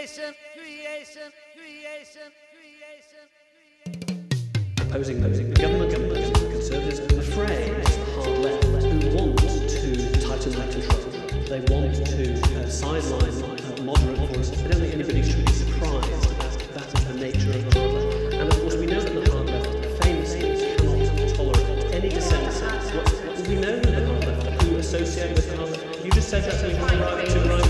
creation, creation, creation, creation. Opposing, opposing the government, the conservatives, the it's the hard left who want to tighten their control. They want to uh, sideline uh, moderate voices. I don't think anybody should be surprised that that is the nature of the hard left. And of course, we know that the hard left famously cannot tolerate any dissenters. We know that the hard left who associate with the hard left. You just said that to me right to right.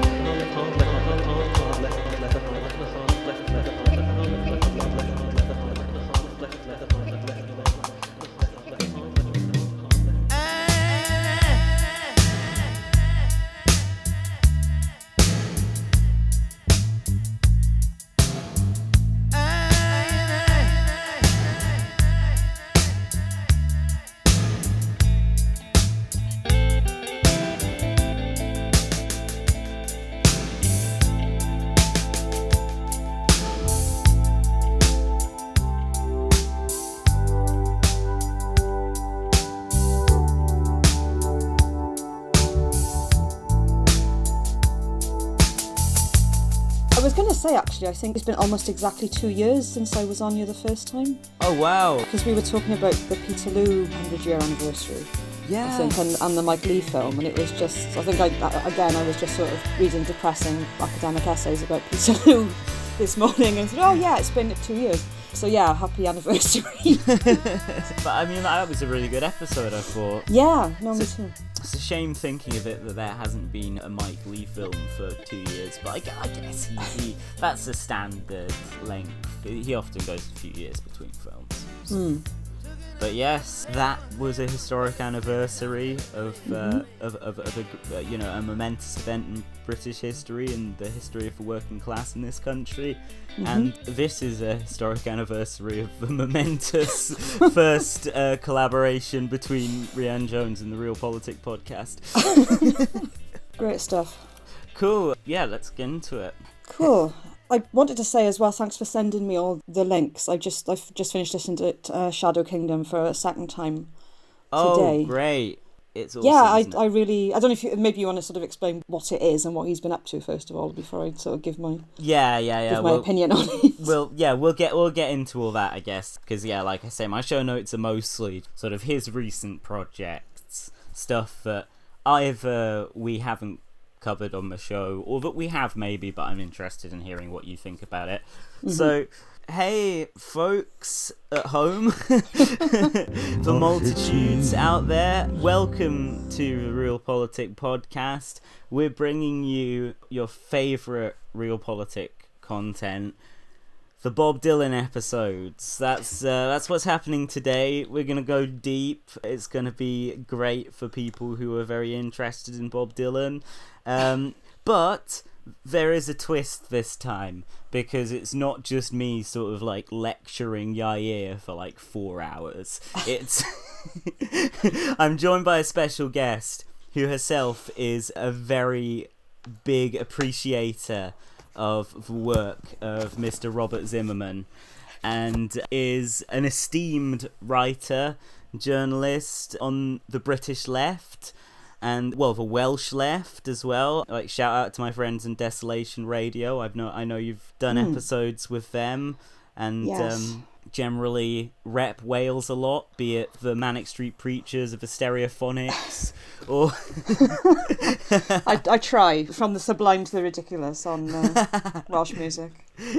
say actually, I think it's been almost exactly two years since I was on you the first time Oh wow. because we were talking about the Peterloo 100 year anniversary. Yeah. I think, and, and the Mike Leigh film, and it was just, I think, I- again, I was just sort of reading depressing academic essays about Peterloo this morning and said, oh yeah, it's been two years. So yeah, happy anniversary. But I mean, that was a really good episode. I thought. yeah, no, me too. It's a shame thinking of it that there hasn't been a Mike Leigh film for two years, but I, guess he, he that's a standard length. He often goes a few years between films. Hmm. But yes, that was a historic anniversary of uh, of, of, of a uh, you know a momentous event in British history and the history of the working class in this country, and this is a historic anniversary of the momentous first uh, collaboration between Rhian Jones and the Real Politic podcast. Great stuff. Cool. Yeah, let's get into it. Cool. I wanted to say as well, thanks for sending me all the links. I just I've just finished listening to uh, Shadow Kingdom for a second time. Oh, Today. great! It's awesome. yeah, I. I really I don't know if you maybe you want to sort of explain what it is and what he's been up to first of all before I sort of give my yeah, yeah, yeah. give my well, opinion on it. Well, yeah, we'll get we'll get into all that, I guess, because yeah, like I say, my show notes are mostly sort of his recent projects, stuff that either we haven't covered on the show, or that we have maybe, but I'm interested in hearing what you think about it. So, hey, folks at home, the multitudes out there, welcome to the Real Politic podcast. We're bringing you your favorite Real Politic content the Bob Dylan episodes. That's uh, that's what's happening today. We're gonna go deep. It's gonna be great for people who are very interested in Bob Dylan. Um, but there is a twist this time because it's not just me sort of like lecturing Yair for like four hours. It's I'm joined by a special guest who herself is a very big appreciator of the work of Mr. Robert Zimmerman and is an esteemed writer, journalist on the British left and well the Welsh left as well. Like shout out to my friends in Desolation Radio. I've know I know you've done episodes with them and Yes. um generally rep Wales a lot, be it the Manic Street Preachers of the Stereophonics or I, I try from the sublime to the ridiculous on uh, Welsh music.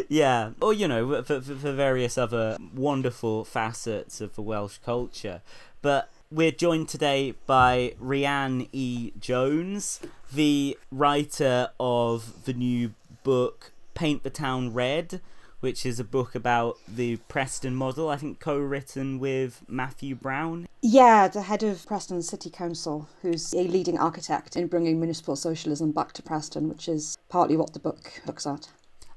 yeah, or you know, for, for, for various other wonderful facets of the Welsh culture. But we're joined today by Rhian E. Jones, the writer of the new book Paint the Town Red, which is a book about the Preston model, I think co written with Matthew Brown. Yeah, the head of Preston City Council, who's a leading architect in bringing municipal socialism back to Preston, which is partly what the book looks at.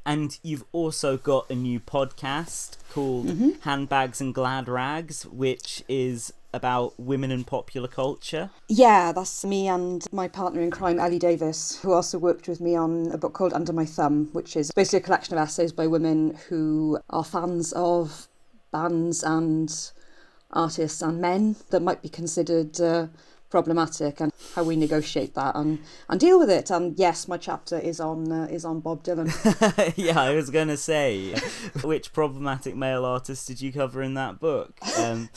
And you've also got a new podcast called mm-hmm. Handbags and Glad Rags, which is about women in popular culture. Yeah, that's me and my partner in crime, Ellie Davis, who also worked with me on a book called Under My Thumb, which is basically a collection of essays by women who are fans of bands and artists and men that might be considered uh, problematic and how we negotiate that and, and deal with it. And yes, my chapter is on uh, is on Bob Dylan. yeah, I was gonna say, which problematic male artist did you cover in that book? Um,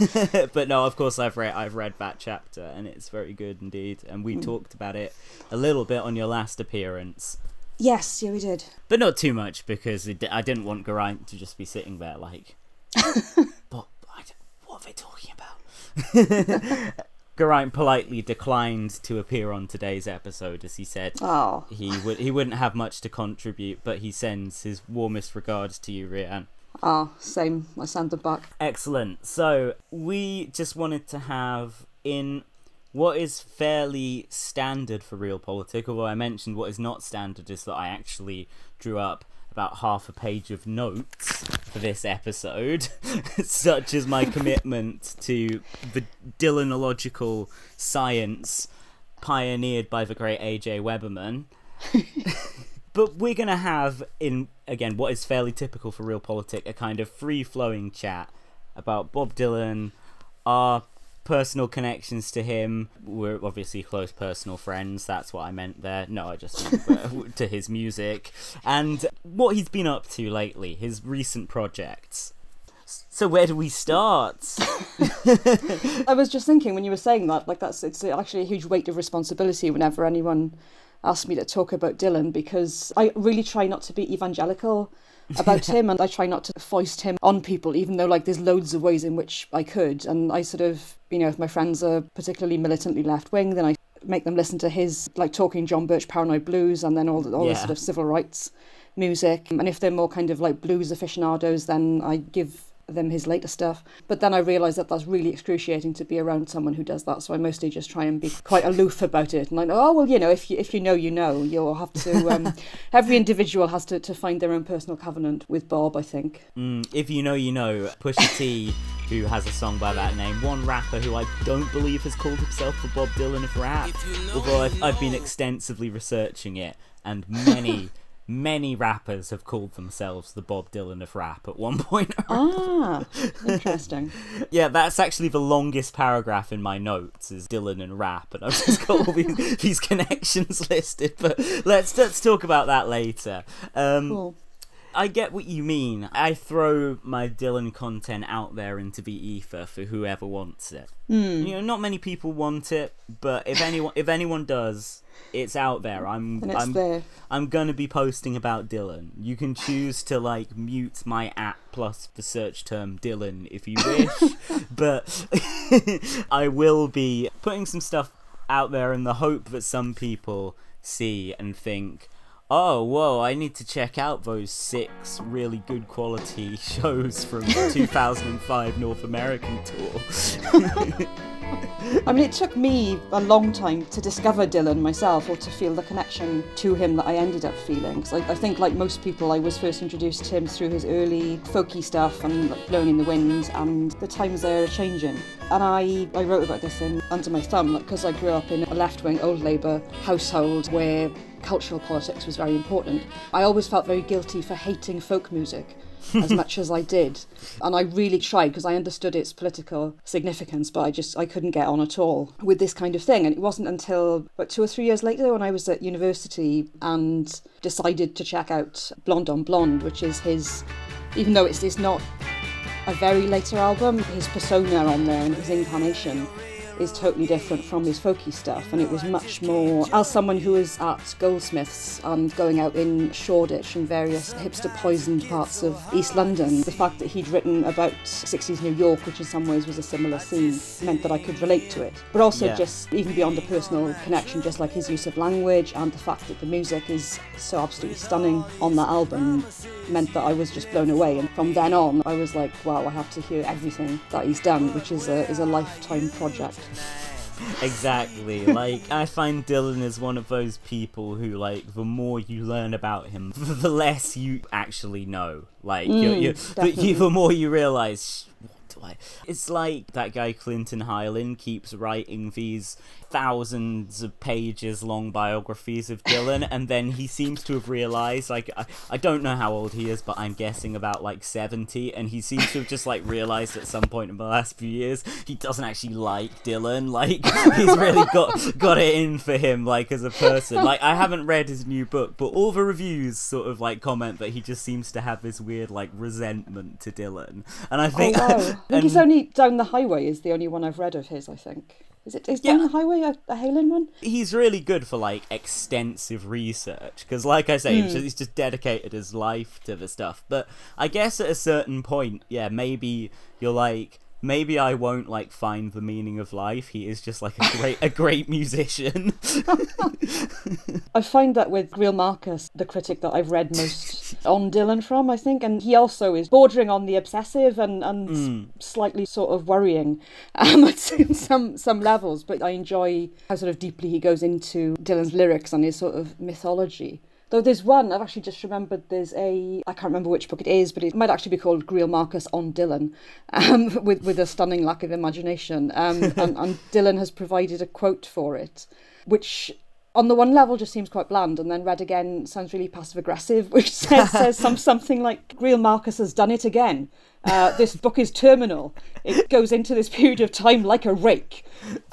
but no, of course I've read I've read that chapter and it's very good indeed. And we talked about it a little bit on your last appearance. yes, yeah, we did. But not too much because it, I didn't want Geraint to just be sitting there like, but I what are they talking about? Geraint politely declined to appear on today's episode as he said Oh, he would he wouldn't have much to contribute, but he sends his warmest regards to you, Rhian. ah, same. I send them back. Excellent. So we just wanted to have in what is fairly standard for real politics, although I mentioned what is not standard is that I actually drew up about half a page of notes for this episode, such as my commitment to the Dylanological science pioneered by the great A.J. Weberman. but we're going to have, in again, what is fairly typical for Real realpolitik, a kind of free flowing chat about Bob Dylan, our personal connections to him. We're obviously close personal friends. That's what I meant there. No, I just meant uh, to his music and what he's been up to lately, his recent projects. So where do we start? I was just thinking when you were saying that, like that's it's actually a huge weight of responsibility whenever anyone asks me to talk about Dylan because I really try not to be evangelical about him and I try not to foist him on people even though like there's loads of ways in which I could. And I sort of you know if my friends are particularly militantly left wing then I make them listen to his like talking John Birch Paranoid Blues and then all the, all the sort of civil rights music. And if they're more kind of like blues aficionados then I give them his later stuff. But then I realised that that's really excruciating to be around someone who does that. So I mostly just try and be quite aloof about it. And like, oh well, you know, if you if you know, you know. You'll have to. Um, every individual has to, to find their own personal covenant with Bob. I think. Mm, if you know, you know. Pusha T, who has a song by that name. One rapper who I don't believe has called himself the Bob Dylan of rap. Although I've, I've been extensively researching it, and many, many rappers have called themselves the Bob Dylan of rap at one point. Ah, interesting. Yeah, that's actually the longest paragraph in my notes is Dylan and rap, and I've just got all these, these connections listed. But let's let's talk about that later. Um, Cool. I get what you mean. I throw my Dylan content out there into the ether for whoever wants it. Hmm. You know, not many people want it, but if anyone if anyone does, it's out there. I'm I'm there. I'm gonna be posting about Dylan. You can choose to like mute my app plus the search term Dylan if you wish, but I will be putting some stuff out there in the hope that some people see and think, oh, whoa, I need to check out those six really good quality shows from the 2005 North American tour. I mean, it took me a long time to discover Dylan myself or to feel the connection to him that I ended up feeling. 'Cause I, I think, like most people, I was first introduced to him through his early folky stuff and like, Blowing in the Wind, and the times there are changing. And I, I wrote about this in Under My Thumb because I grew up in a left wing old Labour household where cultural politics was very important. I always felt very guilty for hating folk music as much as I did. And I really tried because I understood its political significance, but I just I couldn't get on at all with this kind of thing. And it wasn't until about two or three years later when I was at university and decided to check out Blonde on Blonde, which is his even though it's, it's not a very later album, his persona on there and his incarnation is totally different from his folky stuff and it was much more as someone who was at goldsmiths and going out in shoreditch and various hipster poisoned parts of east london the fact that he'd written about 60s new york which in some ways was a similar scene meant that i could relate to it but also Yeah. just even beyond a personal connection just like his use of language and the fact that the music is so absolutely stunning on that album meant that I was just blown away. And from then on, I was like, wow, I have to hear everything that he's done, which is a, is a lifetime project. Exactly. Like I find Dylan is one of those people who like the more you learn about him, the less you actually know. Like you Mm, you the, definitely. you, the more you realize what do I? It's like that guy Clinton Heylin keeps writing these thousands of pages long biographies of Dylan, and then he seems to have realized, like, I, I don't know how old he is, but I'm guessing about like 70, and he seems to have just like realized at some point in the last few years he doesn't actually like Dylan. Like, he's really got got it in for him, like as a person. Like, I haven't read his new book, but all the reviews sort of like comment that he just seems to have this weird like resentment to Dylan, and I Oh, think, wow. I think and- it's only Down the Highway is the only one I've read of his, I think. Is it is Down the Highway a, a Heylin one? he's really good for like extensive research because like i say hmm. just, he's just dedicated his life to the stuff. But i guess at a certain point yeah maybe you're like maybe i won't like find the meaning of life he is just like a great a great musician I find that with Greil Marcus, the critic that I've read most on Dylan from, I think, and he also is bordering on the obsessive and, and s- slightly sort of worrying um, at some some levels. But I enjoy how sort of deeply he goes into Dylan's lyrics and his sort of mythology. Though there's one, I've actually just remembered there's a, I can't remember which book it is, but it might actually be called Greil Marcus on Dylan, um, with, with a stunning lack of imagination. Um, and, and Dylan has provided a quote for it, which on the one level just seems quite bland, and then read again sounds really passive aggressive, which says, says some, something like Greil Marcus has done it again. Uh, this book is terminal. It goes into this period of time like a rake.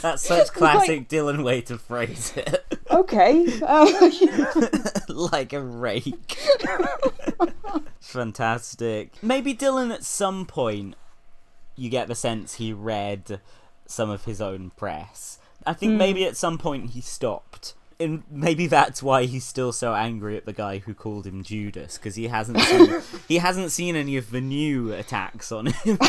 that's such classic dylan way to phrase it Okay. Uh, like a rake fantastic maybe dylan at some point you get the sense he read some of his own press i think maybe at some point he stopped and maybe that's why he's still so angry at the guy who called him Judas because he hasn't seen, he hasn't seen any of the new attacks on him.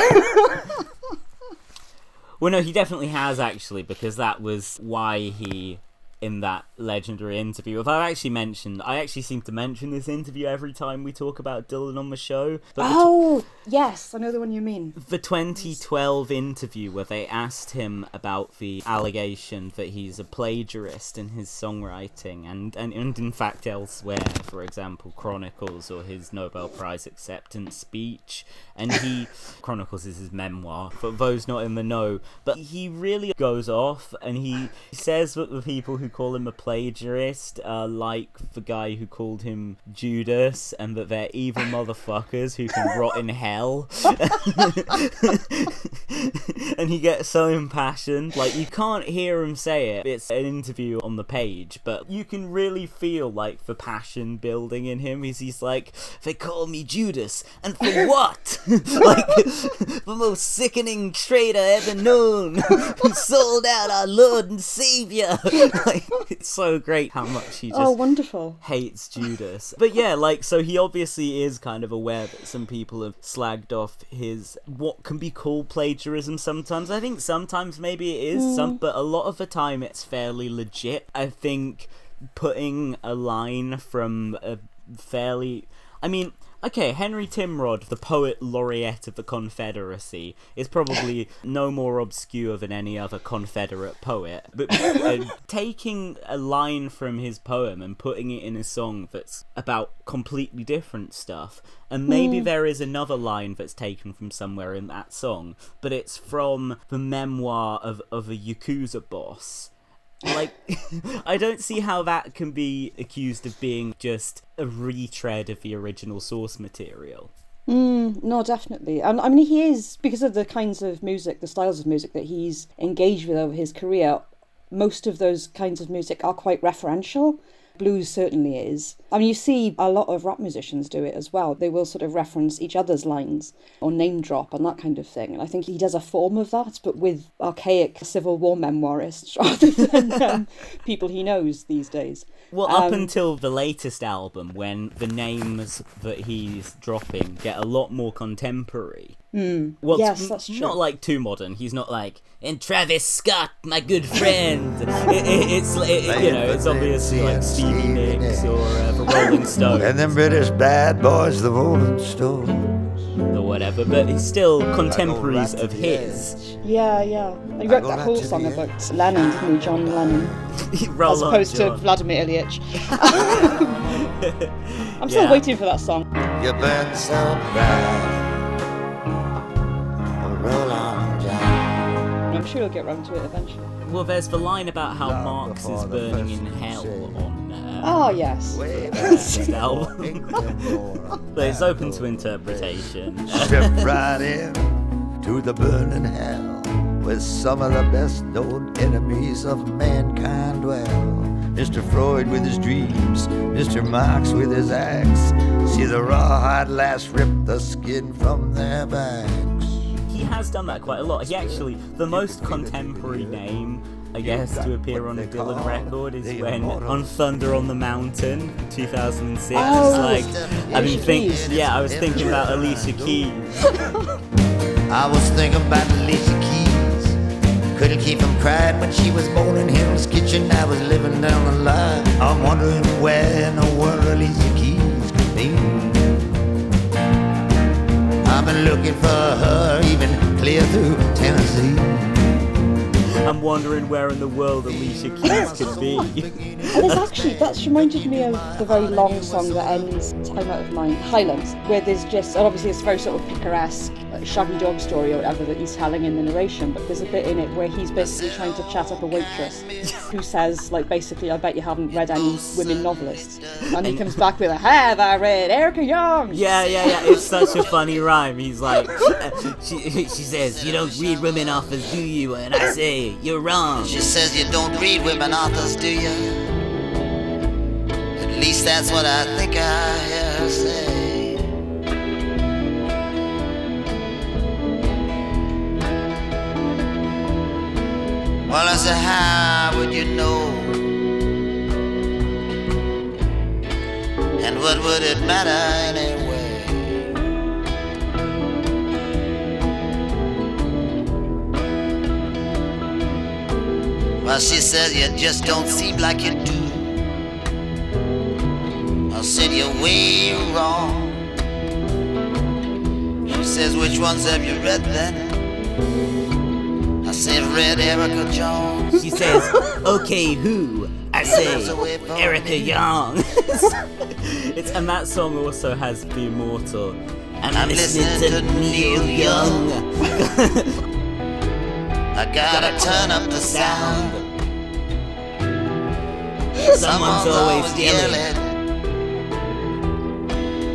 well, no, he definitely has actually because that was why he in that legendary interview. If I actually mentioned, I actually seem to mention this interview every time we talk about Dylan on the show. But the tw- oh, yes, I know the one you mean. the 2012 interview where they asked him about the allegation that he's a plagiarist in his songwriting and, and, and in fact elsewhere for example chronicles or his nobel prize acceptance speech and he chronicles is his memoir for those not in the know but he really goes off and he says that the people who call him a plagiarist are uh, like the guy who called him judas and that they're evil motherfuckers who can rot in hell and he gets so impassioned. Like you can't hear him say it. It's an interview on the page, but you can really feel like the passion building in him. He's he's like, they call me Judas, and for what? like the most sickening traitor ever known, who sold out our Lord and Savior. like it's so great how much he oh, just Oh, wonderful. hates Judas. But yeah, like so he obviously is kind of aware that some people have slagged off his what can be called plagiarism sometimes. I think sometimes maybe it is some mm. but a lot of the time it's fairly legit. I think putting a line from a fairly I mean Okay, Henry Timrod, the poet laureate of the Confederacy, is probably no more obscure than any other Confederate poet. But uh, taking a line from his poem and putting it in a song that's about completely different stuff, and maybe there is another line that's taken from somewhere in that song, but it's from the memoir of, of a Yakuza boss like i don't see how that can be accused of being just a retread of the original source material Mm, no, definitely. And I mean, he is, because of the kinds of music, the styles of music that he's engaged with over his career, most of those kinds of music are quite referential. Blues certainly is. I mean, you see a lot of rap musicians do it as well. They will sort of reference each other's lines or name drop and that kind of thing. And I think he does a form of that, but with archaic Civil War memoirists rather than um, people he knows these days. well up Um, until the latest album when the names that he's dropping get a lot more contemporary well Yes, it's that's true. not like too modern he's not like and travis scott my good friend it, it, it's it, it- you know it's obviously like stevie nicks or uh, the rolling stones And them British bad boys, the Rolling Stones. or whatever but he's still contemporaries right of to the his Yeah, yeah. He wrote that whole song about Lennon, didn't he? John Lennon. As opposed to Vladimir Ilyich. I'm still Yeah. waiting for that song. You burn so bright. Sure he'll get round to it eventually. Well, there's the line about how Long Marx is burning in hell on uh, Oh yes. Way first back album. England, But it's open to interpretation. Step right in to the burning hell with some of the best known enemies of mankind dwell. Mr. Freud with his dreams, Mr. Marx with his axe. See the rawhide lass rip the skin from their backs. He has done that quite a lot. He actually, the most contemporary name, I guess, to appear on a Dylan record is when on Thunder on the Mountain, 2006. Oh, it's like I've been thinking, yeah, I was thinking about Alicia Keys. I was thinking about Alicia Keys. Couldn't keep from crying when she was born in Hell's Kitchen. I was living down the line. I'm wondering where in the world Alicia Keys I've been looking for her even clear through Tennessee. I'm wondering where in the world Alicia Keys could be. And it's actually that's reminded me of the very long song that ends Time Out of Mind, Highlands, where there's just and obviously it's very sort of picaresque like shaggy dog story or whatever that he's telling in the narration, but there's a bit in it where he's basically trying to chat up a waitress who says like basically I bet you haven't read any women novelists. And he comes back with a have I read Erica Jong? Yeah, yeah, yeah. It's such a funny rhyme. He's like, she, she says, "You don't read women authors, do you?" And I say, "You're wrong." She says you don't read women authors, do you? At least that's what I think I hear her say. Well, I said, how would you know? And what would it matter anyway? Well, she says you just don't seem like you do. I said you're way wrong. She says, which ones have you read then? Said, read Erica Jong. She says, "Okay, who?" I say, "Erica Jong." it's and that song also has the immortal. I'm, I'm listening, to Neil Young. I gotta turn up the sound. Someone's always yelling.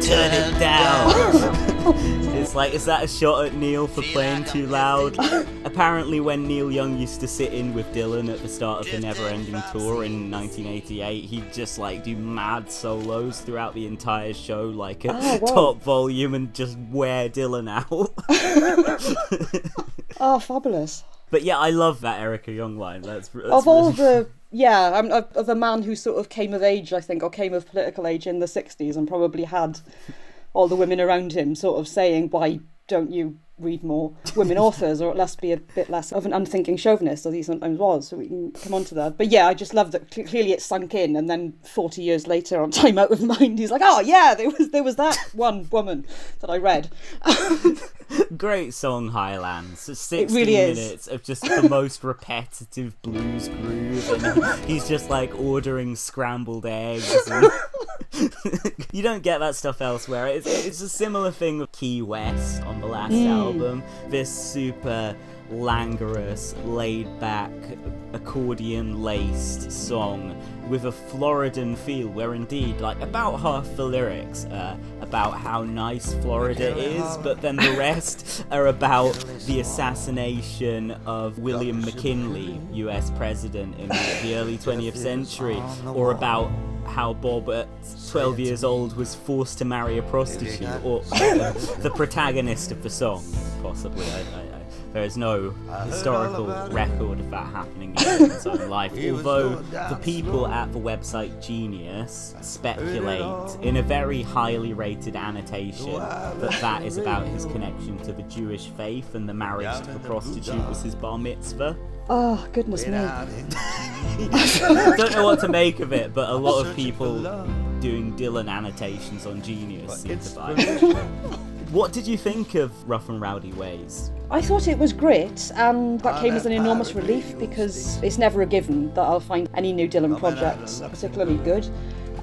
Turn it down. it's like, is that a shot at Neil for playing too loud? Apparently, when Neil Young used to sit in with Dylan at the start of the Never Ending Tour in 1988, he'd just like do mad solos throughout the entire show, like oh, at Oh, wow. top volume, and just wear Dylan out. Oh, fabulous. but yeah, I love that Erica Jong line. That's, that's of all really- the yeah, I'm of, of a man who sort of came of age, I think, or came of political age in the '60s, and probably had all the women around him sort of saying, "Why don't you read more women authors, or at least be a bit less of an unthinking chauvinist, as he sometimes was?" So we can come on to that. But yeah, I just love that. Clearly, it sunk in, and then 40 years later, on Time Out of Mind, he's like, "Oh yeah, there was there was that one woman that I read." Um, Great song, Highlands. 16 really minutes of just the most repetitive blues groove, and he's just like ordering scrambled eggs. And you don't get that stuff elsewhere. It's, it's a similar thing with Key West on the last mm. album. This super languorous, laid back, accordion laced song with a Floridan feel, where indeed, like, about half the lyrics are about how nice Florida is, but then the rest are about the assassination of William McKinley, US president in the, early 20th century, or about how Bob at 12 years old was forced to marry a prostitute, or the protagonist of the song, possibly. I, I, there is no uh, historical record of that happening in Dylan's own life, although the people at the website Genius speculate in a very highly rated annotation that that is about his connection to the Jewish faith and the marriage to the prostitute was his bar mitzvah. Oh goodness me! Don't know what to make of it, but a lot of people doing Dylan annotations on Genius seem to buy it. What did you think of Rough and Rowdy Ways? I thought it was great, and that came as an enormous relief because it's never a given that I'll find any new Dylan project particularly good.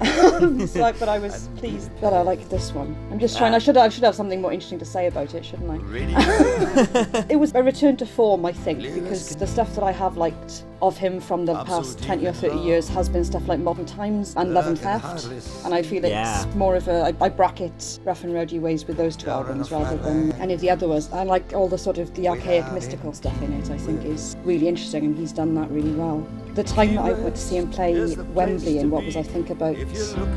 It's like, but I was pleased that I liked this one. I'm just trying. I should I should have something more interesting to say about it, shouldn't I? it was a return to form, I think, because the stuff that I have liked of him from the past 20 or 30 years has been stuff like Modern Times and Love and Theft, and I feel it's Yeah. more of a. I, I bracket Rough and Rowdy Ways with those two albums rather than any of the other ones. I like all the sort of the archaic mystical stuff in it. I think is really interesting, and he's done that really well. The time that I went to see him play Wembley in what was I think about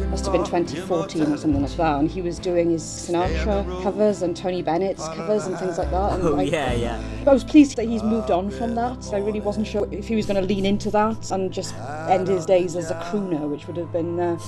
must have been 2014 or something like that, and he was doing his Sinatra covers and Tony Bennett's covers and things like that. And Oh I, yeah, yeah. I was pleased that he's moved on from that. I really wasn't sure if he was going to lean into that and just end his days as a crooner, which would have been uh,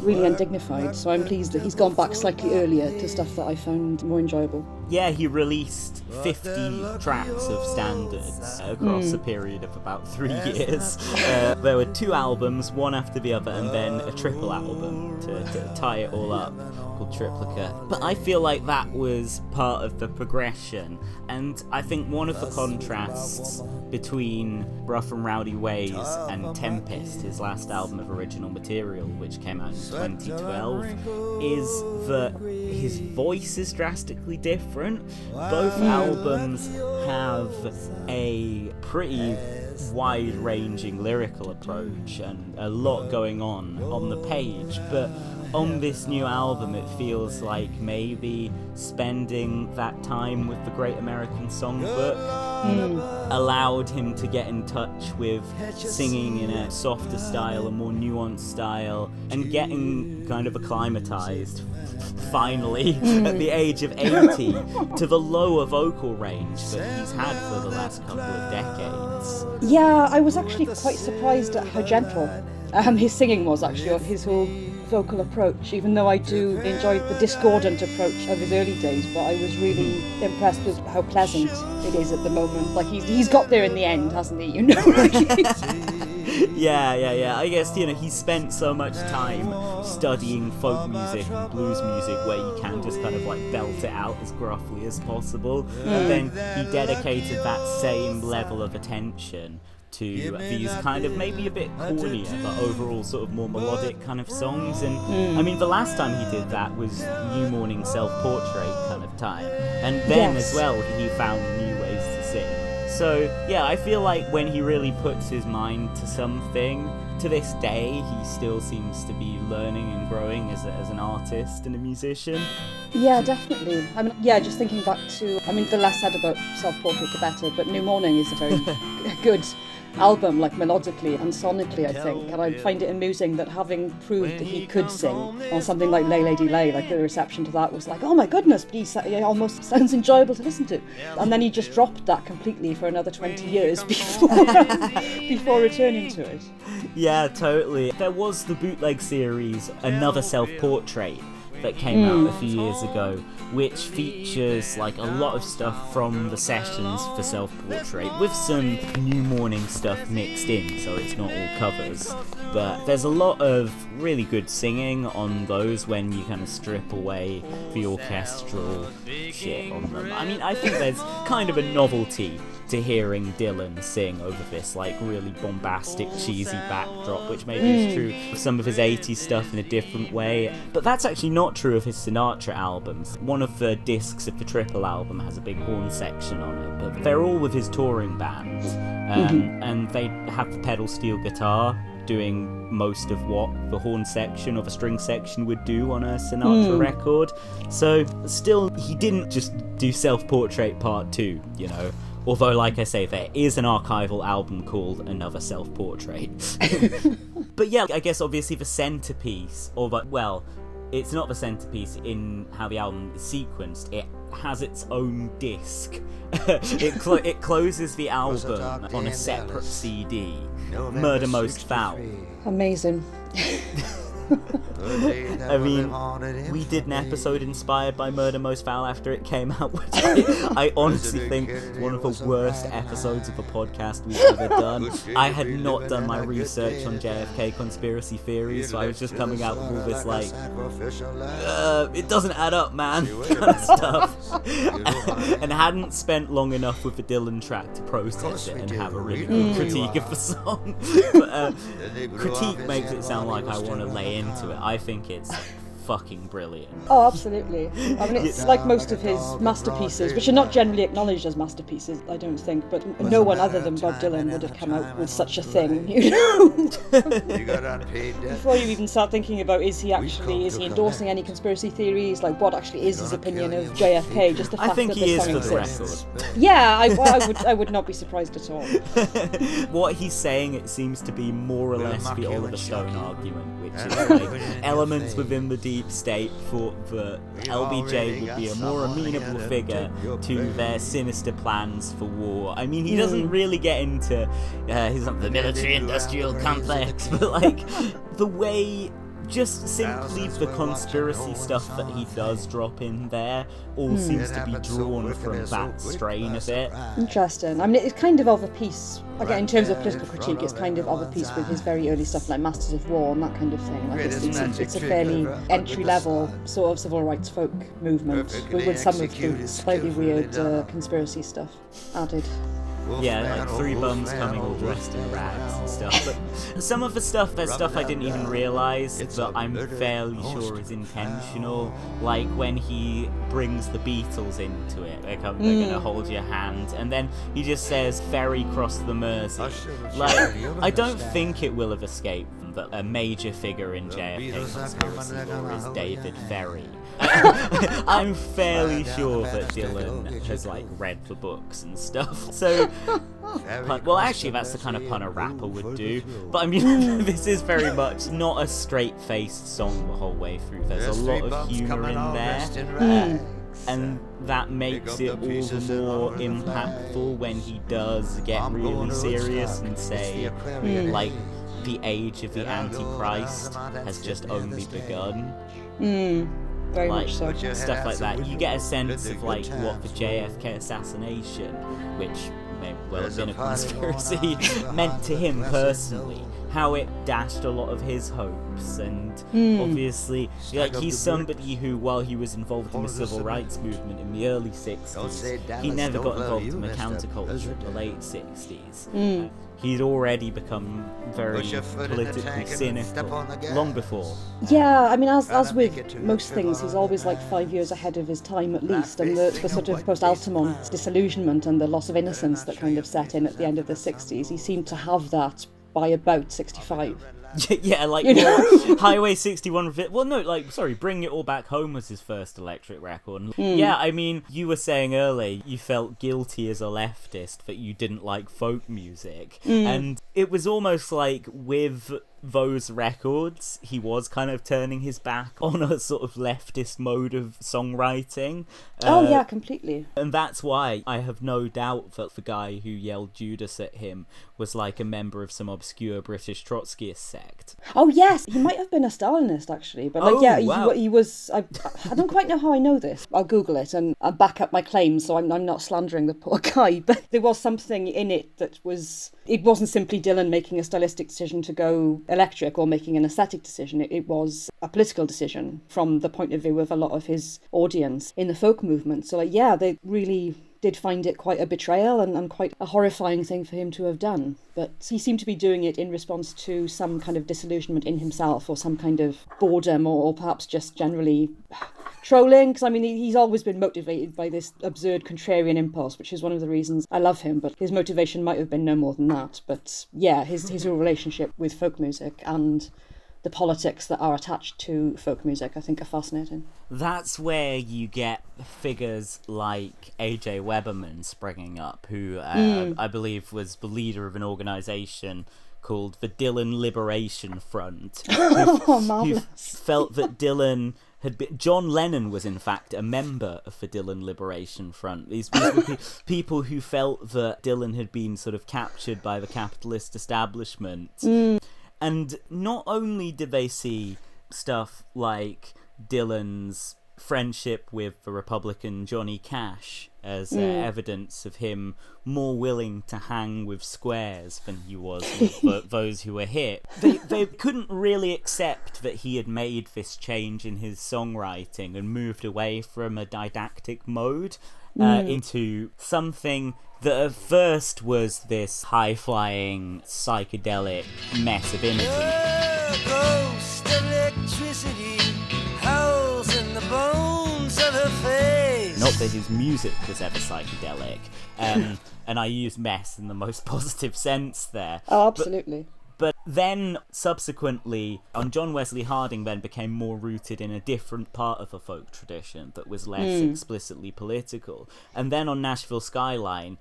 really undignified. So I'm pleased that he's gone back slightly earlier to stuff that I found more enjoyable. Yeah, he released 50 tracks of standards across a period of about three years. Uh, there were two albums, one after the other, and then a triple album to, to tie it all up called Triplicate. But I feel like that was part of the progression, and I think one of the contrasts between Rough and Rowdy Ways and Tempest, his last album of original material, which came out in 2012, is that his voice is drastically different. Both albums have a pretty wide ranging lyrical approach and a lot going on on the page, but on this new album, it feels like maybe spending that time with the Great American Songbook allowed him to get in touch with singing in a softer style, a more nuanced style, and getting kind of acclimatized finally at the age of 80 to the lower vocal range that he's had for the last couple of decades. Yeah, I was actually quite surprised at how gentle um, his singing was, actually, of his whole vocal approach, even though I do enjoy the discordant approach of his early days, but I was really hmm. impressed with how pleasant it is at the moment. Like, he's, he's got there in the end, hasn't he? You know? Yeah, yeah, yeah. I guess, you know, he spent so much time studying folk music and blues music where you can just kind of like belt it out as gruffly as possible. And hmm. then he dedicated that same level of attention to these kind of maybe a bit cornier but overall sort of more melodic kind of songs. And hmm. I mean the last time he did that was New Morning Self Portrait kind of time. And then Yes. as well he found new ways to sing. So yeah I feel like when he really puts his mind to something to this day he still seems to be learning and growing as, a, as an artist and a musician. Yeah, definitely. I mean, yeah, just thinking back to, I mean, the less said about Self Portrait, the better, but New Morning is a very good album, like melodically and sonically, I think. And I find it amusing that having proved that he could sing on something like Lay Lady Lay, like the reception to that was like, oh my goodness, he, sa- he almost sounds enjoyable to listen to. And then he just dropped that completely for another 20 years before, before returning to it. Yeah, totally. There was the bootleg series, Another Self Portrait, that came out a few years ago, which features like a lot of stuff from the sessions for Self Portrait with some new morning stuff mixed in, so it's not all covers. But there's a lot of really good singing on those when you kind of strip away the orchestral shit on them. I mean, I think there's kind of a novelty to hearing Dylan sing over this like really bombastic, cheesy backdrop, which maybe is true of some of his 80s stuff in a different way. But that's actually not true of his Sinatra albums. One of the discs of the triple album has a big horn section on it, but they're all with his touring band, um, and they have the pedal steel guitar doing most of what the horn section or the string section would do on a Sinatra hmm. record. So, still, he didn't just do Self Portrait Part 2, you know. Although, like I say, there is an archival album called Another Self Portrait. but yeah, I guess obviously the centerpiece, or but well, it's not the centerpiece in how the album is sequenced. It has its own disc. it clo- it closes the album on a separate CD. Murder Most Foul. Amazing. I mean, we did an episode inspired by Murder Most Foul after it came out, which I, I honestly think one of the worst episodes of a podcast we've ever done. I had not done my research on JFK conspiracy theories, so I was just coming out with all this like, uh, it doesn't add up, man, kind of stuff, and hadn't spent long enough with the Dylan track to process it and have a really good critique of the song. but, uh, critique makes it sound like I want to lay into it. I um, think it's fucking brilliant. Oh, absolutely. I mean, it's like most of his masterpieces, which are not generally acknowledged as masterpieces, I don't think, but no one other than Bob Dylan would have come out with such a thing, you know? You got unpaid debt. Before you even start thinking about is he actually, is he endorsing any conspiracy theories, like what actually is his opinion of JFK, just the fact I think that he the is song for the exists. record. Yeah, I, I would, I would not be surprised at all. what he's saying, it seems to be more or less the Oliver Stone argument, which is like elements within the deep state thought that LBJ would be a more amenable figure to their sinister plans for war. I mean, he doesn't really get into uh, his the military-industrial complex, but like the way. Just simply the conspiracy stuff that he does drop in there all seems to be drawn from that strain of it. Interesting. I mean, it's kind of of a piece. Again, in terms of political critique, it's kind of of a piece with his very early stuff like Masters of War and that kind of thing. Like it's, it's, a, it's a fairly entry level sort of civil rights folk movement with, with some of the slightly weird uh, conspiracy stuff added. Yeah, like three bums coming all dressed in rags and stuff. But some of the stuff, there's stuff I didn't even realise but I'm fairly sure is intentional. Like when he brings the Beatles into it, they come, they're gonna hmm. hold your hand, and then he just says "Ferry cross the Mersey." Like, I don't think it will have escaped them, but a major figure in JFK conspiracy lore is David Ferrie. I'm fairly sure that Dylan has like read the books and stuff. So, pun- well, actually, that's the kind of pun a rapper would do. But I mean, this is very much not a straight-faced song the whole way through. There's a lot of humor in there. And that makes it all the more impactful when he does get really serious and say, hmm, like, the age of the Antichrist has just only begun hmm. Very like much so. stuff like that. You get a sense of like what the JFK assassination, which may well have been a conspiracy, meant to him personally. How it dashed a lot of his hopes, and obviously, like he's somebody who, while he was involved in the civil rights movement in the early '60s, he never got involved in the counterculture in the late '60s. Uh, he'd already become very Put your foot in the politically cynical step on the gas. long before. Yeah, I mean, as, as Gotta make it with most things, he's always like five years ahead of his time at least, and the, the sort of post face Altamont disillusionment and the loss of innocence that kind of set in at the end of the 60s, he seemed to have that by about 65. yeah, like You know? Highway 61 Revi- Well, no, like, sorry, Bring It All Back Home was his first electric record. Hmm. Yeah, I mean, you were saying earlier you felt guilty as a leftist that you didn't like folk music. Hmm. And it was almost like with those records, he was kind of turning his back on a sort of leftist mode of songwriting. oh, Uh, yeah, completely. and that's why I have no doubt that the guy who yelled Judas at him was like a member of some obscure British Trotskyist sect. Oh, yes, he might have been a Stalinist, actually. But, like, Oh, yeah, he, wow. he was. I, I don't quite know how I know this. I'll Google it and I'll back up my claims so I'm, I'm not slandering the poor guy. But there was something in it that was. It wasn't simply Dylan making a stylistic decision to go electric or making an aesthetic decision. It, it was a political decision from the point of view of a lot of his audience in the folk movement. So, like, yeah, they really did find it quite a betrayal and, and quite a horrifying thing for him to have done. But he seemed to be doing it in response to some kind of disillusionment in himself or some kind of boredom or, or perhaps just generally trolling. Because, I mean, he- he's always been motivated by this absurd contrarian impulse, which is one of the reasons I love him. But his motivation might have been no more than that. But yeah, his, his relationship with folk music and the politics that are attached to folk music, I think, are fascinating. That's where you get figures like AJ Weberman springing up, who uh, I believe was the leader of an organization called the Dylan Liberation Front, Oh, who felt that Dylan had been. John Lennon was, in fact, a member of the Dylan Liberation Front. These these were pe- people who felt that Dylan had been sort of captured by the capitalist establishment. Mm. And not only did they see stuff like Dylan's friendship with the Republican Johnny Cash as uh, evidence of him more willing to hang with squares than he was with those who were hit. They, they couldn't really accept that he had made this change in his songwriting and moved away from a didactic mode uh, into something that at first was this high flying psychedelic mess of imagery. Ghost that his music was ever psychedelic, um, and I use mess in the most positive sense there. Oh, absolutely. But then, subsequently, on John Wesley Harding then became more rooted in a different part of a folk tradition that was less hmm. explicitly political. And then on Nashville Skyline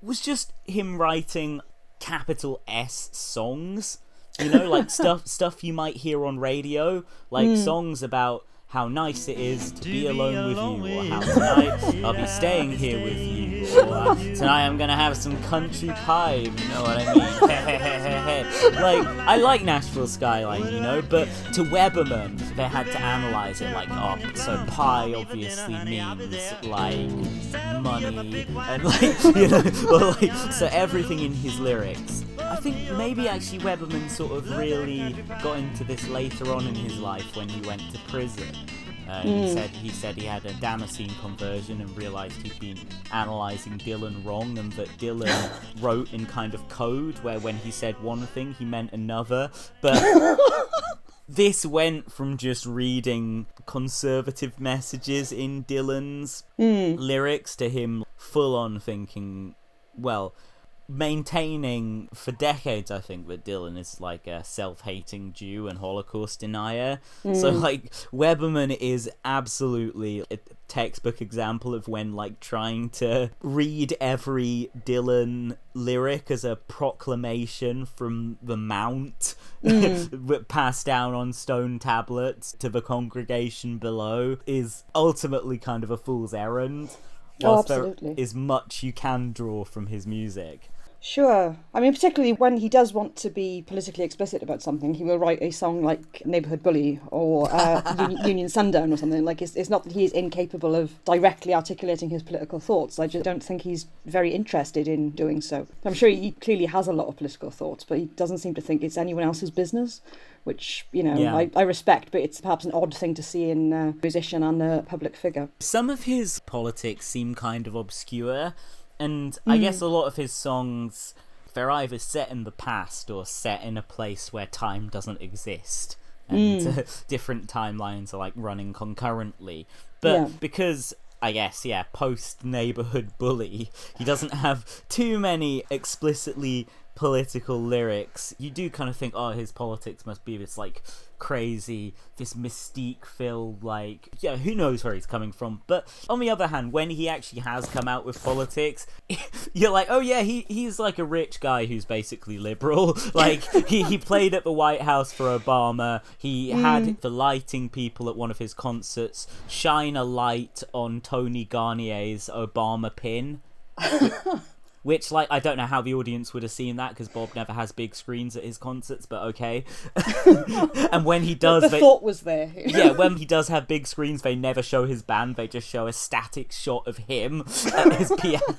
was just him writing capital S songs. You know, like stuff stuff you might hear on radio, like hmm. songs about how nice it is to be alone with you, or how tonight I'll be staying here with you, or uh, tonight I'm gonna have some country pie. You know what I mean? like I like Nashville Skyline, you know, but to Weberman they had to analyze it like, oh, so pie obviously means like money and like you know, or like so everything in his lyrics. I think maybe actually Weberman sort of really got into this later on in his life when he went to prison. Uh, He said he said he had a Damascene conversion and realized he'd been analyzing Dylan wrong, and that Dylan wrote in kind of code where when he said one thing he meant another. But this went from just reading conservative messages in Dylan's lyrics to him full on thinking, well, maintaining for decades, I think, that Dylan is like a self hating Jew and Holocaust denier. So, mm. like, Weberman is absolutely a textbook example of when, like, trying to read every Dylan lyric as a proclamation from the Mount mm. passed down on stone tablets to the congregation below is ultimately kind of a fool's errand. Oh, whilst there absolutely. is much you can draw from his music. Sure. I mean, particularly when he does want to be politically explicit about something, he will write a song like Neighborhood Bully or uh, Union, Union Sundown or something. Like, it's, it's not that he is incapable of directly articulating his political thoughts. I just don't think he's very interested in doing so. I'm sure he clearly has a lot of political thoughts, but he doesn't seem to think it's anyone else's business, which, you know, Yeah. I, I respect, but it's perhaps an odd thing to see in a musician and a public figure. Some of his politics seem kind of obscure, and I guess a lot of his songs they're either set in the past or set in a place where time doesn't exist. And uh, different timelines are like running concurrently. But Yeah. because I guess, yeah, post neighborhood bully, he doesn't have too many explicitly political lyrics. You do kind of think, oh, his politics must be this like crazy, this mystique filled, like, yeah, who knows where he's coming from. But on the other hand, when he actually has come out with politics, you're like, oh yeah, he he's like a rich guy who's basically liberal. Like he, he played at the White House for Obama. He had mm. the lighting people at one of his concerts shine a light on Tony Garnier's Obama pin. Which, like, I don't know how the audience would have seen that because Bob never has big screens at his concerts, but okay. and when he does, the they, thought was there. yeah, when he does have big screens, they never show his band. They just show a static shot of him at his piano.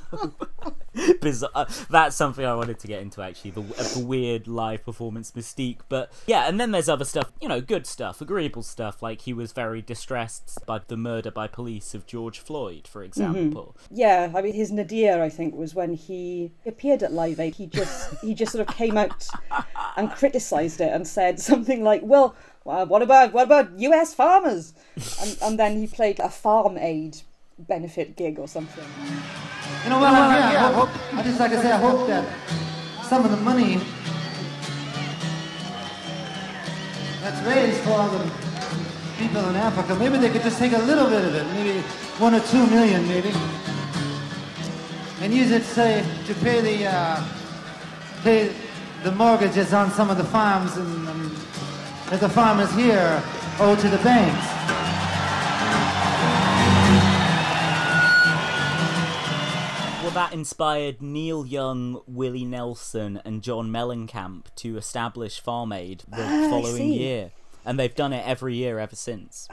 Bizarre. uh, That's something I wanted to get into actually, the, uh, the weird live performance mystique. But yeah, and then there's other stuff, you know, good stuff, agreeable stuff. Like he was very distressed by the murder by police of George Floyd, for example. Yeah, I mean his nadir, I think, was when he appeared at Live Aid. He just he just sort of came out and criticised it and said something like, "Well, well, what about what about U.S. farmers?" And, and then he played a farm aid benefit gig or something. You know, I'm here, I, hope, I just like to say, I hope that some of the money that's raised for all the people in Africa, maybe they could just take a little bit of it, maybe one or two million, maybe, and use it, say, to pay the uh, pay the mortgages on some of the farms and, and that the farmers here owe to the banks. That inspired Neil Young, Willie Nelson, and John Mellencamp to establish Farm Aid the Ah, following year. And they've done it every year ever since.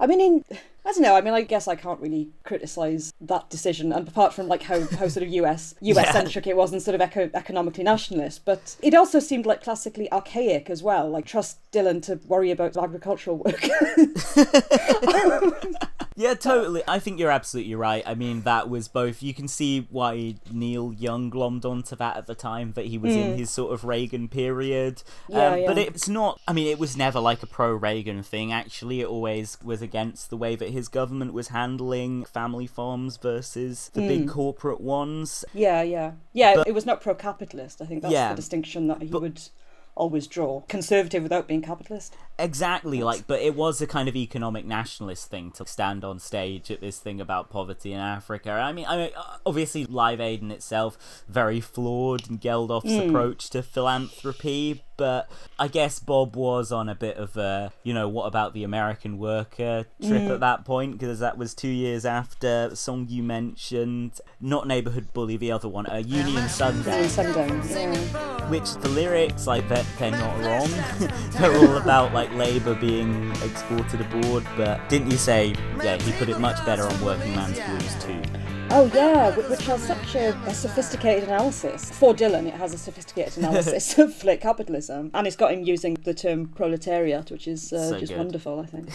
I mean, in, I don't know. I mean, I guess I can't really criticise that decision, and apart from like how, how sort of US US centric it was and sort of eco- economically nationalist, but it also seemed like classically archaic as well. Like trust Dylan to worry about agricultural work. Yeah, totally. I think you're absolutely right. I mean, that was both. You can see why Neil Young glommed onto that at the time, that he was in his sort of Reagan period. Hmm. Yeah, um, But it's not. I mean, it was never like a pro Reagan thing, actually. It always was against the way that his government was handling family farms versus the Hmm. big corporate ones. Yeah, yeah, yeah. But- it was not pro-capitalist. I think that's Yeah. the distinction that he But- would always draw: conservative without being capitalist. Exactly, like, but it was a kind of economic nationalist thing to stand on stage at this thing about poverty in Africa. I mean, I mean, uh, obviously, Live Aid in itself very flawed and Geldof's approach to philanthropy, but I guess Bob was on a bit of a, you know, what about the American worker trip at that point because that was two years after the song you mentioned, not Neighborhood Bully, the other one, uh, Union Sundown And Sundown. Yeah. which the lyrics I they're, they're not wrong they're all about like labor being exported abroad but didn't you say yeah he put it much better on working man's blues too Oh yeah, wh- which has such a, a sophisticated analysis. For Dylan, it has a sophisticated analysis of like capitalism, and it's got him using the term proletariat, which is uh, So just good. wonderful. I think.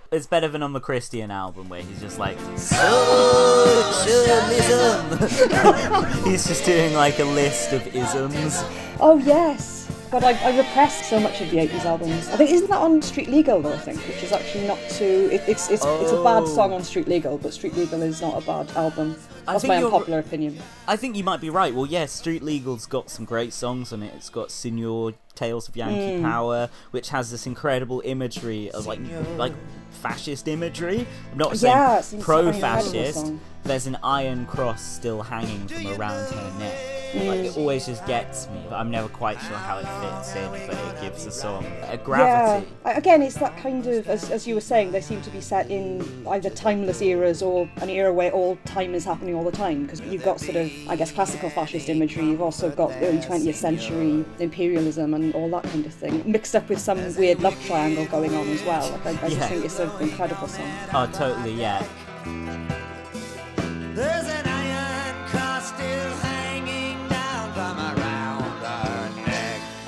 it's better than on the christian album where he's just like Socialism. he's just doing like a list of isms Oh yes. But I, I repressed so much of the 80s albums. I think isn't that on Street Legal though? I think, which is actually not too. It, it's it's it's a bad Oh. song on Street Legal, but Street Legal is not a bad album. I That's think my you're- unpopular opinion. I think you might be right. Well, yeah, Street Legal's got some great songs on it. It's got Senor Tales of Yankee Hmm. Power, which has this incredible imagery of like like fascist imagery. I'm not saying it's an incredible pro-fascist. Song. There's an iron cross still hanging from around her neck. Like it always just gets me, but I'm never quite sure how it fits in. But it gives the song a Yeah. gravity. I- Again, it's that kind of, as, as you were saying, they seem to be set in either timeless eras or an era where all time is happening all the time. Because you've got sort of, I guess, classical fascist imagery. You've also got early 20th century imperialism and all that kind of thing, mixed up with some weird love triangle going on as well. Like, I, I Yeah. just think it's an incredible song. Oh, totally, yeah.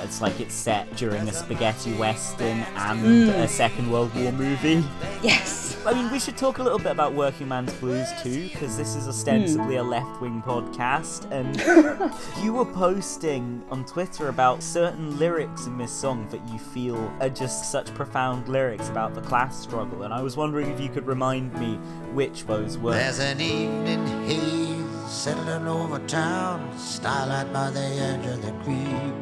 It's like it's set during a spaghetti western and Hmm. a Second World War movie. Yes. I mean, we should talk a little bit about Working Man's Blues too, because this is ostensibly a hmm. left wing podcast. And you were posting on Twitter about certain lyrics in this song that you feel are just such profound lyrics about the class struggle. And I was wondering if you could remind me which those were. There's an evening haze settling over town, starlight by the edge of the creek.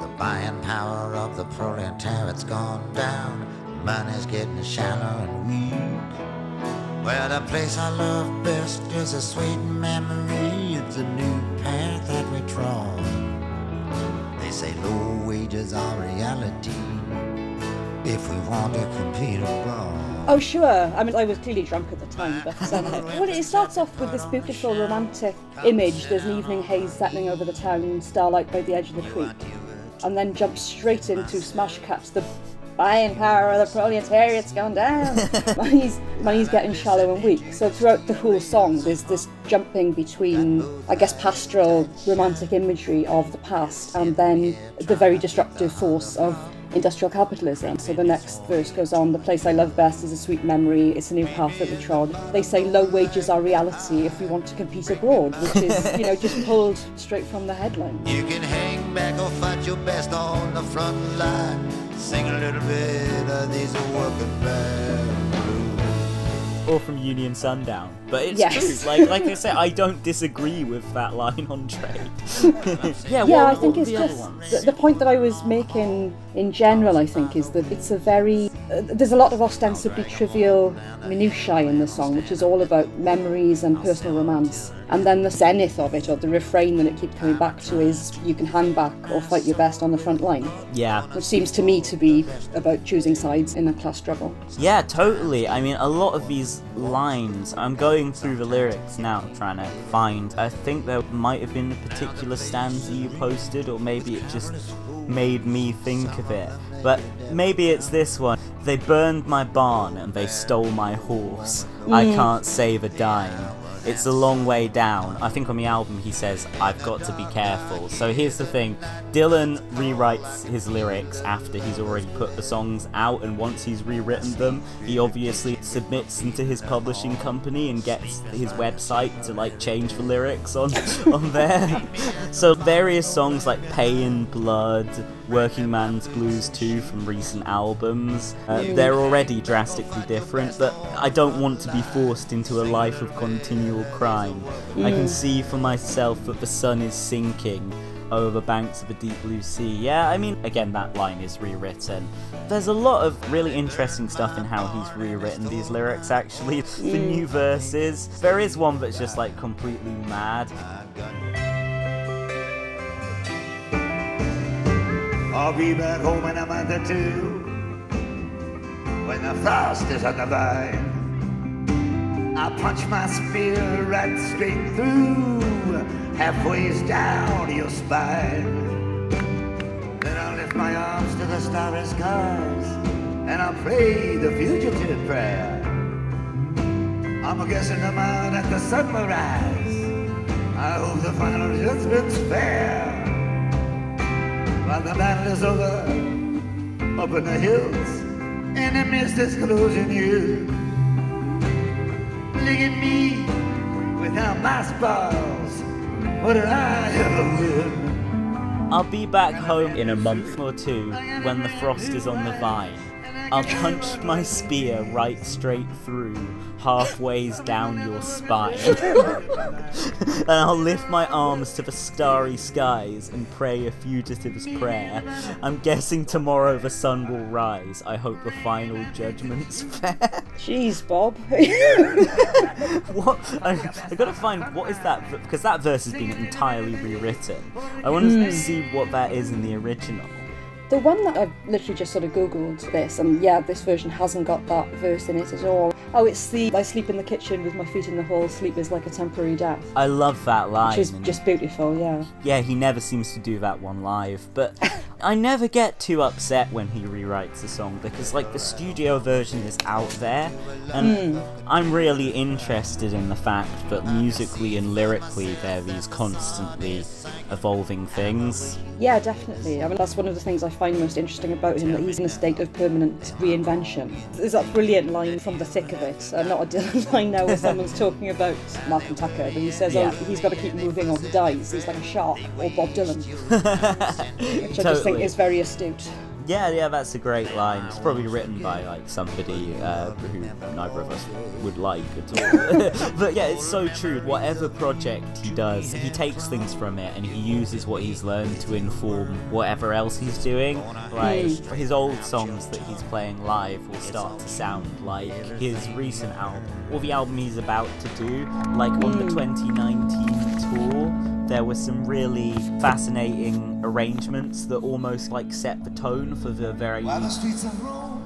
The buying power of the proletariat's gone down, money's getting shallow and weak. Well, the place I love best is a sweet memory. It's a new path that we trod. They say low wages are reality if we want to compete abroad. Oh, sure. I mean, I was clearly drunk at the time, but um, well, it starts off with this beautiful romantic image. There's an evening haze settling over the town, and starlight by the edge of the creek, and then jumps straight into smash cuts. The buying power of the proletariat's gone down. money's money's getting shallow and weak. So throughout the whole song, there's this jumping between, I guess, pastoral romantic imagery of the past, and then the very destructive force of industrial capitalism. So the next verse goes on, the place I love best is a sweet memory, it's a new path that we trod. They say low wages are reality if we want to compete abroad, which is, you know, just pulled straight from the headline. You can hang back or fight your best on the front line. Sing a little bit of these working man blues. or from Union Sundown. But it's Yes. true. Like like I said, I don't disagree with that line on trade. yeah, yeah, what, I think it's the just the, the point that I was making in general. I think is that it's a very uh, there's a lot of ostensibly trivial minutiae in the song, which is all about memories and personal romance. And then the zenith of it, or the refrain that it keeps coming back to, is you can hang back or fight your best on the front line, Yeah. which seems to me to be about choosing sides in a class struggle. Yeah, totally. I mean, a lot of these lines, I'm going through the lyrics now, trying to find. I think there might have been a particular stanza you posted, or maybe it just made me think of it. But maybe it's this one. They burned my barn and they stole my horse. I mm. can't save a dime. It's a long way down. I think on the album he says, I've got to be careful. So here's the thing Dylan rewrites his lyrics after he's already put the songs out, and once he's rewritten them, he obviously submits them to his publishing company and gets his website to like change the lyrics on, on there. So various songs like Pay in Blood, Working Man's Blues 2 from recent albums. Uh, they're already drastically different, but I don't want to be forced into a life of continual crime. I can see for myself that the sun is sinking over the banks of a deep blue sea. Yeah, I mean, again, that line is rewritten. There's a lot of really interesting stuff in how he's rewritten these lyrics, actually. The new verses. There is one that's just like completely mad. I'll be back home in a month or two when the frost is on the vine. I punch my spear right straight through, halfway down your spine. Then I'll lift my arms to the starry skies and I'll pray the fugitive prayer. I'm a guessing the mind that the sun will rise. I hope the final judgment's fair. While the battle is over, up in the hills, and the closing in. Look at me, without my spoils, what did I ever win? I'll be back home in a month or two when the frost is on the vine. I'll punch my spear right straight through, halfways down your spine. and I'll lift my arms to the starry skies and pray a fugitive's prayer. I'm guessing tomorrow the sun will rise. I hope the final judgment's fair. Jeez, Bob. what? I, I gotta find what is that because that verse has been entirely rewritten. I want to hmm. see what that is in the original. The one that I've literally just sort of googled this, and yeah, this version hasn't got that verse in it at all. Oh, it's the I sleep in the kitchen with my feet in the hall, sleep is like a temporary death. I love that line. Which is just beautiful, yeah. yeah, he never seems to do that one live, but I never get too upset when he rewrites a song because, like, the studio version is out there, and I'm really interested in the fact that musically and lyrically they're these constantly evolving things. Yeah, definitely. I mean, that's one of the things I find most interesting about him, that he's in a state of permanent reinvention. There's that brilliant line from The Thick of It, uh, not a Dylan line now where someone's talking about Malcolm Tucker, but he says, Yeah. oh, he's got to keep moving or he dies. He's like a shark, or Bob Dylan, which I just think is very astute. Yeah, yeah, that's a great line. It's probably written by like somebody uh, who neither of us would like at all. but yeah, it's so true. Whatever project he does, he takes things from it and he uses what he's learned to inform whatever else he's doing. Like his old songs that he's playing live will start to sound like his recent album or the album he's about to do. Like on the 2019 tour there were some really fascinating arrangements that almost like set the tone for the very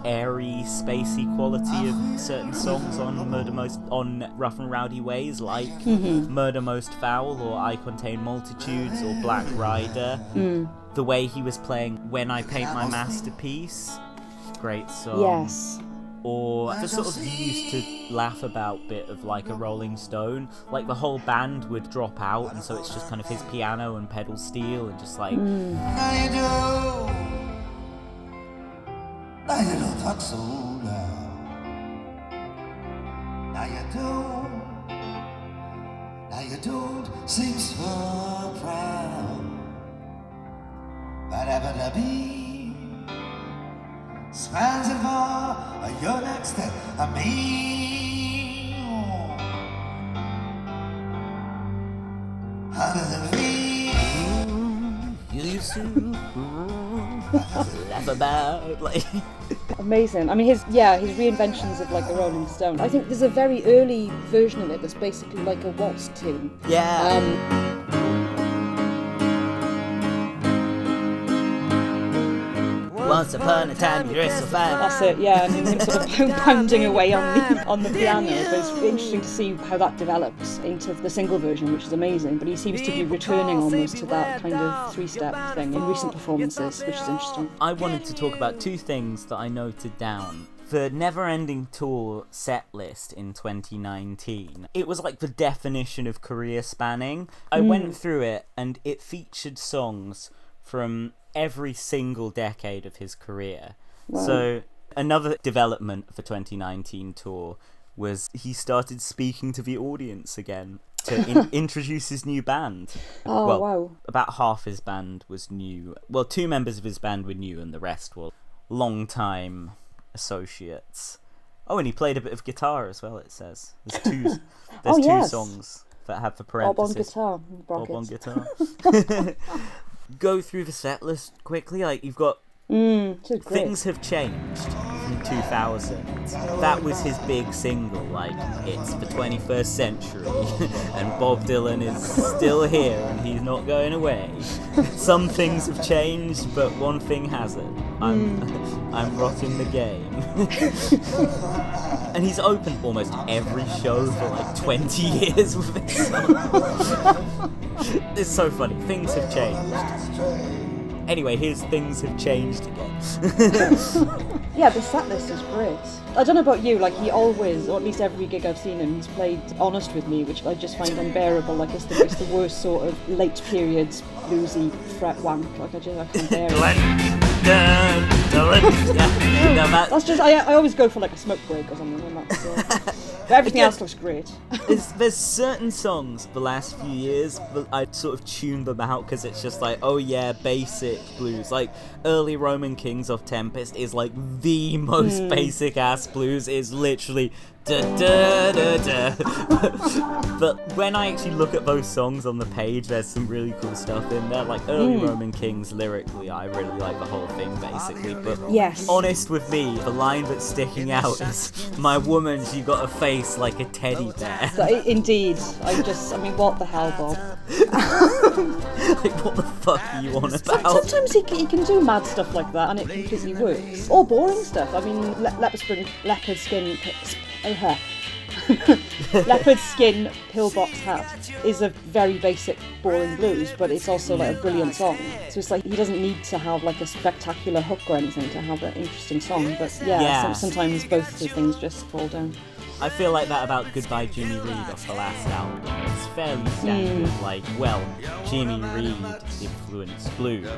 airy, spacey quality of certain songs on Murder Most on Rough and Rowdy Ways, like mm-hmm. Murder Most Foul or I Contain Multitudes or Black Rider. Mm. The way he was playing When I Paint My Masterpiece, great song Yes. Or the sort of used to laugh about bit of like a Rolling Stone, like the whole band would drop out, and so it's just kind of his piano and pedal steel, and just like mm. Now you you're next to me. How does it feel? you used to laugh about, like Amazing. I mean, his yeah, his reinventions of like a Rolling Stone. I think there's a very early version of it that's basically like a waltz tune. yeah. Um, Once upon a time, you dressed so fine. that's it. Yeah, and him sort of pounding away on the on the piano. But it's interesting to see how that develops into the single version, which is amazing. But he seems to be returning almost to that kind of three-step thing in recent performances, which is interesting. I wanted to talk about two things that I noted down. the Never Ending Tour set list in 2019, it was like the definition of career spanning. I hmm. went through it and it featured songs from every single decade of his career. So, another development for 2019 tour was he started speaking to the audience again to in- introduce his new band. Oh well, wow. about half his band was new. Well, two members of his band were new, and the rest were long-time associates. Oh, and he played a bit of guitar as well. It says there's two. There's Oh, two yes. songs that have the parentheses. Bob on guitar. Bob on guitar. Go through the set list quickly. Like you've got Mm. Things Have Changed from 2000. That was his big single, like, it's the 21st century, and Bob Dylan is still here and he's not going away. Some things have changed, but one thing hasn't. I'm, I'm rocking the game. and he's opened almost every show for like 20 years with this song. it's so funny. Things have changed. Anyway, here's things have changed again. Yeah, the set list is great. I don't know about you, like he always, or at least every gig I've seen him, he's played Honest with Me, which I just find unbearable. Like it's the, it's the worst sort of late periods bluesy fret wank. Like I just I can't bear it. Yeah, no, that, That's just I, I always go for like a smoke break or something. And that's, uh, but everything else looks great. there's, there's certain songs the last few years, but I sort of tuned them out because it's just like, oh yeah, basic blues. Like early Roman Kings of Tempest is like the most hmm. basic ass blues. Is literally. Da, da, da, da. but when I actually look at those songs on the page, there's some really cool stuff in there. Like early hmm. Roman Kings lyrically, I really like the whole thing basically. But Yes. honest with me, the line that's sticking out is, "My woman, she got a face like a teddy bear." So, indeed, I just I mean what the hell, Bob. like, what the fuck are you on about? Sometimes he, he can do mad stuff like that and it completely works. Or boring stuff. I mean, le- leopard, skin, leopard skin. p- oh, huh. leopard skin pillbox hat is a very basic, boring blues, but it's also like a brilliant song. So it's like he doesn't need to have like a spectacular hook or anything to have an interesting song. But yeah, Yeah. some- sometimes both the things just fall down. I feel like that about Goodbye Jimmy Reed off the last album. It's fairly standard, hmm. like, well, Jimmy Reed influenced blues,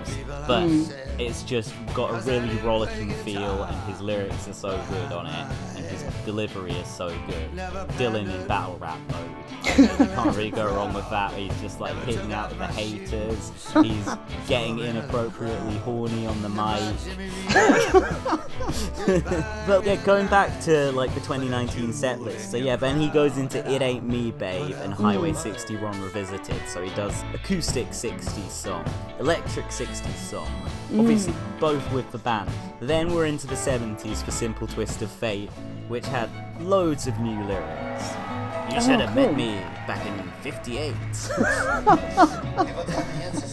but hmm. it's just got a really rollicking feel, and his lyrics are so good on it, and his delivery is so good. Dylan in battle rap mode. You can't really go wrong with that. He's just like hitting out the haters. He's getting inappropriately horny on the mic. but yeah, going back to like the 2019 set list. So yeah, then he goes into It Ain't Me, Babe, and Highway 61 Revisited. So he does acoustic 60s song, electric 60s song. Obviously, mm. both with the band. Then we're into the 70s for Simple Twist of Fate, which had loads of new lyrics. You oh, should have met cool. me back in 58.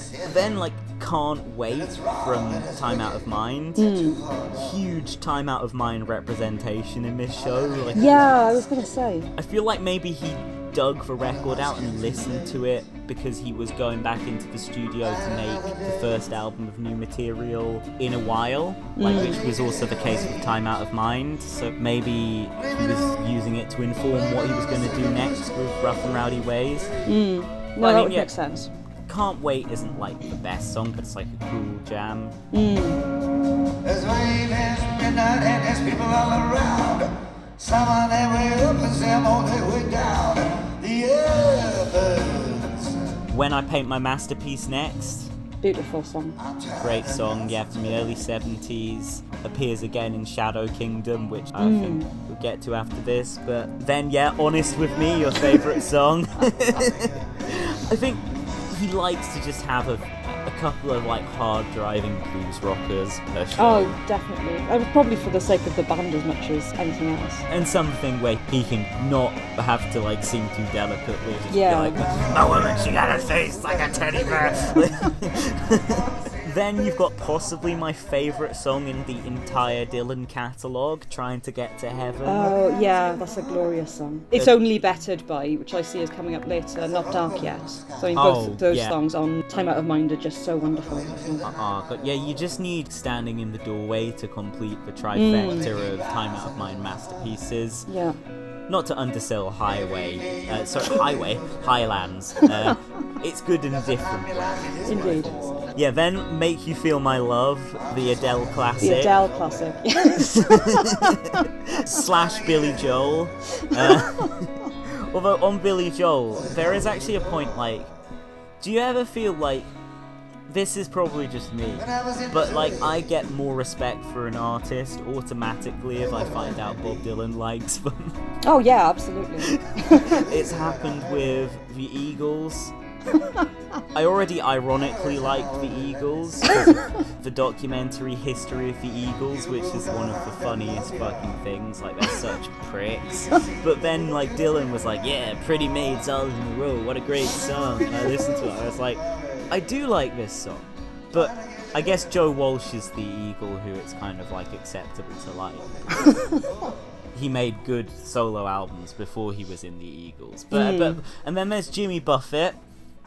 then like can't wait from time out of mind hmm. huge time out of mind representation in this show like Yeah, I was gonna say. i feel like maybe he dug the record out and listened to it because he was going back into the studio to make the first album of new material in a while like hmm. which was also the case with time out of mind so maybe he was using it to inform what he was going to do next with rough and rowdy ways hmm. No, I that mean, would yeah. make sense. Can't wait isn't like the best song but it's like a cool jam There's rain and midnight and there's people all around. Some on their way up and some on their way down. The others. when i paint my masterpiece next Beautiful song. Great song, yeah, from the early 70s. Appears again in Shadow Kingdom, which I think mm. we'll get to after this. But then, yeah, Honest with Me, your favourite song. I think he likes to just have a, a couple of like hard driving blues rockers per show. Oh, definitely. I was probably for the sake of the band as much as anything else. And something where he can not have to like sing too delicately. Just Yeah. Be like, oh, my woman, she got a face like a teddy bear. Then you've got possibly my favourite song in the entire Dylan catalogue, Trying to Get to Heaven. Oh yeah, that's a glorious song. It's Uh, only bettered by, which I see is coming up later, Not Dark Yet. So I mean, Oh, both of those yeah. songs on Time Out of Mind are just so wonderful. Think. Ah, but yeah, you just need Standing in the Doorway to complete the trifecta of Time Out of Mind masterpieces. Yeah. Not to undersell Highway, uh, sorry, Highway, Highlands. Uh, it's good in different ways. Indeed. Yeah, then Make You Feel My Love, the Adele classic. The Adele classic. Yes. slash Billy Joel. Uh, although on Billy Joel, there is actually a point like, do you ever feel like this is probably just me, but like I get more respect for an artist automatically if I find out Bob Dylan likes them. oh yeah, absolutely. it's happened with the Eagles. I already ironically like the Eagles, the documentary History of the Eagles, which is one of the funniest fucking things. Like they're such pricks. But then like Dylan was like, "Yeah, Pretty Maids all in a row. What a great song!" And I listened to it. I was like, "I do like this song," but I guess Joe Walsh is the Eagle who it's kind of like acceptable to like. he made good solo albums before he was in the Eagles. But, hmm. but and then there's Jimmy Buffett.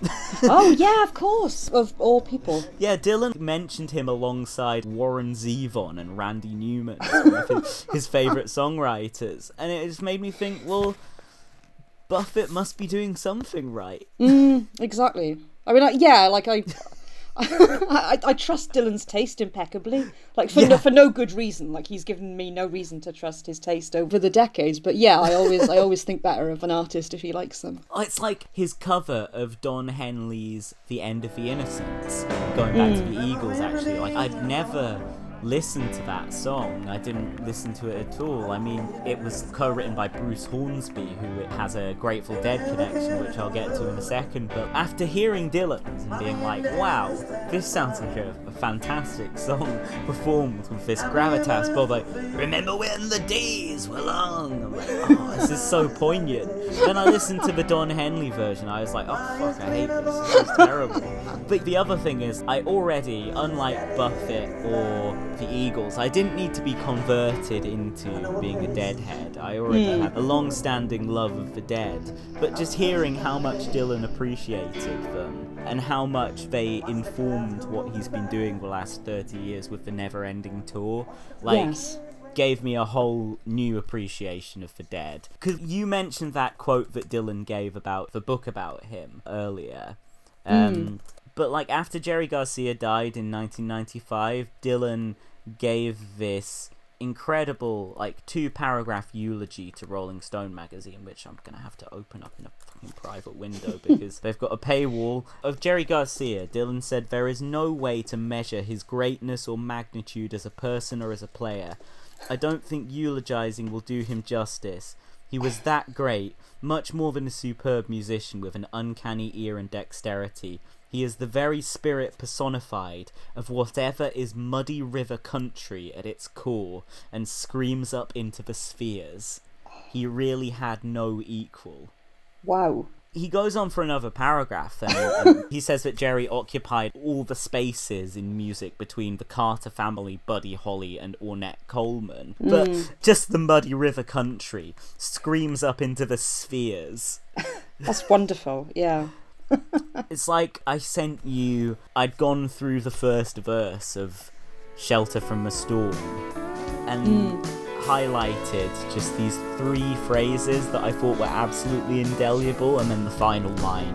oh yeah, of course. Of all people. Yeah, Dylan mentioned him alongside Warren Zevon and Randy Newman, as one of his, his favorite songwriters, and it just made me think, well, Buffett must be doing something right. Mm, exactly. I mean, like, yeah, like I, I, I trust Dylan's taste impeccably. Like for no, for no good reason. Like he's given me no reason to trust his taste over the decades. But yeah, I always, I always think better of an artist if he likes them. It's like his cover of Don Henley's "The End of the Innocence," going back to mm. the Eagles. Actually, like I'd never listened to that song. I didn't listen to it at all. I mean, it was co-written by Bruce Hornsby, who has a Grateful Dead connection, which I'll get to in a second. But after hearing Dylan and being like, "Wow, this sounds like a, a fantastic song performed with this gravitas," Bob like, "Remember when the days were long?" I'm like, "Oh, this is so poignant." Then I listened to the Don Henley version. I was like, "Oh fuck, I hate this. This is terrible." But the other thing is, I already, unlike Buffett or the Eagles, I didn't need to be converted into being a deadhead. I already had a long-standing love of the dead. But just hearing how much Dylan appreciated them and how much they informed what he's been doing the last 30 years with the never-ending tour, like yes. gave me a whole new appreciation of the dead. Because you mentioned that quote that Dylan gave about the book about him earlier. Um, But like after Jerry Garcia died in 1995, Dylan gave this incredible like two paragraph eulogy to Rolling Stone magazine, which I'm gonna have to open up in a fucking private window because they've got a paywall of Jerry Garcia. Dylan said there is no way to measure his greatness or magnitude as a person or as a player. I don't think eulogizing will do him justice. He was that great, much more than a superb musician with an uncanny ear and dexterity. He is the very spirit personified of whatever is muddy river country at its core and screams up into the spheres. He really had no equal. Wow. He goes on for another paragraph and he says that Jerry occupied all the spaces in music between the Carter family, Buddy Holly, and Ornette Coleman. But hmm. just the muddy river country screams up into the spheres. That's wonderful. Yeah. It's like I sent you. I'd gone through the first verse of Shelter from a Storm and hmm. highlighted just these three phrases that I thought were absolutely indelible, and then the final line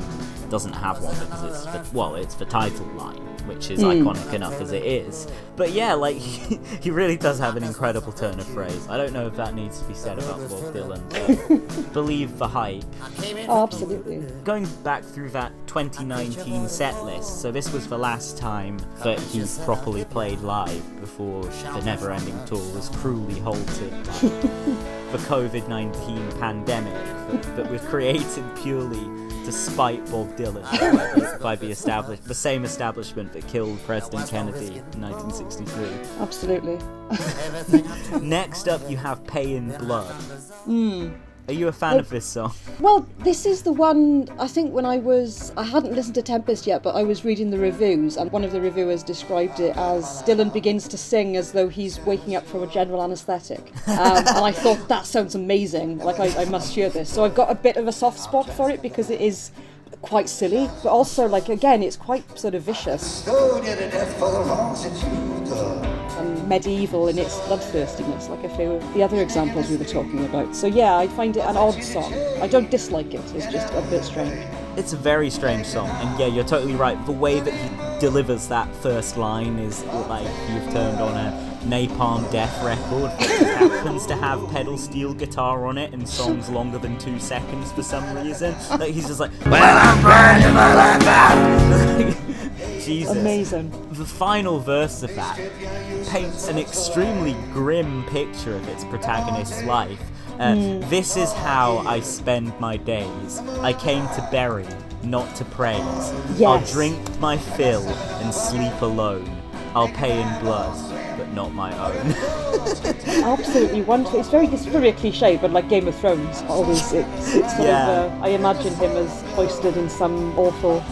doesn't have one because it's the, well, it's the title line, which is hmm. iconic enough as it is. But yeah, like he really does have an incredible turn of phrase. I don't know if that needs to be said about Bob Dylan, but believe the hype Oh, absolutely. going back through that 2019 set list, so this was the last time that he properly played live before the never ending tour was cruelly halted by the COVID 19 pandemic that, that was created purely to spite Bob Dylan by the, by the established the same establishment that killed President Kennedy in 1963. Absolutely. Next up, you have Pay in Blood. Are you a fan of this song? Well, this is the one I think when I was I hadn't listened to Tempest yet, but I was reading the reviews and one of the reviewers described it as Dylan begins to sing as though he's waking up from a general anaesthetic. Um, and I thought that sounds amazing. Like I, I must hear this. So I've got a bit of a soft spot for it because it is quite silly, but also like again it's quite sort of vicious and medieval in its bloodthirstiness, like a few of the other examples we were talking about. So yeah, I find it an odd song. I don't dislike it. It's just a bit strange. It's a very strange song, and yeah, you're totally right. The way that he delivers that first line is like you've turned on a Napalm Death record that happens to have pedal steel guitar on it and songs longer than two seconds for some reason. Like he's just like, Well, I'm burning my life out. Jesus. Amazing. The final verse of that paints an extremely grim picture of its protagonist's life. Uh, This is how I spend my days. I came to bury, not to praise. I'll drink my fill and sleep alone. I'll pay in blood, but not my own. Absolutely wonderful. It's very, it's very a cliche, but like Game of Thrones, always it's, it's Yeah. of. Uh, I imagine him as hoisted in some awful,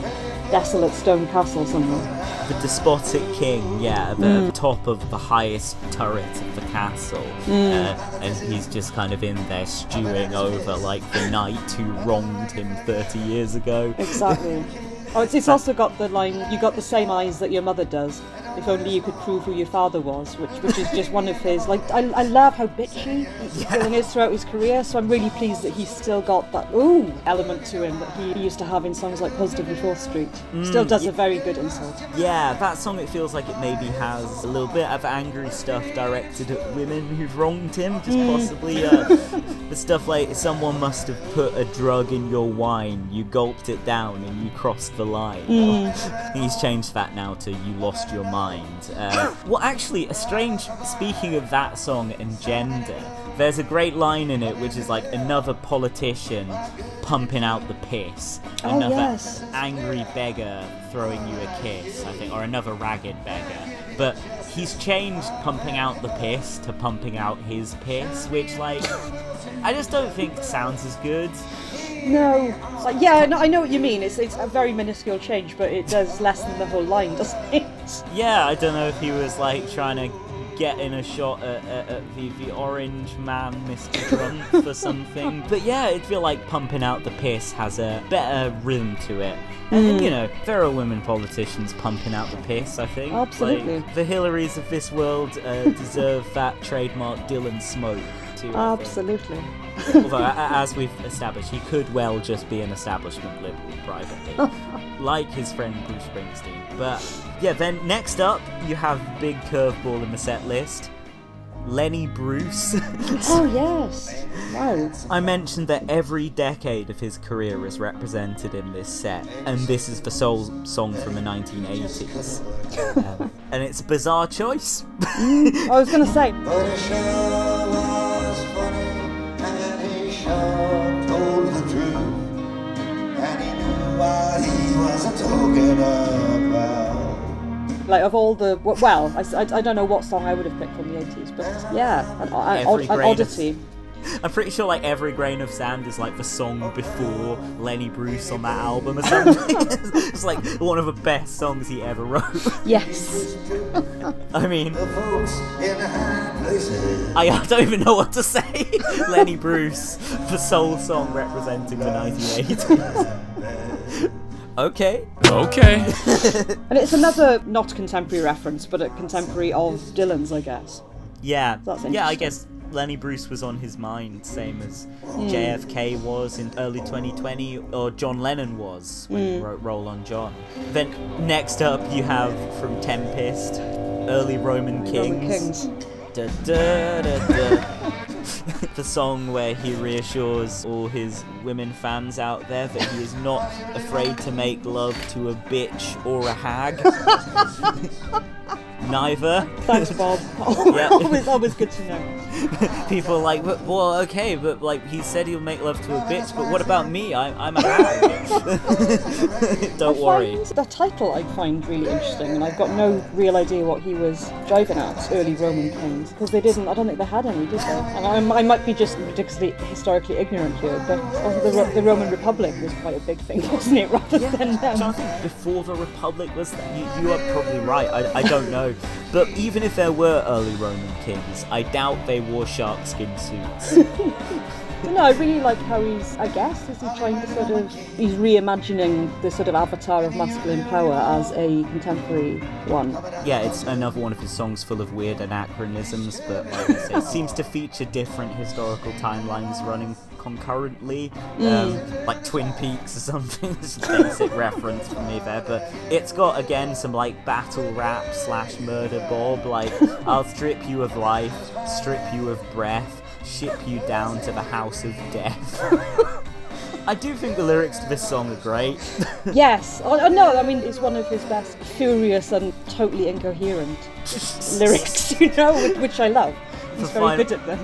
desolate stone castle somewhere. the despotic king, yeah, at the top of the highest turret of the castle, uh, and he's just kind of in there stewing over like the knight who wronged him 30 years ago. Exactly. Oh, it's, it's also got the line, you got the same eyes that your mother does. If only you could prove who your father was, which which is just one of his. Like, I, I love how bitchy Dylan is throughout his career, so I'm really pleased that he's still got that ooh element to him that he used to have in songs like Positively Fourth Street. Mm, still does a very good insult. Yeah, that song it feels like it maybe has a little bit of angry stuff directed at women who've wronged him, just mm. possibly uh, the stuff like someone must have put a drug in your wine, you gulped it down and you crossed the line. Mm. He's changed that now to you lost your mind. Uh, well, actually, a strange. Speaking of that song and gender, there's a great line in it which is like another politician pumping out the piss, Oh, another yes. angry beggar throwing you a kiss, I think, or another ragged beggar. But he's changed pumping out the piss to pumping out his piss, which like I just don't think sounds as good. No. It's like, yeah, no, I know what you mean. It's, it's a very minuscule change, but it does lessen the whole line, doesn't it? Yeah, I don't know if he was like trying to get in a shot at, at, at the, the orange man, Mr. Grunt, for something. But yeah, it'd feel like pumping out the piss has a better rhythm to it. And you know, there are women politicians pumping out the piss, I think. Absolutely. Like, the Hillarys of this world uh, deserve that trademark Dylan smoke, too. Absolutely. Although, a- a- as we've established, he could well just be an establishment liberal privately, like his friend Bruce Springsteen. But yeah, then next up, you have big curveball in the set list. Lenny Bruce. Oh, yes. right. I mentioned that every decade of his career is represented in this set, and this is the sole song from the 1980s. Um, and it's a bizarre choice. I was going to say, But he sure was funny, and he sure told the truth. And he knew what he was talking about. like, of all the. w- Well, I don't know what song I would have picked from the 80s, but yeah, an, an, Every an grain of- oddity. I'm pretty sure like every grain of sand is like the song before Lenny Bruce on that album or something. it's like one of the best songs he ever wrote. Yes. I mean, The folks in the high places. I don't even know what to say. Lenny Bruce, the sole song representing the 1980s. okay. Okay. And it's another not contemporary reference, but a contemporary of Dylan's, I guess. Yeah. Yeah, I guess Lenny Bruce was on his mind, same as JFK was in early 2020, or John Lennon was when he wrote Roll on John. Then next up, you have from Tempest, early Roman Roman Kings. Kings. Da, da, da, da. the song where he reassures all his women fans out there that he is not afraid to make love to a bitch or a hag. neither. Thanks, Bob. Yeah. always, always good to know. People are like, but, well, okay, but like he said he'll make love to a bitch, but what about me? I, I'm a hag. Don't worry. the title I find really interesting, and I've got no real idea what he was driving at. Early Roman kings, because they didn't. I don't think they had any, did they? And I, I might be just ridiculously historically ignorant here, but the, the Roman Republic was quite a big thing, wasn't it? Rather than So I um, think before the Republic was, you, you are probably right. I, I don't know, but even if there were early Roman kings, I doubt they wore shark skin suits. no, I really like how he's. I guess is he trying to sort of he's reimagining the sort of avatar of masculine power as a contemporary one. yeah, it's another one of his songs full of weird anachronisms, but like I say, it seems to feature different historical timelines running concurrently, um, like Twin Peaks or something. It's a basic reference for me there, but it's got again some like battle rap slash murder bob. Like I'll strip you of life, strip you of breath, ship you down to the house of death. I do think the lyrics to this song are great. Yes. Oh, oh, no, I mean it's one of his best furious and totally incoherent lyrics, you know, which, I love. He's very fine- good at them.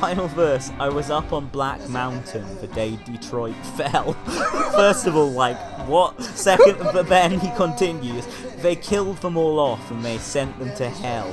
Final verse. I was up on Black Mountain the day Detroit fell. First of all, like, what? Second, but then he continues. They killed them all off and they sent them to hell.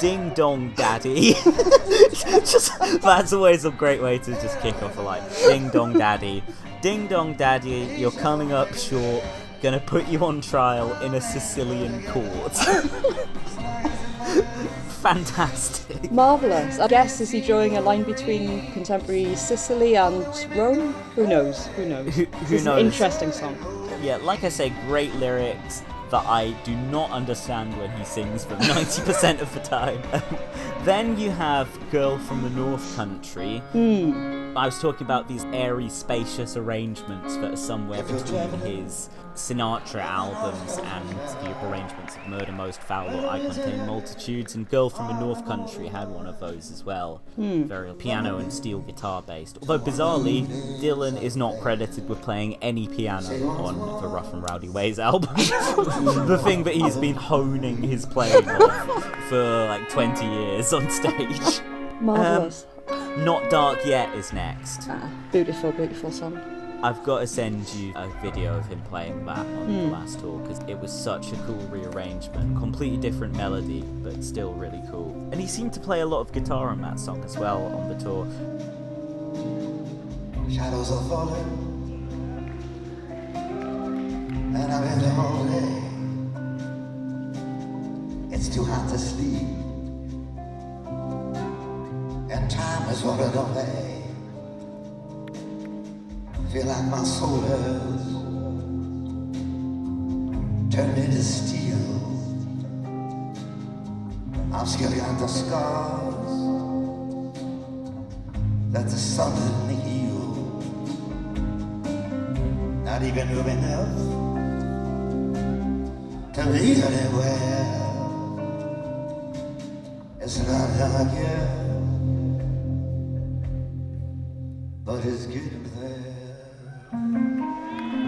Ding dong, daddy. just that's always a great way to just kick off a line. Ding dong, daddy. Ding dong, daddy. You're coming up short. Gonna put you on trial in a Sicilian court. Fantastic. Marvelous. I guess is he drawing a line between contemporary Sicily and Rome? Who knows? Who knows? Who- who It's knows? an interesting song. Yeah, like I say, great lyrics that I do not understand when he sings them 90% of the time. then you have Girl from the North Country. Hmm. I was talking about these airy, spacious arrangements that are somewhere between his Sinatra albums and the arrangements of Murder Most Foul or I Contain Multitudes, and Girl from the North Country had one of those as well. Very piano and steel guitar based. Although, bizarrely, Dylan is not credited with playing any piano on the Rough and Rowdy Ways album. the thing that he's been honing his playing on for like 20 years on stage. Marvelous. Not Dark Yet is next. ah, beautiful, beautiful song. I've got to send you a video of him playing that on the hmm. last tour because it was such a cool rearrangement. Completely different melody, but still really cool. And he seemed to play a lot of guitar on that song as well on the tour. Shadows are falling, and I've been all day. It's too hot to sleep, and time is running away. Feel like my soul has turned into steel. I'm still got the scars that the sun didn't heal. Not even room enough to leave anywhere. It's not dark yet, but it's there.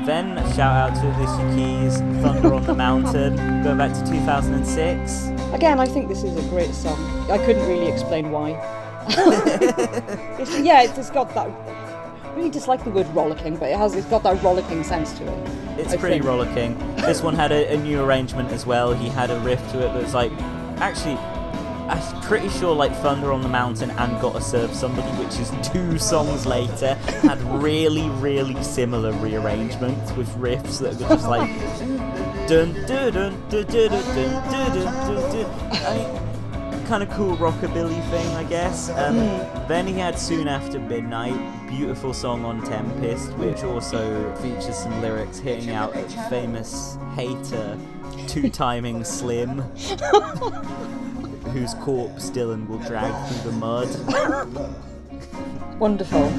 Then, shout out to Alicia Keys, Thunder on the Mountain, going back to 2006. Again, I think this is a great song. I couldn't really explain why. it's, yeah, it's, it's got that. I really dislike the word rollicking, but it has. It's got that rollicking sense to it. It's I pretty think. rollicking. This one had a, a new arrangement as well. He had a riff to it that was like, actually, I'm pretty sure like Thunder on the Mountain and Gotta Serve Somebody, which is two songs later, had really, really similar rearrangements with riffs that were just like dun dun dun dun dun dun dun dun dun dun. dun. I mean, kind of cool rockabilly thing, I guess. Um, Then he had Soon After Midnight, beautiful song on Tempest, which also features some lyrics hitting out at famous hater, two timing Slim, whose corpse Dylan will drag through the mud. Wonderful.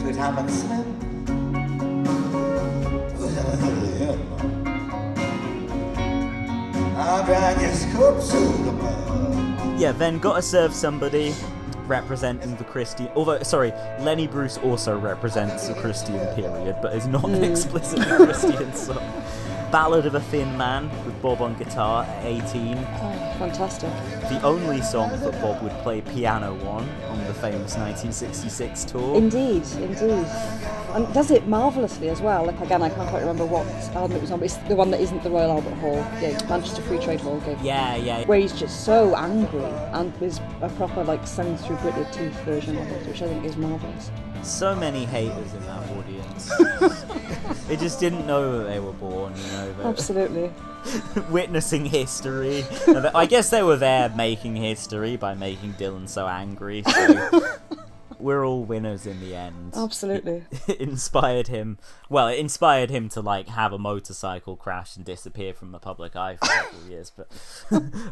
Two time and slim. I'll drag his corpse through the mud. Yeah, then Gotta Serve Somebody, representing the Christian. Although, sorry, Lenny Bruce also represents the Christian period, but is not an explicitly Christian song. Ballad of a Thin Man with Bob on guitar at 18. Oh, fantastic. The only song that Bob would play piano on on the famous 1966 tour. Indeed, indeed. And does it marvellously as well. Like again, I can't quite remember what album it was on, but it's the one that isn't the Royal Albert Hall gig, Manchester Free Trade Hall gig. yeah, yeah. Where he's just so angry and there's a proper like sung through gritted teeth version of it, which I think is marvellous. So many haters in that audience. they just didn't know that they were born, you know. They Absolutely. witnessing history. I guess they were there making history by making Dylan so angry. So we're all winners in the end. Absolutely. It inspired him. Well, it inspired him to like have a motorcycle crash and disappear from the public eye for several years, but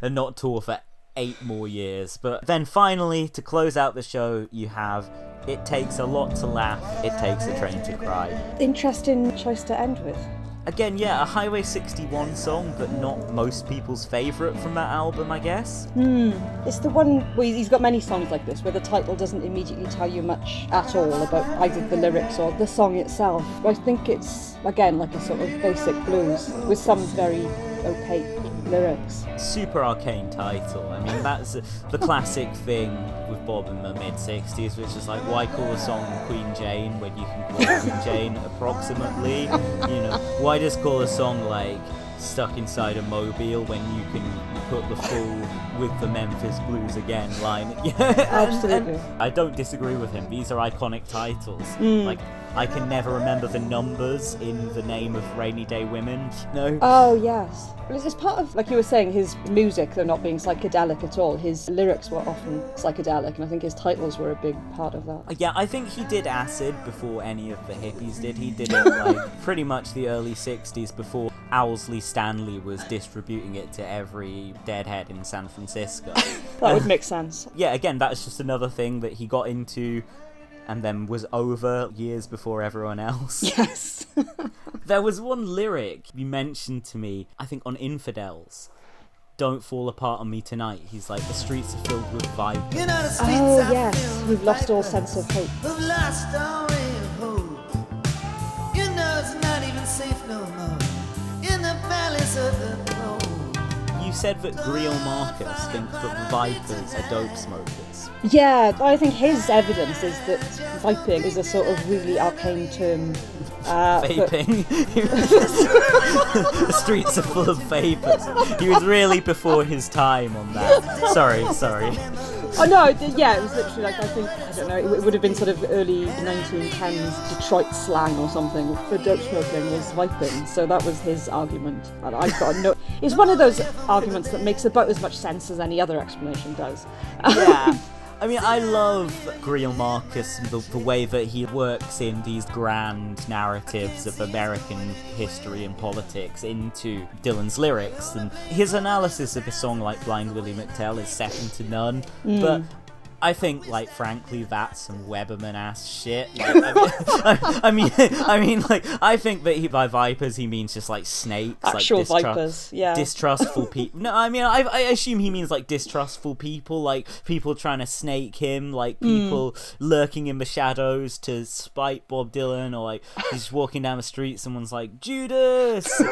and not tour for eight more years. But then finally, to close out the show, you have "It Takes a Lot to Laugh, It Takes a Train to Cry." Interesting choice to end with. Again, yeah, a Highway 61 song, but not most people's favourite from that album, I guess. Hmm. It's the one where he's got many songs like this where the title doesn't immediately tell you much at all about either the lyrics or the song itself. I think it's, again, like a sort of basic blues with some very opaque lyrics. Super arcane title. I mean, that's the classic thing with Bob in the mid 60s, which is like, why call a song Queen Jane when you can call Queen Jane approximately? You know, why just call a song like Stuck Inside a Mobile when you can put the full with the Memphis Blues again line? Yeah, and- and Absolutely. I don't disagree with him. These are iconic titles. Mm. Like, I can never remember the numbers in the name of Rainy Day Women. No. Oh, yes. Well, it's- it's part of, like you were saying, his music, though not being psychedelic at all. His lyrics were often psychedelic, and I think his titles were a big part of that. Yeah, I think he did acid before any of the hippies did. He did it like pretty much the early 60s before Owsley Stanley was distributing it to every deadhead in San Francisco. That would make sense. yeah, again, that's just another thing that he got into and then was over years before everyone else. Yes. There was one lyric you mentioned to me, I think on Infidels. Don't fall apart on me tonight. He's like, the streets are filled with vibes. You know oh, yes. We've lost all sense of hope. Who've lost all hope. You know it's not even safe no more. In the valleys of the cold. You said that Greil Marcus thinks that vipers are dope smokers. Yeah, I think his evidence is that viping is a sort of really arcane term. Uh, Vaping. the streets are full of vapors. He was really before his time on that. Sorry, sorry. Oh no, yeah, it was literally like I think I don't know. It, it would have been sort of early 1910s Detroit slang or something for dope smoking was viping. So that was his argument, and I've got no. It's one of those arguments that makes about as much sense as any other explanation does. Yeah. I mean, I love Greil Marcus, the, the way that he works in these grand narratives of American history and politics into Dylan's lyrics. And his analysis of a song like Blind Willie McTell is second to none. Mm. But I think, like, frankly, that's some Weberman ass shit. Like, I, mean, I, mean, I mean, like, I think that he, by vipers he means just like snakes, Actual like, vipers, yeah. distrustful people. No, I mean, I, I assume he means like distrustful people, like people trying to snake him, like hmm. people lurking in the shadows to spite Bob Dylan, or like he's walking down the street, someone's like Judas.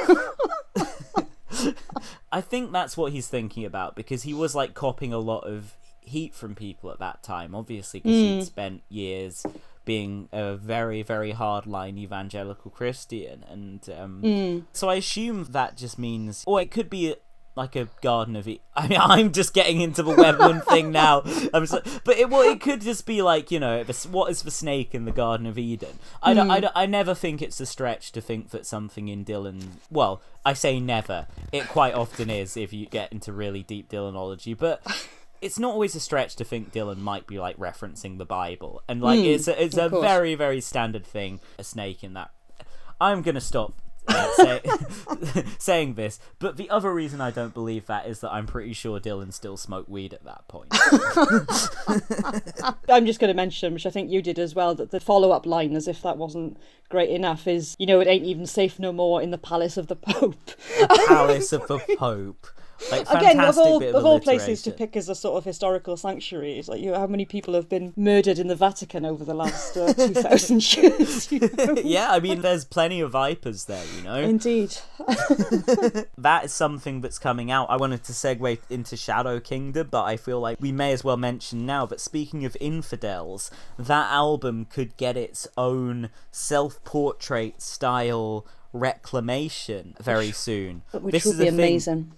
I think that's what he's thinking about because he was like copying a lot of heat from people at that time, obviously, because he'd mm. spent years being a very, very hardline evangelical Christian, and um, mm. so I assume that just means, or it could be like a Garden of Eden. I mean, I'm just getting into the Weberman thing now. I'm so, but it well, it could just be like you know, what is the snake in the Garden of Eden? I, don't, I, mm. don't, I never think it's a stretch to think that something in Dylan. Well, I say never. It quite often is if you get into really deep Dylanology, but. It's not always a stretch to think Dylan might be like referencing the Bible, and like it's a, it's a course. very very standard thing. A snake in that. I'm gonna stop uh, say, saying this, but the other reason I don't believe that is that I'm pretty sure Dylan still smoked weed at that point. I'm just going to mention, which I think you did as well, that the follow-up line, as if that wasn't great enough, is you know it ain't even safe no more in the palace of the Pope. The palace of the Pope. Like Again, of all bit of all places to pick as a sort of historical sanctuary, it's like you know, how many people have been murdered in the Vatican over the last uh, two thousand years. You know? yeah, I mean, there's plenty of vipers there, you know. Indeed. that is something that's coming out. I wanted to segue into Shadow Kingdom, but I feel like we may as well mention now. But speaking of infidels, that album could get its own self-portrait style reclamation very soon. Which this would is be a thing amazing.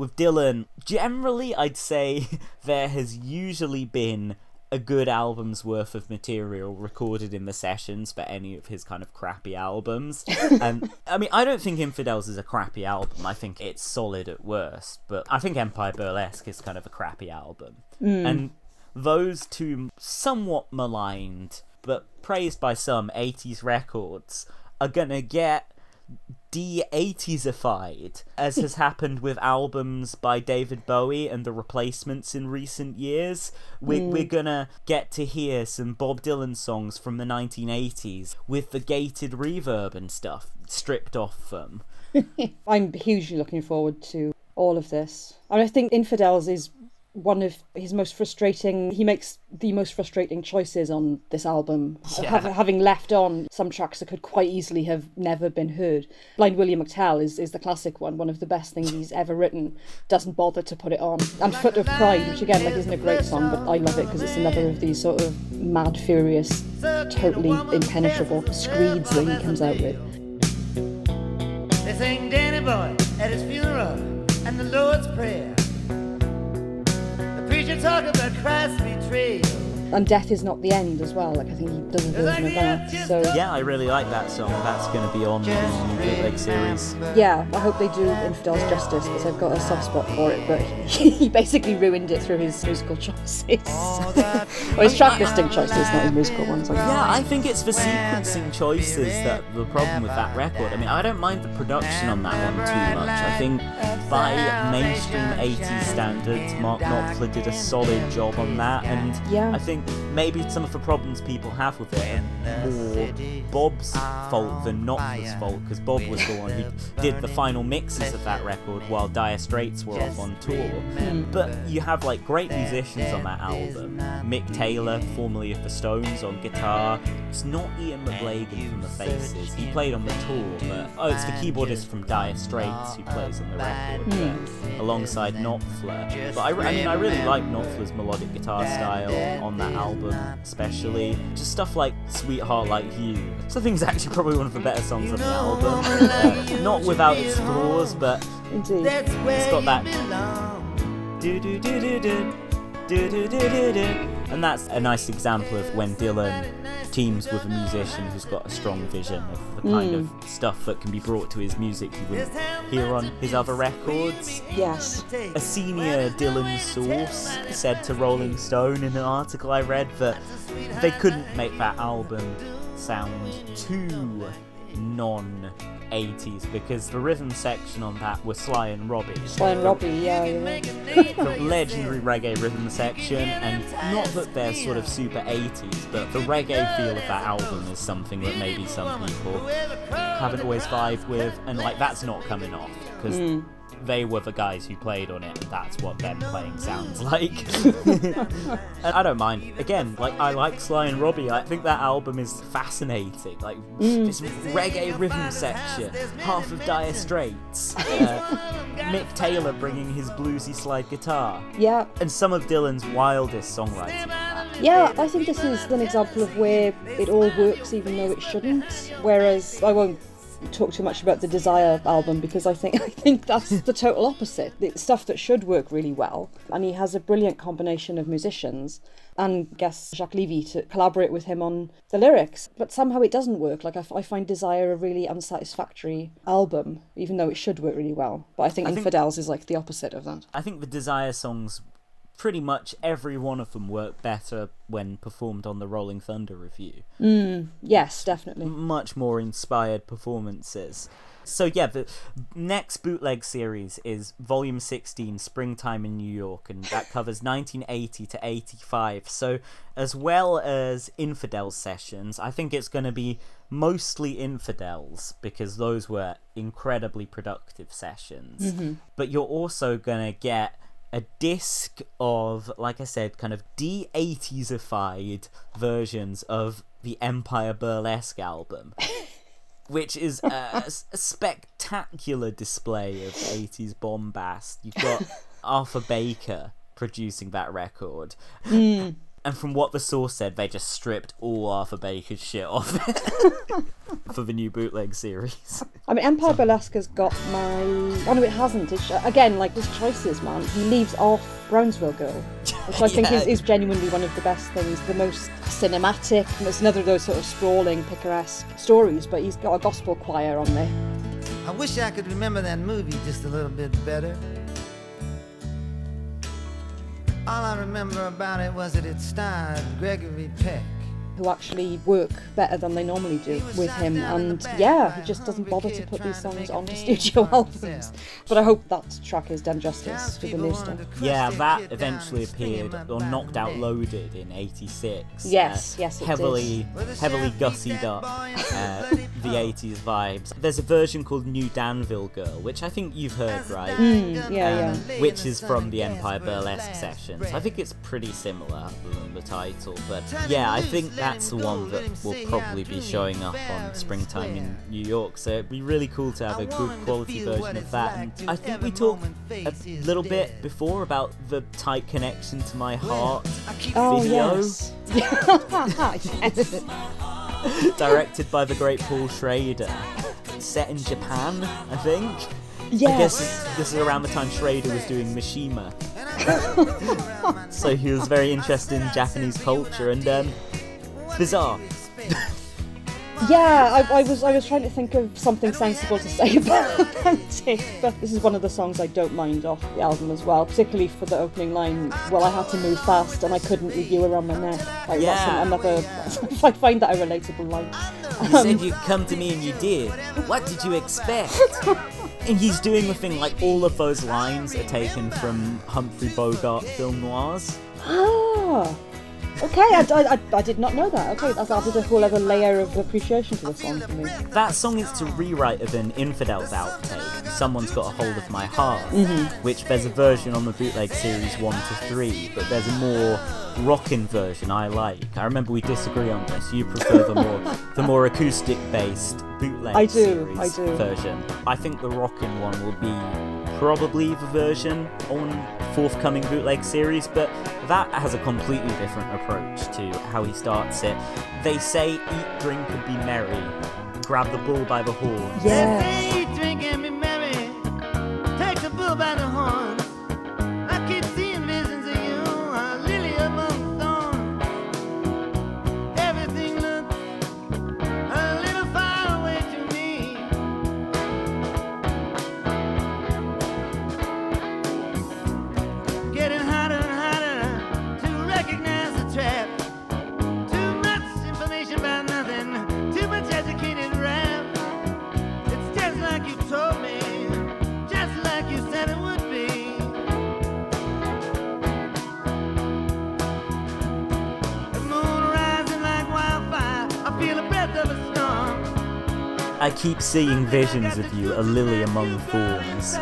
With Dylan. Generally, I'd say there has usually been a good album's worth of material recorded in the sessions for any of his kind of crappy albums. and I mean, I don't think Infidels is a crappy album. I think it's solid at worst, but I think Empire Burlesque is kind of a crappy album. Hmm. And those two somewhat maligned but praised by some 80s records are gonna get de-80sified, as has happened with albums by David Bowie and the replacements in recent years. We're, hmm. we're gonna get to hear some Bob Dylan songs from the 1980s with the gated reverb and stuff stripped off them. I'm hugely looking forward to all of this. And I think Infidels is one of his most frustrating he makes the most frustrating choices on this album. Yeah. Hav- having left on some tracks that could quite easily have never been heard. Blind william mctell is, is the classic one one of the best things he's ever written. Doesn't bother to put it on. And foot of pride which again like isn't a great song but i love it because it's another of these sort of mad furious totally impenetrable screeds that he comes out with. They sang Danny Boy at his funeral and the Lord's Prayer you talk about Crosby betrayal and death is not the end as well like i think he does a version of that so Yeah, I really like that song. That's gonna be on the new bootleg series. Yeah, I hope they do Infidels justice because I've got a soft spot for it, but he basically ruined it through his musical choices. or his track listing choices, not his musical ones. I. Yeah, I think it's the sequencing choices that the problem with that record. I mean, I don't mind the production on that one too much. I think by mainstream 80s standards, Mark Knopfler did a solid job on that, and Yeah. I think maybe some of the problems people have with it are more Bob's fault than Knopfler's fault, because Bob was the one who did the final mixes of that record while Dire Straits were off on tour. But you have like great musicians on that album. Mick Taylor, formerly of the Stones, on guitar. It's not Ian McLagan from the Faces. He played on the tour, but oh, it's the keyboardist from Dire Straits who plays on the record, but alongside Knopfler. But I, I mean, I really like Knopfler's melodic guitar style on that album, especially just stuff like "Sweetheart Like You." Which I think is actually probably one of the better songs on the album. Uh, not without its flaws, but Indeed. It's got that- you belong. do do do do do do do do do do. And that's a nice example of when Dylan teams with a musician who's got a strong vision of the kind of mm. stuff that can be brought to his music you wouldn't hear on his other records. Yes. A senior Dylan source said to Rolling Stone in an article I read that they couldn't make that album sound too non 80s because the rhythm section on that was Sly and Robbie. Sly and Robbie, yeah, you're the legendary reggae rhythm section, and not that they're sort of super 80s, but the reggae feel of that album is something that maybe some people haven't always vibed with, and like that's not coming off because hmm. They were the guys who played on it, and that's what them playing sounds like. and I don't mind. Again, like I like Sly and Robbie. I think that album is fascinating. Like this reggae rhythm section, half of Dire Straits, uh, Mick Taylor bringing his bluesy slide guitar, Yeah, and some of Dylan's wildest songwriting. yeah, I think this is an example of where it all works even though it shouldn't. Whereas I won't talk too much about the Desire album because I think I think that's the total opposite. It's stuff that should work really well, and he has a brilliant combination of musicians and guess Jacques Levy to collaborate with him on the lyrics. But somehow it doesn't work. Like I, f- I find Desire a really unsatisfactory album, even though it should work really well. But I think I think- Infidels is like the opposite of that. I think the Desire songs, pretty much every one of them work better when performed on the Rolling Thunder Revue. Mm, yes, definitely. much more inspired performances. So yeah, the next bootleg series is Volume 16, Springtime in New York, and that covers 1980 to 85. So as well as Infidel sessions, I think it's going to be mostly Infidels because those were incredibly productive sessions. Mm-hmm. But you're also going to get a disc of, like I said, kind of de 80sified versions of the Empire Burlesque album. which is a spectacular display of 80s bombast. You've got Arthur Baker producing that record. Hmm. And from what the source said, they just stripped all Arthur Baker's shit off it for the new bootleg series. I mean, Empire Burlesque has got my. Oh no, it hasn't. It's, again, like his choices, man. He leaves off Brownsville Girl, which I think is, Yeah. is genuinely one of the best things, the most cinematic. It's another of those sort of sprawling, picaresque stories. But he's got a gospel choir on there. I wish I could remember that movie just a little bit better. All I remember about it was that it starred Gregory Peck. Who actually work better than they normally do with him. And yeah, he just doesn't bother to put these songs onto studio albums. But I hope that track is done justice with the new stuff. Yeah, that eventually appeared on Knocked Out Loaded in '86. Yes, yes, it heavily, heavily gussied up uh, the '80s vibes. There's a version called New Danville Girl, which I think you've heard, right? Mm, yeah, Um, which is from the Empire Burlesque sessions. I think it's pretty similar other than the title, but yeah, I think that's the one that will probably be showing up on Springtime in New York. So it'd be really cool to have a good quality version of that. And I think we talked a little bit before about the tight connection to my heart Oh, video, yes. yes. directed by the great Paul Schrader, set in Japan, I think. Yes. I guess this, this is around the time Schrader was doing Mishima. so he was very interested in Japanese culture and um, bizarre. Yeah, I, I was I was trying to think of something sensible to say about it, but this is one of the songs I don't mind off the album as well, particularly for the opening line. Well, I had to move fast and I couldn't with you around my neck. Like, Yeah. another. I find that a relatable line. You said you'd come to me and you did. What did you expect? and he's doing the thing like all of those lines are taken from Humphrey Bogart film noirs. Ah, okay, I, I, I, I did not know that. Okay, that's added a whole other layer of appreciation to the song for me. That song is to rewrite of an Infidels outtake. Someone's got a hold of my heart, mm-hmm. which there's a version on the bootleg series one to three, but there's a more rockin' version I like. I remember we disagree on this. You prefer the more the more acoustic based bootleg I do, series I do. version. I think the rockin' one will be probably the version on forthcoming bootleg series, but that has a completely different approach to how he starts it. They say eat, drink, and be merry. Grab the bull by the horns. Yeah. Say, eat, drink, and be merry. Take the bull by the horns. I keep seeing visions of you, a lily among thorns.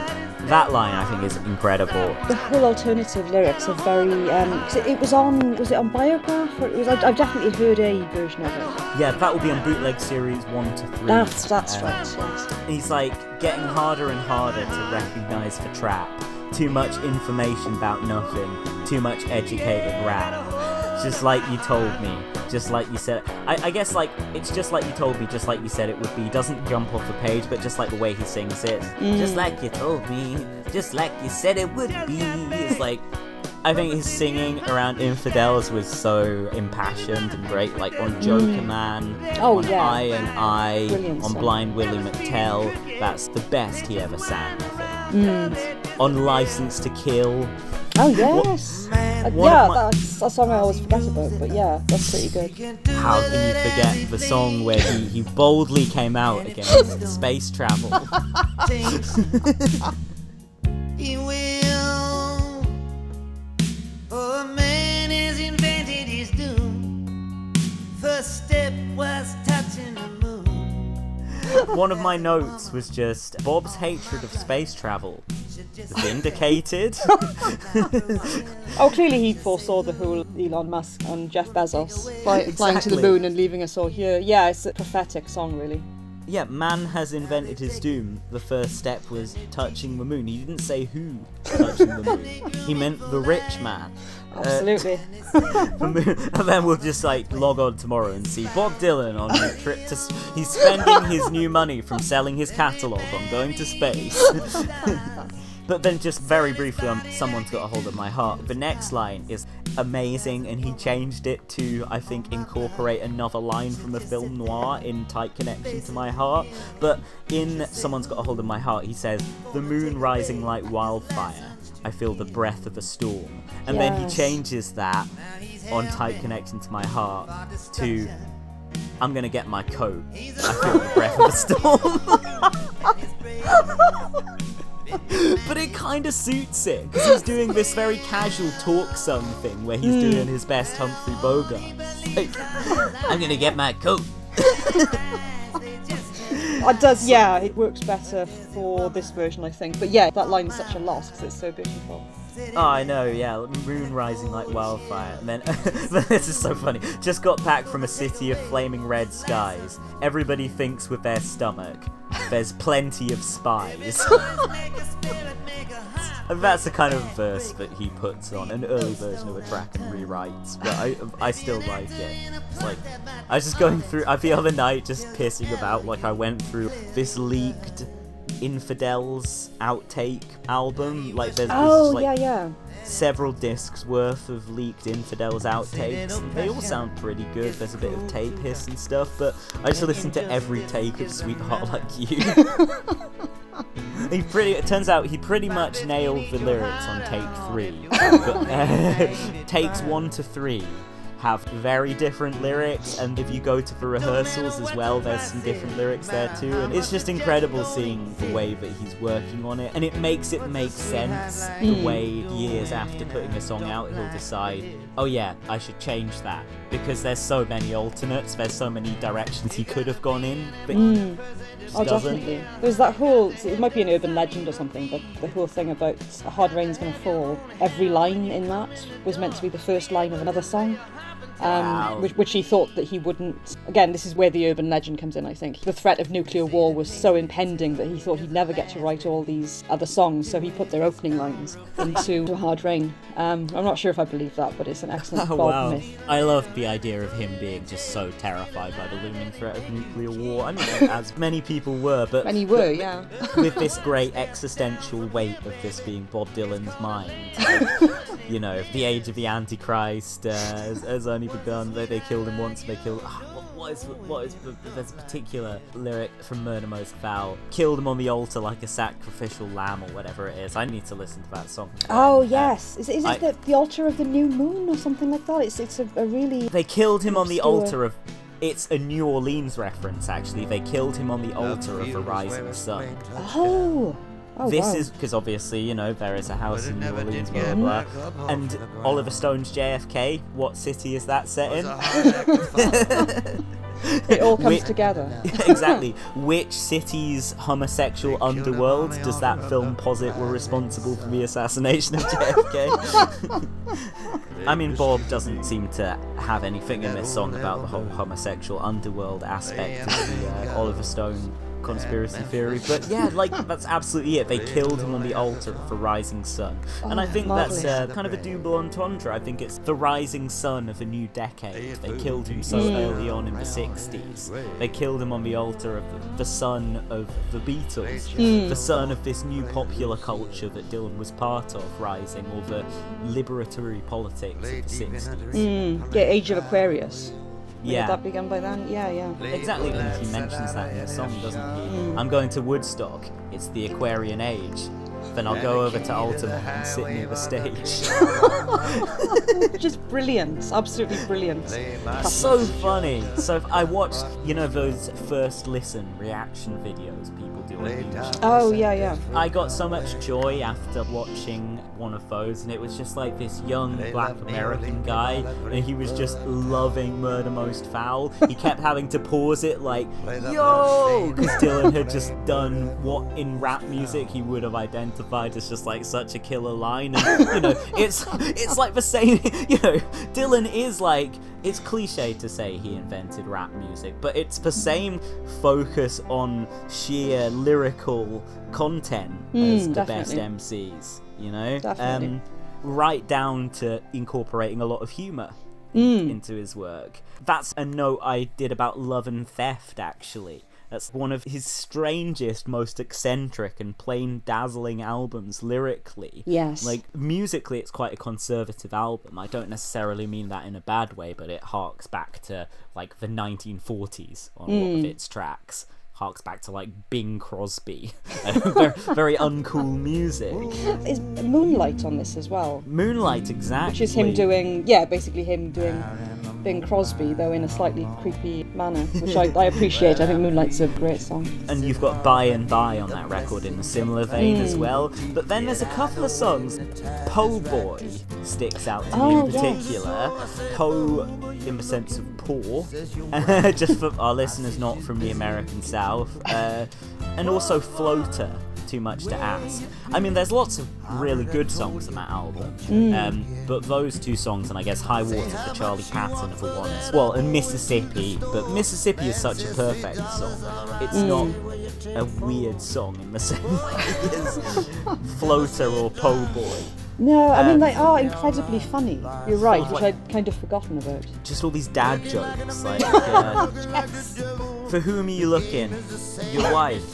That line I think is incredible. The whole alternative lyrics are very. Um, it, it was on. Was it on Biograph? Or it was. I, I've definitely heard a version of it. Yeah, that will be on bootleg series one to three. That's that's Um, right. Yes. He's like getting harder and harder to recognize the trap. Too much information about nothing. Too much educated rap. Just like you told me. Just like you said. I, I guess like it's just like you told me. Just like you said it would be. He doesn't jump off the page, but just like the way he sings it. Just like you told me. Just like you said it would be. It's like. I think his singing around infidels was so impassioned and great, like on Jokerman, Oh, on yeah. I and I, Brilliant on song. Blind Willie McTell. That's the best he ever sang, I think. Mm. On License to Kill, Oh yes. Uh, yeah, my- that's a song I always forget about, but yeah, that's pretty good. How can you forget the song where he, he boldly came out against space travel? He will. For man has invented his doom. First step was touching the moon. One of my notes was just Bob's hatred of space travel vindicated. Oh, clearly he foresaw the whole Elon Musk and Jeff Bezos fly, flying to the moon and leaving us all here. Yeah, it's a prophetic song, really. Yeah, man has invented his doom. The first step was touching the moon. He didn't say who touching the moon. He meant the rich man. Uh, Absolutely. the and then we'll just like log on tomorrow and see Bob Dylan on a trip to. He's spending his new money from selling his catalogue on going to space. But then, just very briefly on Someone's Got a Hold of My Heart, the next line is amazing, and he changed it to, I think, incorporate another line from a film noir in tight connection to my heart. But in Someone's Got a Hold of My Heart, he says, The moon rising like wildfire. I feel the breath of a storm. And then he changes that on tight connection to my heart to I'm gonna get my coat. I feel the breath of a storm. but it kind of suits it because he's doing this very casual talk song thing where he's doing his best Humphrey Bogart. Like, I'm gonna get my coat. It does, yeah, it works better for this version, I think. But yeah, that line is such a loss because it's so beautiful. Oh, I know, yeah, moon rising like wildfire. And then, this is so funny. Just got back from a city of flaming red skies. Everybody thinks with their stomach. There's plenty of spies. and that's the kind of verse that he puts on an early version of a track and rewrites. But I, I still like it. It's like I was just going through. I the other night just pissing about. Like I went through this leaked infidels outtake album. Like there's, there's Oh, like yeah, yeah. several discs worth of leaked infidels outtakes. They all sound pretty good. There's a bit of tape hiss and stuff, but I just listened to every take of Sweetheart Like You. he pretty. It turns out he pretty much nailed the lyrics on take three, but uh, takes one to three have very different lyrics and if you go to the rehearsals as well there's some different lyrics there too and it's just incredible seeing the way that he's working on it and it makes it make sense the mm. way years after putting a song out he'll decide oh yeah i should change that because there's so many alternates there's so many directions he could have gone in but he mm. Oh, doesn't definitely. There's that whole, it might be an urban legend or something, but the whole thing about a hard rain's to fall, every line in that was meant to be the first line of another song. Um, Wow. which, which he thought that he wouldn't. Again, this is where the urban legend comes in, I think. The threat of nuclear war was so impending that he thought he'd never get to write all these other songs, so he put their opening lines into Hard Rain. Um, I'm not sure if I believe that, but it's an excellent Oh Bob wow! myth. I love the idea of him being just so terrified by the looming threat of nuclear war. I mean, as many people were, but he were, yeah. with this great existential weight of this being Bob Dylan's mind. Like, you know, the age of the Antichrist uh, has, has only begun. They, they killed him once. They killed. ah, what- what is what is the- there's a particular lyric from Murder Most Foul? Killed him on the altar like a sacrificial lamb or whatever it is. I need to listen to that song. Oh Uh, yes, is, it- is it I- the, the altar of the new moon or something like that? It's it's a, a really They killed him on the altar of. It's a New Orleans reference, actually. They killed him on the altar of the rising sun. oh oh this wow. is because obviously, you know, there is a house in New Orleans, blah, blah, blah. And Oliver Stone's JFK, what city is that set in? it all comes Wait. together. exactly. Which city's homosexual underworld does that film posit were responsible for the assassination of JFK? I mean, Bob doesn't seem to have anything in this song about the whole homosexual underworld aspect of the uh, Oliver Stone conspiracy theory, but yeah, like that's absolutely it. They killed him on the altar of the rising sun, and I Oh, think that's uh, kind of a double entendre. I think it's the rising sun of a new decade. They killed him so early on in the 60s. They killed him on the altar of the son of the Beatles, Mm. the son of this new popular culture that Dylan was part of, rising, or the liberatory politics of the 60s. Mm, yeah, Age of Aquarius. Yeah. Did that begun by then? Yeah, yeah. Exactly, and he mentions that in the song, doesn't he? Hmm. I'm going to Woodstock. It's the Aquarian Age. Then I'll go over to Altamont and sit near the stage. Just brilliant, absolutely brilliant. so funny. So I watched, you know, those first listen reaction videos people do on YouTube. Oh yeah, yeah. I got so much joy after watching one of those, and it was just like this young black American guy, and he was just loving Murder Most Foul. He kept having to pause it, like, yo! Because Dylan had just done what in rap music he would have identified as just like such a killer line. And, you know, it's, it's like the same, you know, Dylan is like, it's cliche to say he invented rap music, but it's the same focus on sheer lyrical content as Mm, the best. MCs, you know? Definitely. Um, right down to incorporating a lot of humour Mm. into his work. That's a note I did about Love and Theft, actually. That's one of his strangest, most eccentric and plain dazzling albums lyrically. Yes. Like, musically, it's quite a conservative album. I don't necessarily mean that in a bad way, but it harks back to, like, the 1940s on a lot Mm. of its tracks. Harks back to, like, Bing Crosby. very, very uncool music. Is Moonlight on this as well? Moonlight, exactly. Which is him doing, yeah, basically him doing Bing Crosby, though in a slightly creepy manner, which I, I appreciate. I think Moonlight's a great song. and you've got By and By on that record in a similar vein as Mm. well. But then there's a couple of songs. Po Boy sticks out to me Oh, in yes. particular. Po in the sense of poor, just for our listeners not from the American South, uh, and also Floater. Too much to ask. I mean, there's lots of really good songs on that album, Mm. um, but those two songs, and I guess High Water for Charlie Patton, for once. Well, and Mississippi, but Mississippi is such a perfect song. It's Mm. not a weird song in the same way as Floater or Po Boy. No, I Um, mean they are incredibly funny. You're right, which I'd kind of forgotten about. Just all these dad jokes, like. Uh, For whom are you looking? Your wife.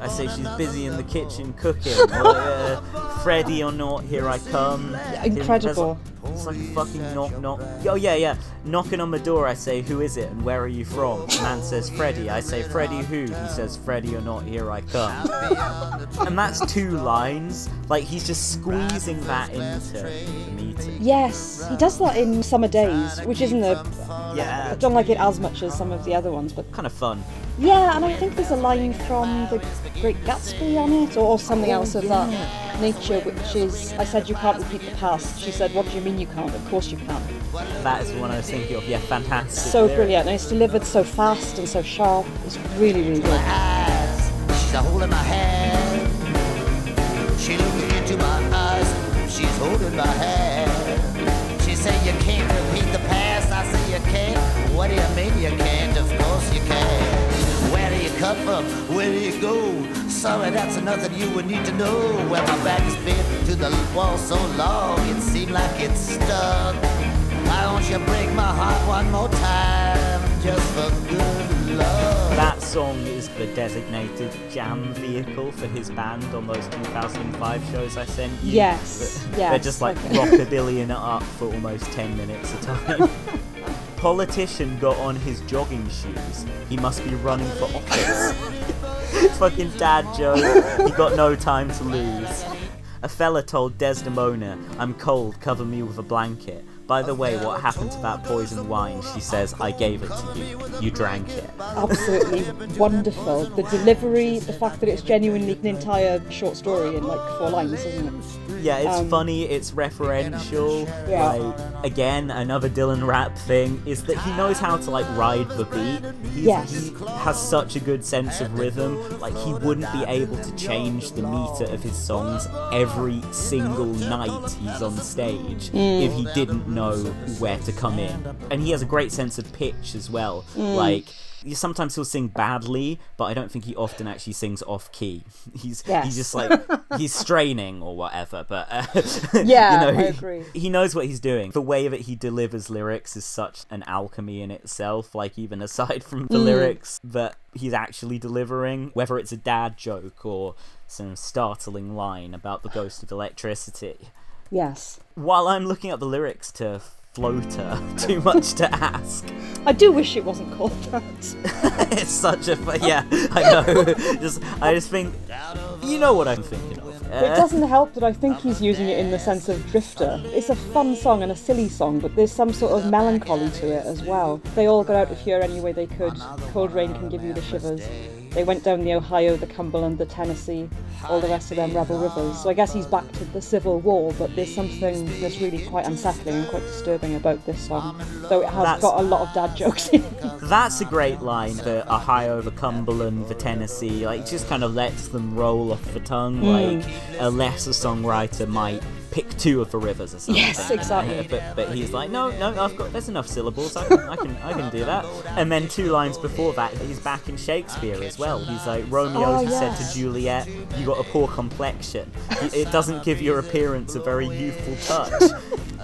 I say she's busy in the kitchen cooking. Or, uh, Freddy or not, here I come. Incredible. It's like a fucking knock knock. Oh yeah, yeah. Knocking on the door, I say, who is it and where are you from? The man says Freddy. I say, Freddy who? He says, Freddy or not, here I come. and that's two lines. Like he's just squeezing that into the meeting. Yes, he does that in Summer Days, which isn't a. Yeah. I don't like it as much as some of the other ones, but Kind of fun. Yeah, and I think there's a line from The Great Gatsby on it, or, or something else of that nature, which is, I said you can't repeat the past. She said, what do you mean you can't? Of course you can. That is the one I was thinking of. Yeah, fantastic. So lyric. brilliant, and it's delivered so fast and so sharp. It's really, really good. She's a holding my hand. She looks into my eyes. She's holding my hand. She said you can't repeat the past. I say you can't. What do you mean you can't? Of course you can. Where do you come from? Where do you go? Sorry, that's nothing you would need to know. Where my back has been to the wall so long, it seemed like it's stuck. Why don't you break my heart one more time, just for good love? That song is the designated jam vehicle for his band on those 2005 shows I sent you. Yes, But yes, They're just like okay. rockabillying it up for almost 10 minutes a time. Politician got on his jogging shoes. He must be running for office. Fucking dad joke. He got no time to lose. A fella told Desdemona, I'm cold, cover me with a blanket. By the way, what happened to that poison wine? She says, I gave it to you. You drank it. Absolutely wonderful. The delivery, the fact that it's genuinely an entire short story in like four lines, isn't it? Yeah, it's Um, funny, it's referential. Yeah. Like again, another Dylan rap thing is that he knows how to like ride the beat. He's, Yes. He has such a good sense of rhythm. Like he wouldn't be able to change the meter of his songs every single night he's on stage Mm. if he didn't know where to come in. And he has a great sense of pitch as well. Mm. Like sometimes he'll sing badly, but I don't think he often actually sings off key. He's Yes. he's just like he's straining or whatever. But uh, Yeah, you know, I he- agree. He knows what he's doing. The way that he delivers lyrics is such an alchemy in itself. Like even aside from the Mm. lyrics that he's actually delivering, whether it's a dad joke or some startling line about the ghost of electricity. Yes. While I'm looking up the lyrics to Floater, too much to ask. I do wish it wasn't called that. it's such a yeah. I know. just I just think you know what I'm thinking of. But it uh, doesn't help that I think he's using it in the sense of Drifter. It's a fun song and a silly song, but there's some sort of melancholy to it as well. They all got out of here any way they could. Cold rain can give you the shivers. They went down the Ohio, the Cumberland, the Tennessee, all the rest of them rebel rivers. So I guess he's back to the Civil War, but there's something that's really quite unsettling and quite disturbing about this song. Though it has That's- got a lot of dad jokes in it. That's a great line. The Ohio, the Cumberland, the Tennessee, like it just kind of lets them roll off the tongue. Hmm. Like a lesser songwriter might pick two of the rivers or something. Yes, uh, exactly. but but he's like, no, no, I've got there's enough syllables. I can I can I can do that. And then two lines before that, he's back in Shakespeare as well. He's like Romeo Oh, said yes. to Juliet, "You got a poor complexion. It doesn't give your appearance a very youthful touch."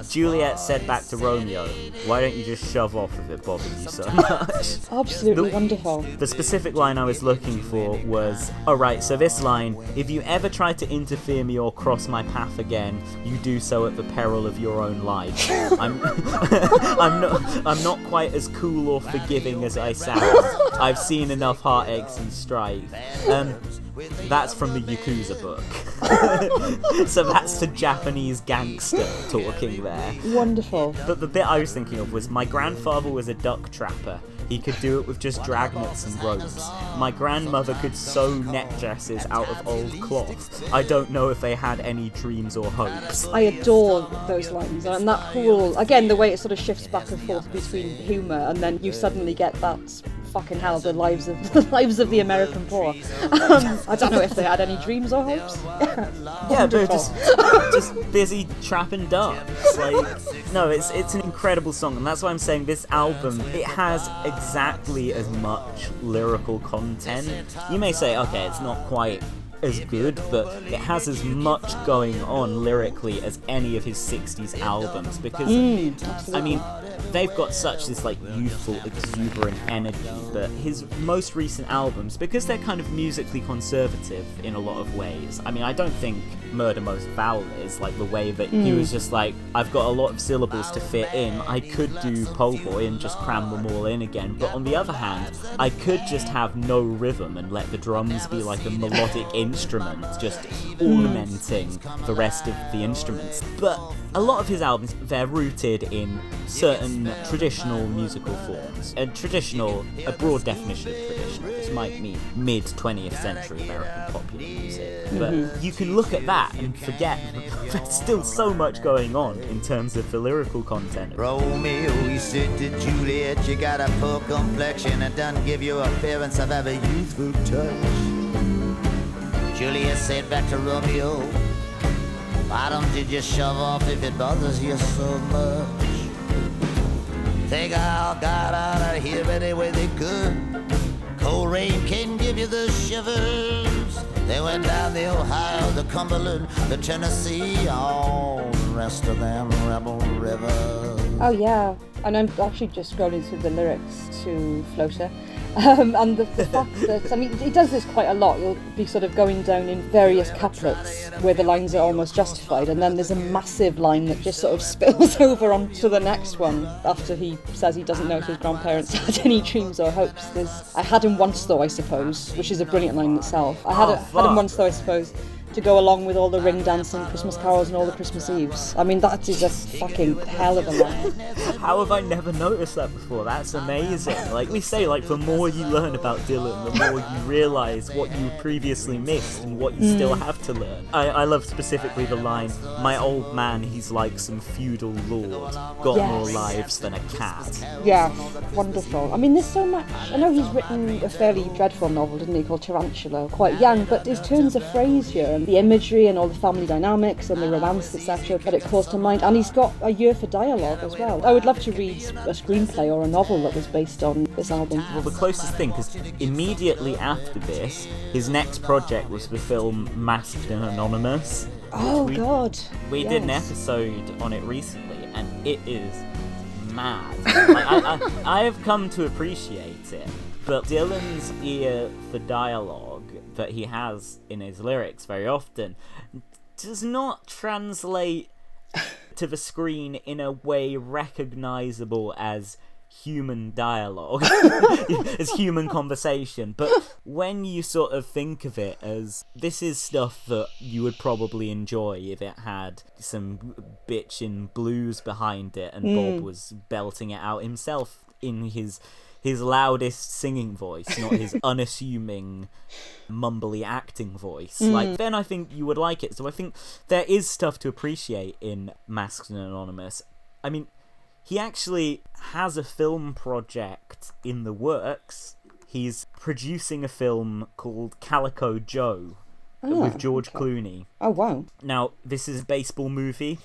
Juliet said back to Romeo, "Why don't you just shove off if it bothers you so much?" Absolutely The- wonderful. The specific line I was looking for was, alright, so this line, if you ever try to interfere me or cross my path again, you do so at the peril of your own life. I'm, I'm not, I'm not quite as cool or forgiving as I sound. I've seen enough heartaches and strife. Um, that's from the Yakuza book. so that's the Japanese gangster talking there. Wonderful. But the bit I was thinking of was my grandfather was a duck trapper. He could do it with just dragnets and ropes. My grandmother could sew neck dresses out of old cloth. I don't know if they had any dreams or hopes. I adore those lines, and that whole again the way it sort of shifts back and forth between humour, and then you suddenly get that fucking hell the lives of the lives of the American poor. Um, I don't know if they had any dreams or hopes. Yeah, they're just just busy trapping ducks. Like, no, it's it's an incredible song, and that's why I'm saying this album it has exactly as much lyrical content. You may say, okay, it's not quite as good, but it has as much going on lyrically as any of his 60s albums because I mean they've got such this like youthful exuberant energy but his most recent albums because they're kind of musically conservative in a lot of ways I mean I don't think Murder Most Foul is like the way that he was mm. just like I've got a lot of syllables to fit in. I could do Po Boy and just cram them all in again. But on the other hand I could just have no rhythm and let the drums be like a melodic instrument just ornamenting the rest of the instruments. But a lot of his albums they're rooted in certain traditional musical forms. A traditional a broad definition of traditional this might mean mid 20th century american popular music. But mm-hmm. you can look at that and forget there's still so much going on in terms of the lyrical content. Romeo, he said to Juliet, you got a poor complexion. And doesn't give you appearance of have a youthful touch. Juliet said back to Romeo, why don't you just shove off if it bothers you so much? They all got out of here any way they could. Cold rain can give you the shivers. They went down the Ohio, the Cumberland, the Tennessee, all the rest of them rebel rivers. Oh yeah, and I'm actually just scrolling through the lyrics to Floater. Um, and the, the fact that, I mean, he does this quite a lot. You'll be sort of going down in various couplets where the lines are almost justified, and then there's a massive line that just sort of spills over onto the next one after he says he doesn't know if his grandparents had any dreams or hopes. There's, I had him once though, I suppose, which is a brilliant line in itself. I had, Oh, it, had him once though, I suppose. To go along with all the ring dancing, Christmas carols, and all the Christmas Eves. I mean, that is a fucking hell of a line. How have I never noticed that before? That's amazing. Like we say, like the more you learn about Dylan, the more you realise what you previously missed and what you mm. still have to learn. I, I love specifically the line, "My old man, he's like some feudal lord, got more lives than a cat." Yeah, wonderful. I mean, there's so much. I know he's written a fairly dreadful novel, didn't he, called Tarantula, quite young, but his turns of phrase here and the imagery and all the family dynamics and the romance, etc., that it calls to mind. And he's got a year for dialogue as well. I would love to read a screenplay or a novel that was based on this album. Well, the closest thing, because immediately after this, his next project was the film Masked and Anonymous. Oh, we- God. We did an episode on it recently, and it is mad. like, I, I, I have come to appreciate it, but Dylan's ear for dialogue that he has in his lyrics very often does not translate to the screen in a way recognizable as human dialogue, as human conversation. But when you sort of think of it as this is stuff that you would probably enjoy if it had some bitchin' blues behind it and Bob mm. was belting it out himself in his his loudest singing voice, not his unassuming, mumbly acting voice. Mm. Like then I think you would like it. So I think there is stuff to appreciate in Masked and Anonymous. I mean, he actually has a film project in the works. He's producing a film called Calico Joe ah, with George Clooney. Oh wow. Now, this is a baseball movie.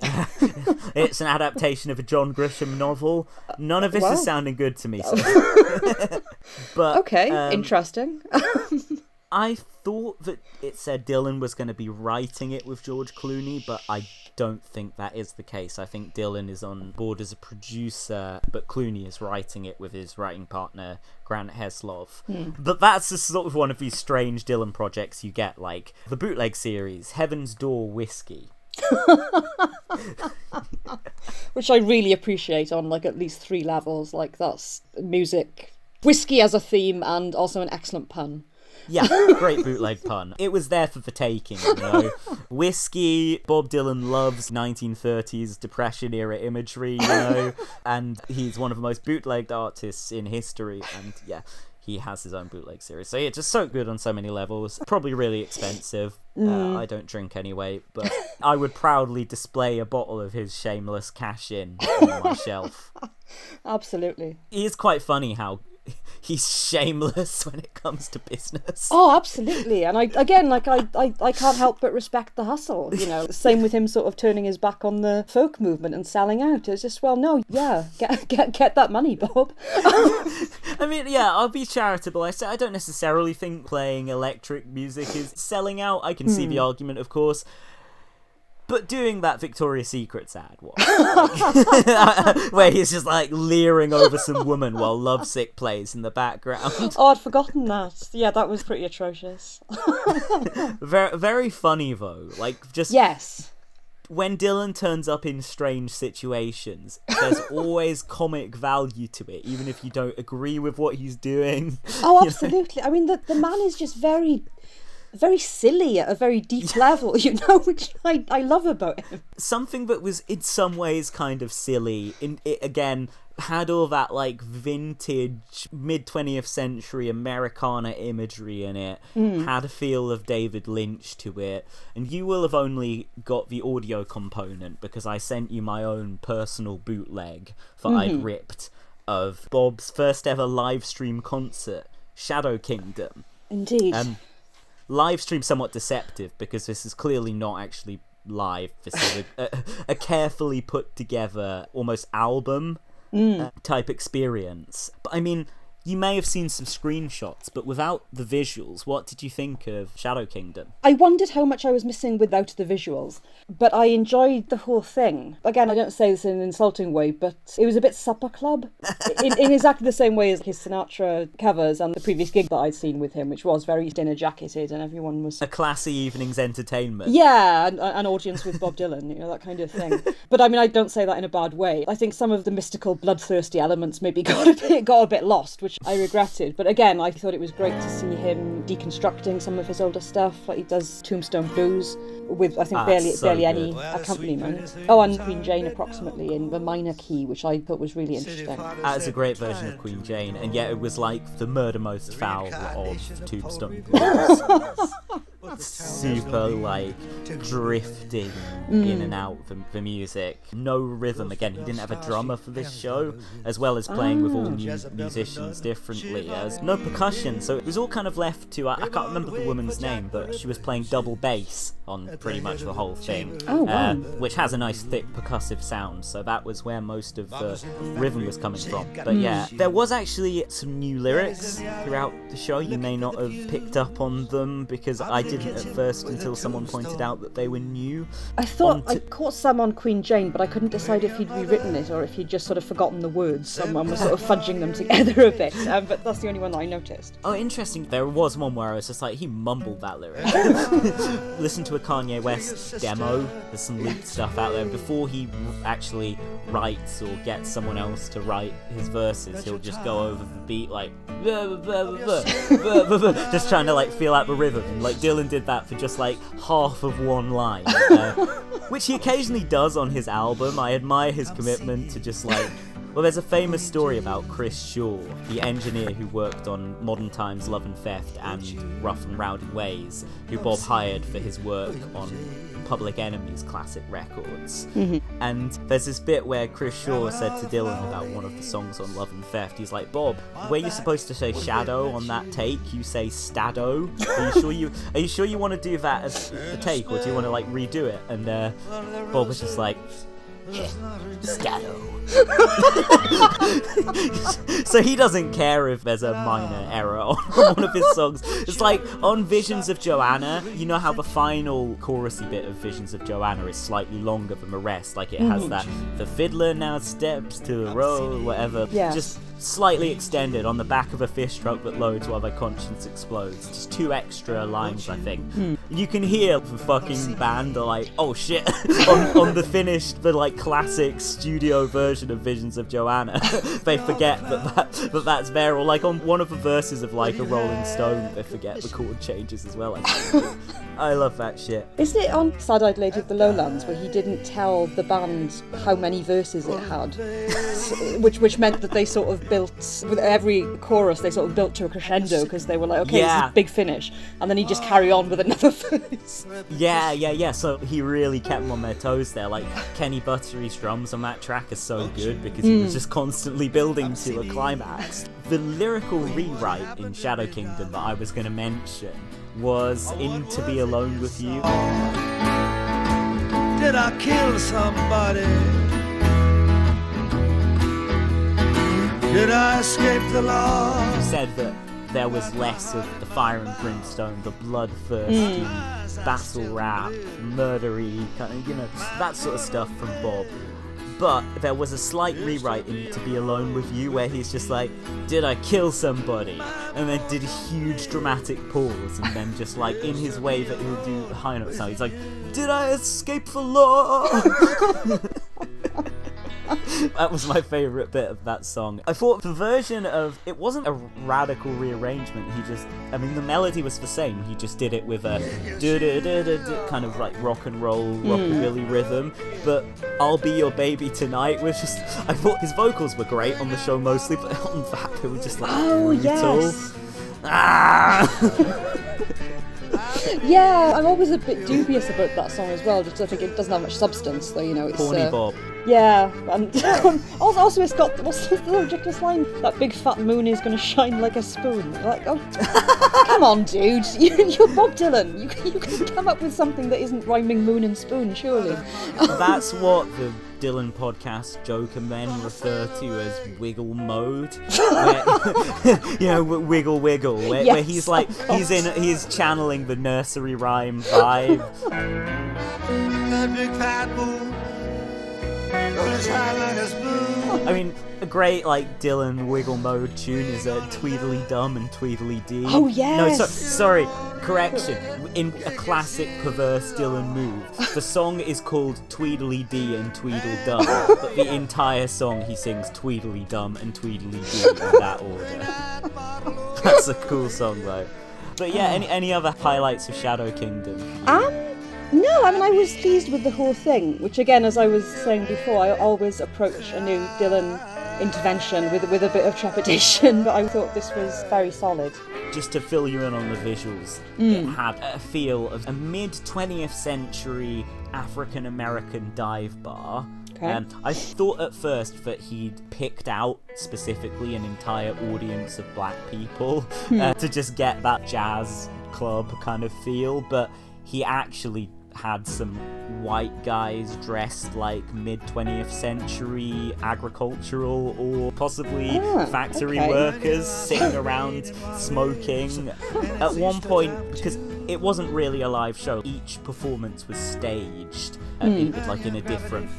it's an adaptation of a John Grisham novel. None of this Wow. is sounding good to me. So. but Okay, um, interesting. I thought that it said Dylan was going to be writing it with George Clooney, but I don't think that is the case. I think Dylan is on board as a producer, but Clooney is writing it with his writing partner Grant Heslov. But that's just sort of one of these strange Dylan projects you get, like the bootleg series, Heaven's Door Whiskey. Which I really appreciate on like at least three levels. Like that's music, whiskey as a theme, and also an excellent pun. Yeah, great bootleg pun. It was there for the taking, you know. Whiskey, Bob Dylan loves 1930s Depression era imagery, you know, and he's one of the most bootlegged artists in history, and yeah. He has his own bootleg series, so yeah, just so good on so many levels. Probably really expensive. Uh, I don't drink anyway, but I would proudly display a bottle of his shameless cash in on my shelf. Absolutely. It is quite funny how he's shameless when it comes to business. Oh, absolutely. And I again, like I, I, I can't help but respect the hustle. You know, same with him sort of turning his back on the folk movement and selling out. It's just, well, no, yeah, get get get that money, Bob. I mean, yeah, I'll be charitable. I say I don't necessarily think playing electric music is selling out. I can see the hmm. argument, of course. But doing that Victoria's Secrets ad, what? where he's just like leering over some woman while Lovesick plays in the background. Oh, I'd forgotten that. Yeah, that was pretty atrocious. very, very funny though. Like just Yes. when Dylan turns up in strange situations, there's always comic value to it, even if you don't agree with what he's doing. Oh, absolutely. I mean, the the man is just very, very silly at a very deep level. You know, which I I love about him. something that was in some ways kind of silly in it again had all that like vintage mid 20th century americana imagery in it had a feel of david lynch to it and you will have only got the audio component because i sent you my own personal bootleg that i'd ripped of bob's first ever live stream concert shadow kingdom Indeed. um, live stream somewhat deceptive because this is clearly not actually live. This is a, a, a carefully put together, almost album uh, type experience. But I mean, you may have seen some screenshots, but without the visuals, what did you think of Shadow Kingdom? I wondered how much I was missing without the visuals, but I enjoyed the whole thing. Again, I don't say this in an insulting way, but it was a bit supper club in, in exactly the same way as his Sinatra covers and the previous gig that I'd seen with him, which was very dinner jacketed and everyone was. A classy evening's entertainment. Yeah, an, uh, an audience with Bob Dylan, you know, that kind of thing. But I mean, I don't say that in a bad way. I think some of the mystical, bloodthirsty elements maybe got a bit, got a bit lost, which I regretted. But again, I thought it was great to see him deconstructing some of his older stuff, like he does Tombstone Blues with I think Ah, barely so barely good. any accompaniment. Oh, and Queen Jane approximately in the minor key, which I thought was really interesting. That is a great version of Queen Jane, and yet it was like the murder most foul of Tombstone Blues. Super like drifting in and out the, the music. No rhythm. Again, he didn't have a drummer for this show, as well as playing with all mu- musicians differently. As no percussion, so it was all kind of left to I, I can't remember the woman's name, but she was playing double bass on pretty much the whole thing, Oh, wow. uh, which has a nice thick percussive sound. So that was where most of the rhythm was coming from. But yeah, there was actually some new lyrics throughout the show. You may not have picked up on them because I didn't at first until someone pointed out that they were new. I thought On I caught some on Queen Jane, but I couldn't decide if he'd rewritten it or if he'd just sort of forgotten the words. Someone was sort of fudging them together a bit. It, um, but that's the only one that I noticed. Oh, interesting. There was one where I was just like, he mumbled that lyric. Listen to a Kanye West demo. There's some leaked stuff out there. Before he actually writes or gets someone else to write his verses, he'll just go over the beat like, just trying to like feel out the rhythm. And, like Dylan did that for just like half of one line, uh, which he occasionally does on his album. I admire his commitment to just like. Well, there's a famous story about Chris Shaw, the engineer who worked on Modern Times, Love and Theft, and Rough and Rowdy Ways, who Bob hired for his work on Public Enemy's classic records. And there's this bit where Chris Shaw said to Dylan about one of the songs on Love and Theft, he's like, Bob, where you're supposed to say shadow on that take, you say stado. Are you sure you are you sure you want to do that as a take, or do you want to like redo it? And uh, Bob was just like. Yeah, Scatto. so he doesn't care if there's a minor error on one of his songs. It's like on Visions of Johanna, you know how the final chorusy bit of Visions of Johanna is slightly longer than the rest. Like it has mm-hmm. that the fiddler now steps to the road, whatever. Yeah. Just slightly extended on the back of a fish truck that loads while their conscience explodes. Just two extra lines, I think. Hmm. You can hear the fucking band are like, oh shit, on, on the finished, the like classic studio version of Visions of Johanna. they forget that, that, that that's there, or like on one of the verses of like a Rolling Stone, they forget the chord changes as well. I. I love that shit. Isn't it on Sad Eyed Lady of the Lowlands where he didn't tell the band how many verses it had? Which which meant that they sort of built, with every chorus, they sort of built to a crescendo because they were like, okay, Yeah. this is big finish. And then he just carry on with another verse. Yeah, yeah, yeah. So he really kept them on their toes there. Like Kenny Buttrey's drums on that track are so good because he was mm. just constantly building to a climax. The lyrical rewrite in Shadow Kingdom that I was going to mention was in To Be Alone with You. Did I kill somebody? Did I escape the law? said that there was less of the fire and brimstone, the bloodthirsty, hmm. battle rap, murdery, kind of, you know, that sort of stuff from Bob. But there was a slight rewrite in To Be Alone With You where he's just like, Did I kill somebody? And then did a huge dramatic pause, and then just like in his way that he'll do high note sound, he's like, Did I escape the law? that was my favourite bit of that song. I thought the version of it wasn't a radical rearrangement. He just, I mean, the melody was the same. He just did it with a kind of like rock and roll, rockabilly rhythm. But "I'll Be Your Baby Tonight" was just. I thought his vocals were great on the show mostly, but on that they were just like Oh, brutal. yes. Ah! Yeah, I'm always a bit dubious about that song as well. Just I think it doesn't have much substance, though. You know, it's Horny uh, Bob. Yeah, and also, also it's got what's the ridiculous line? That big fat moon is going to shine like a spoon. Like, oh, come on, dude, you, you're Bob Dylan. You, can- you can come up with something that isn't rhyming moon and spoon, surely. That's what the Dylan podcast joke and men refer to as wiggle mode. Where, you know, wiggle wiggle, where, where he's like he's in he's channeling the nursery rhyme vibe. I mean, a great like Dylan wiggle mode tune is a Tweedly Dum and Tweedly Dee. Oh, No, yes. so, sorry, correction. In a classic perverse Dylan move, the song is called Tweedly Dee and Tweedle Dum, but the entire song he sings Tweedly Dum and Tweedly Dee in that order. That's a cool song though. But yeah, any any other highlights of Shadow Kingdom? Um, no, I mean, I was pleased with the whole thing, which again, as I was saying before, I always approach a new Dylan intervention with, with a bit of trepidation, but I thought this was very solid. just to fill you in on the visuals, it had a feel of a mid 20th century African American dive bar. Okay. Um, I thought at first that he'd picked out specifically an entire audience of black people uh, to just get that jazz club kind of feel, but he actually had some white guys dressed like mid 20th century agricultural or possibly Ah, factory okay. workers sitting around smoking. At one point, because it wasn't really a live show, each performance was staged. uh, in, like in a different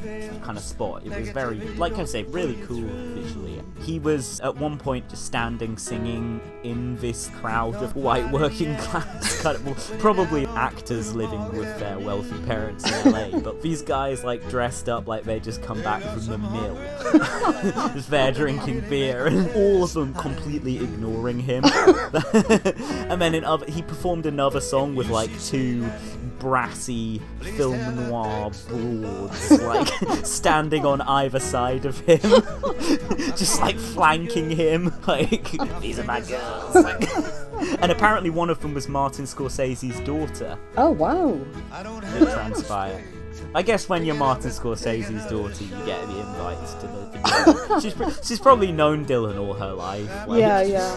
kind of spot. It was very, like I say, really cool visually. He was at one point just standing singing in this crowd of white working class, kind of, well, probably actors living with their wealthy parents in LA. But these guys like dressed up like they just come back from the mill, just there drinking beer, and all of them completely ignoring him. and then in other, he performed another song with like two brassy film noir broads like standing on either side of him just like flanking him like these are my girls Like- and apparently one of them was martin scorsese's daughter Oh wow. it transpired I guess when you're Martin Scorsese's daughter, you get the invites to the she's, pr- she's probably known Dylan all her life. like- Yeah, yeah.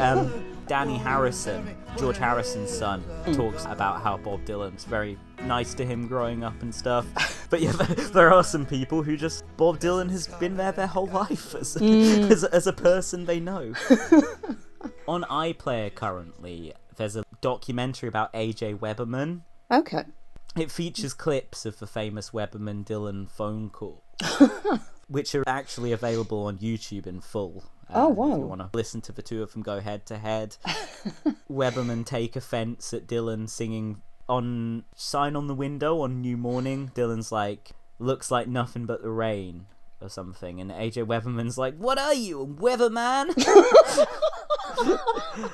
um, Dhani Harrison, George Harrison's son, talks about how Bob Dylan's very nice to him growing up and stuff. But yeah, there, are some people who just Bob Dylan has been there their whole life as, mm. as, as a person they know. On iPlayer currently, there's a documentary about AJ Weberman. Okay. It features clips of the famous Weberman Dylan phone call, which are actually available on YouTube in full. Oh, um, If wow. you want to listen to the two of them go head to head. Weberman take offense at Dylan singing on Sign on the Window on New Morning. Dylan's like, looks like nothing but the rain or something. And AJ Weberman's like, what are you, a weatherman?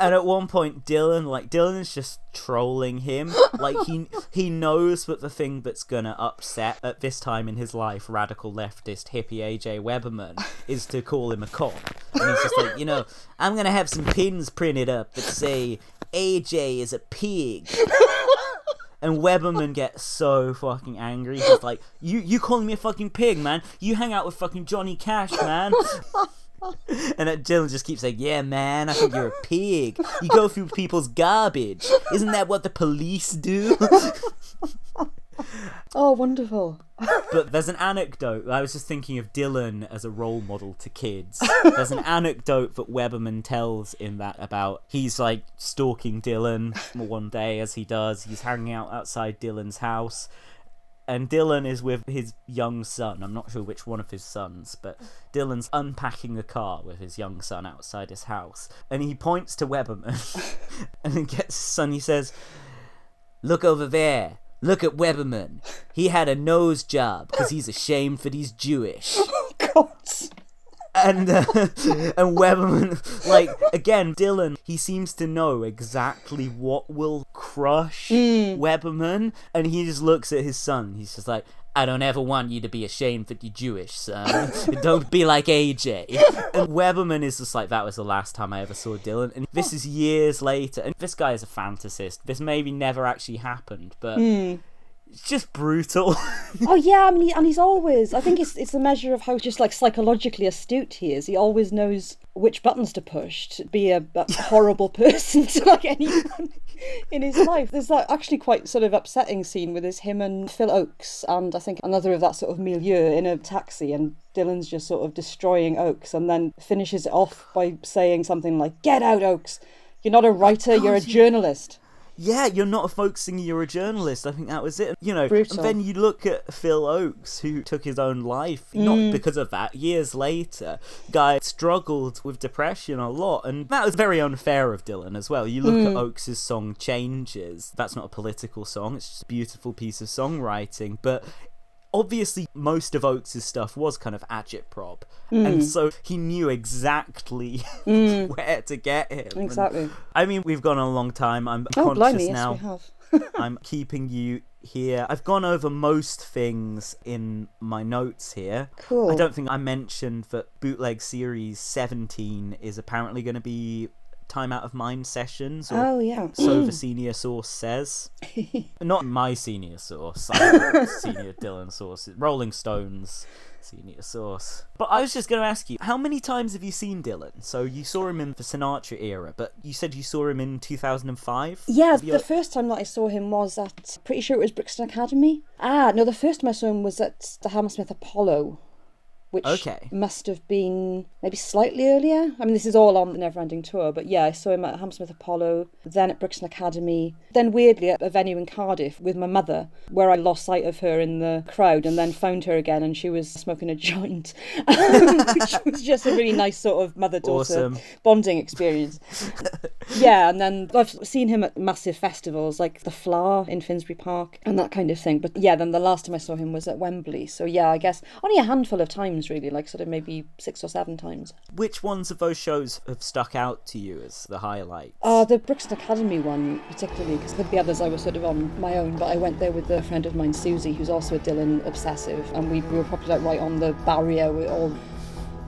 And at one point, Dylan, like Dylan, is just trolling him. Like he he knows that the thing that's gonna upset at this time in his life radical leftist hippie AJ Weberman is to call him a cop. And he's just like, you know, I'm gonna have some pins printed up that say AJ is a pig. And Weberman gets so fucking angry. He's like, "You you calling me a fucking pig, man? You hang out with fucking Johnny Cash, man." And Dylan just keeps saying, "Yeah, man, I think you're a pig. You go through people's garbage. Isn't that what the police do?" Oh, wonderful. but there's an anecdote. I was just thinking of Dylan as a role model to kids. There's an anecdote that Weberman tells in that about he's like stalking Dylan one day as he does. He's hanging out outside Dylan's house. And Dylan is with his young son. I'm not sure which one of his sons, but Dylan's unpacking a car with his young son outside his house. And he points to Weberman and he gets his son. He says, Look over there. Look at Weberman. He had a nose job because he's ashamed that he's Jewish. Oh, God. And uh, and Weberman, like again, Dylan, he seems to know exactly what will crush Weberman, and he just looks at his son. He's just like, I don't ever want you to be ashamed that you're Jewish, son. don't be like AJ. And Weberman is just like, that was the last time I ever saw Dylan. And this is years later. And this guy is a fantasist. This maybe never actually happened, but it's just brutal. Oh yeah, I mean, he, and he's always. I think it's it's a measure of how just like psychologically astute he is. He always knows which buttons to push to be a, a horrible person to like anyone in his life. There's that actually quite sort of upsetting scene with his him and Phil Ochs and I think another of that sort of milieu in a taxi and. Dylan's just sort of destroying Ochs and then finishes it off by saying something like, Get out, Ochs! You're not a writer, you're a journalist. Yeah, you're not a folk singer, you're a journalist. I think that was it. You know, Brutal. and then you look at Phil Ochs, who took his own life, Mm. not because of that. Years later, guy struggled with depression a lot, and that was very unfair of Dylan as well. You look Mm. at Ochs' song Changes. That's not a political song, it's just a beautiful piece of songwriting, but obviously most of Ochs' stuff was kind of agitprop, Mm. and so he knew exactly where to get him. and- Exactly. I mean, we've gone a long time. I'm Oh, conscious blimey, yes, now. I'm keeping you here. I've gone over most things in my notes here. Cool. I don't think I mentioned that Bootleg Series 17 is apparently going to be Time Out of Mind sessions, or Oh, yeah. so the senior source says. Not my senior source, senior Dylan source. Rolling Stones senior source. But I was just going to ask you, how many times have you seen Dylan? So you saw him in the Sinatra era, but you said you saw him in 2005? Yeah, the first time that I saw him was at, pretty sure it was Brixton Academy. Ah, no, the first time I saw him was at the Hammersmith Apollo. Which Okay. must have been maybe slightly earlier. I mean, this is all on the Neverending Tour, but yeah, I saw him at Hammersmith Apollo, then at Brixton Academy, then weirdly at a venue in Cardiff with my mother, where I lost sight of her in the crowd and then found her again, and she was smoking a joint, which was just a really nice sort of mother daughter Awesome. bonding experience. yeah, and then I've seen him at massive festivals like the Flower in Finsbury Park and that kind of thing. But yeah, then the last time I saw him was at Wembley. So yeah, I guess only a handful of times really, like sort of maybe six or seven times. Which ones of those shows have stuck out to you as the highlights? Uh, the Brixton Academy one, particularly, because the others I was sort of on my own, but I went there with a friend of mine, Susie, who's also a Dylan obsessive, and we, we were probably like right on the barrier with all.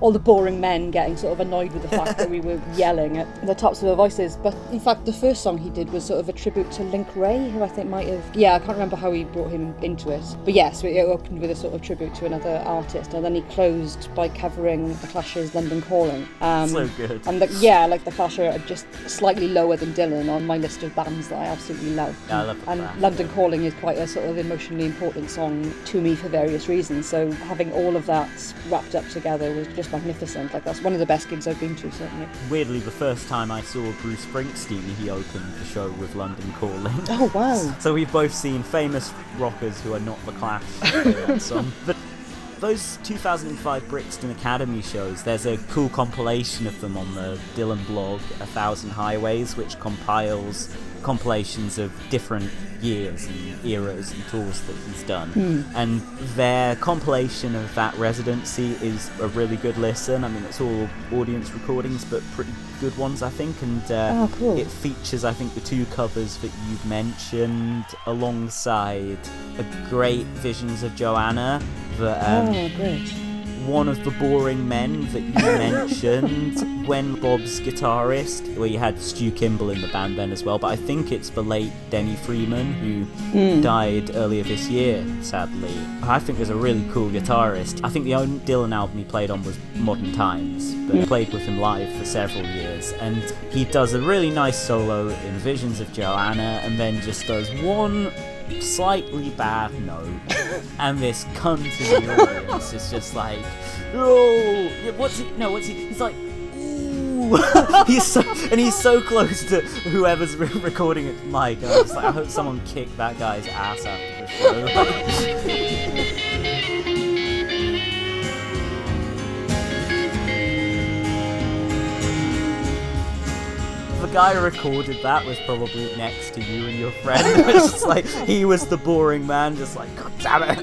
All the boring men getting sort of annoyed with the fact that we were yelling at the tops of our voices. But in fact, the first song he did was sort of a tribute to Link Wray, who I think might have. Yeah, I can't remember how he brought him into it. But yes, it opened with a sort of tribute to another artist, and then he closed by covering The Clash's London Calling. Um, So good. and the, yeah, like the Clash are just slightly lower than Dylan on my list of bands that I absolutely love. Yeah, I love and London. Calling is quite a sort of emotionally important song to me for various reasons. So having all of that wrapped up together was just magnificent. Like that's one of the best gigs I've been to, certainly. Weirdly, the first time I saw Bruce Springsteen, he opened the show with London Calling. Oh wow! So we've both seen famous rockers who are not the Clash play that song. But those 2005 Brixton Academy shows, there's a cool compilation of them on the Dylan blog, A Thousand Highways, which compiles compilations of different years and eras and tours that he's done. And their compilation of that residency is a really good listen. I mean, it's all audience recordings, but pretty good ones, I think. And uh, Oh, cool. it features, I think, the two covers that you've mentioned alongside a great Visions of Johanna. That um, oh great. One of the boring men that you mentioned when Bob's guitarist, where you had Stu Kimball in the band then as well, but I think it's the late Denny Freeman who hmm. died earlier this year, sadly. I think there's a really cool guitarist. I think the only Dylan album he played on was Modern Times, but I played with him live for several years, and he does a really nice solo in Visions of Johanna, and then just does one slightly bad note, and this cunt in the audience is just like, oh, what's he? No, what's he? He's like, ooh, he's so, and he's so close to whoever's re- recording it, mic. And I was like, I hope someone kicked that guy's ass after the show. Guy recorded that was probably next to you and your friend. It's just like he was the boring man, just like, God damn it!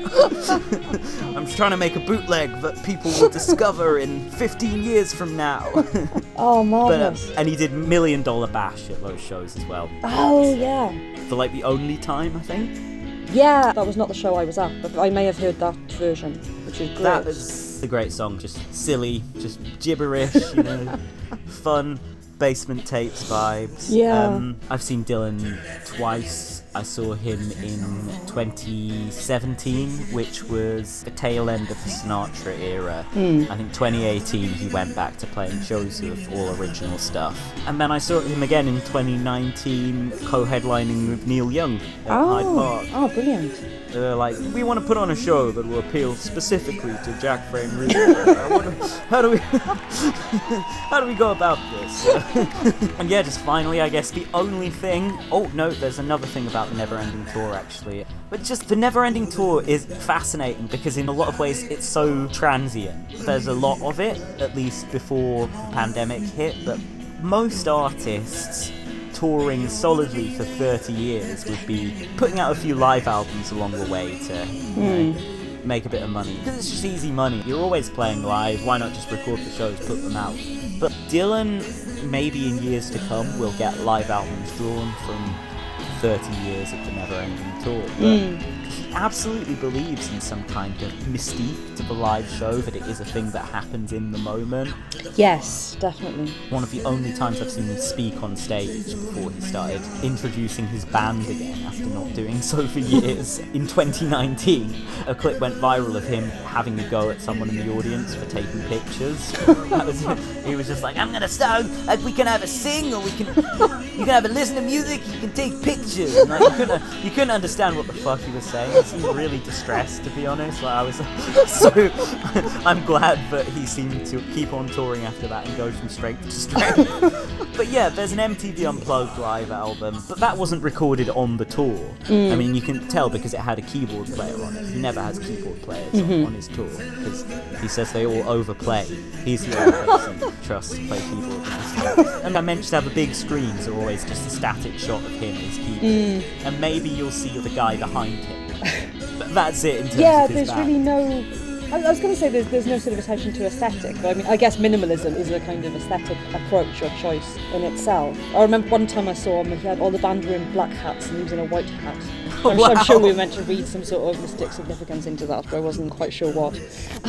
I'm trying to make a bootleg that people will discover in 15 years from now. Oh but uh, and he did Million Dollar Bash at those shows as well. oh yeah. For like the only time, I think. Yeah, that was not the show I was at, but I may have heard that version, which is great. That is a great song. Just silly, just gibberish, you know, fun basement tapes vibes. Yeah. Um, I've seen Dylan twice. I saw him in 2017, which was the tail end of the Sinatra era. Hmm. I think 2018 he went back to playing shows of all original stuff. And then I saw him again in 2019 co-headlining with Neil Young at Hyde oh, Park. oh, brilliant. They're like, we want to put on a show that will appeal specifically to Jack Frame. How do we, how do we go about this? and yeah, just finally, I guess the only thing. Oh no, there's another thing about the Neverending Tour actually. But just the Neverending Tour is fascinating because in a lot of ways it's so transient. There's a lot of it, at least before the pandemic hit, but most artists touring solidly for 30 years would be putting out a few live albums along the way to you know, hmm. make a bit of money. Because it's just easy money. You're always playing live, why not just record the shows, put them out? But Dylan, maybe in years to come, will get live albums drawn from 30 years of the never ending tour. Hmm. But he absolutely believes in some kind of mystique to the live show, that it is a thing that happens in the moment. Yes, definitely. One of the only times I've seen him speak on stage before he started introducing his band again after not doing so for years. In 2019, a clip went viral of him having a go at someone in the audience for taking pictures. That was. He was just like, "I'm gonna start. Like, we can have a sing, or we can you can have a listen to music. You can take pictures." And, like, you couldn't you couldn't understand what the fuck he was saying. Seemed really distressed, to be honest. Like, I was so. I'm glad that he seemed to keep on touring after that and go from strength to strength. but yeah, there's an MTV Unplugged live album, but that wasn't recorded on the tour. Mm. I mean, you can tell because it had a keyboard player on it. He never has keyboard players on, on his tour because he says they all overplay. He's the only person he trusts to play keyboard. on his tour. And I mentioned to have a big screens are always just a static shot of him as keyboard, mm. and maybe you'll see the guy behind him. That's it yeah, there's really no. I I was going to say there's, there's no sort of attention to aesthetic, but I mean, I guess minimalism is a kind of aesthetic approach or choice in itself. I remember one time I saw him, he had all the band were in black hats and he was in a white hat. I'm, su- I'm sure we were meant to read some sort of mystic significance into that, but I wasn't quite sure what.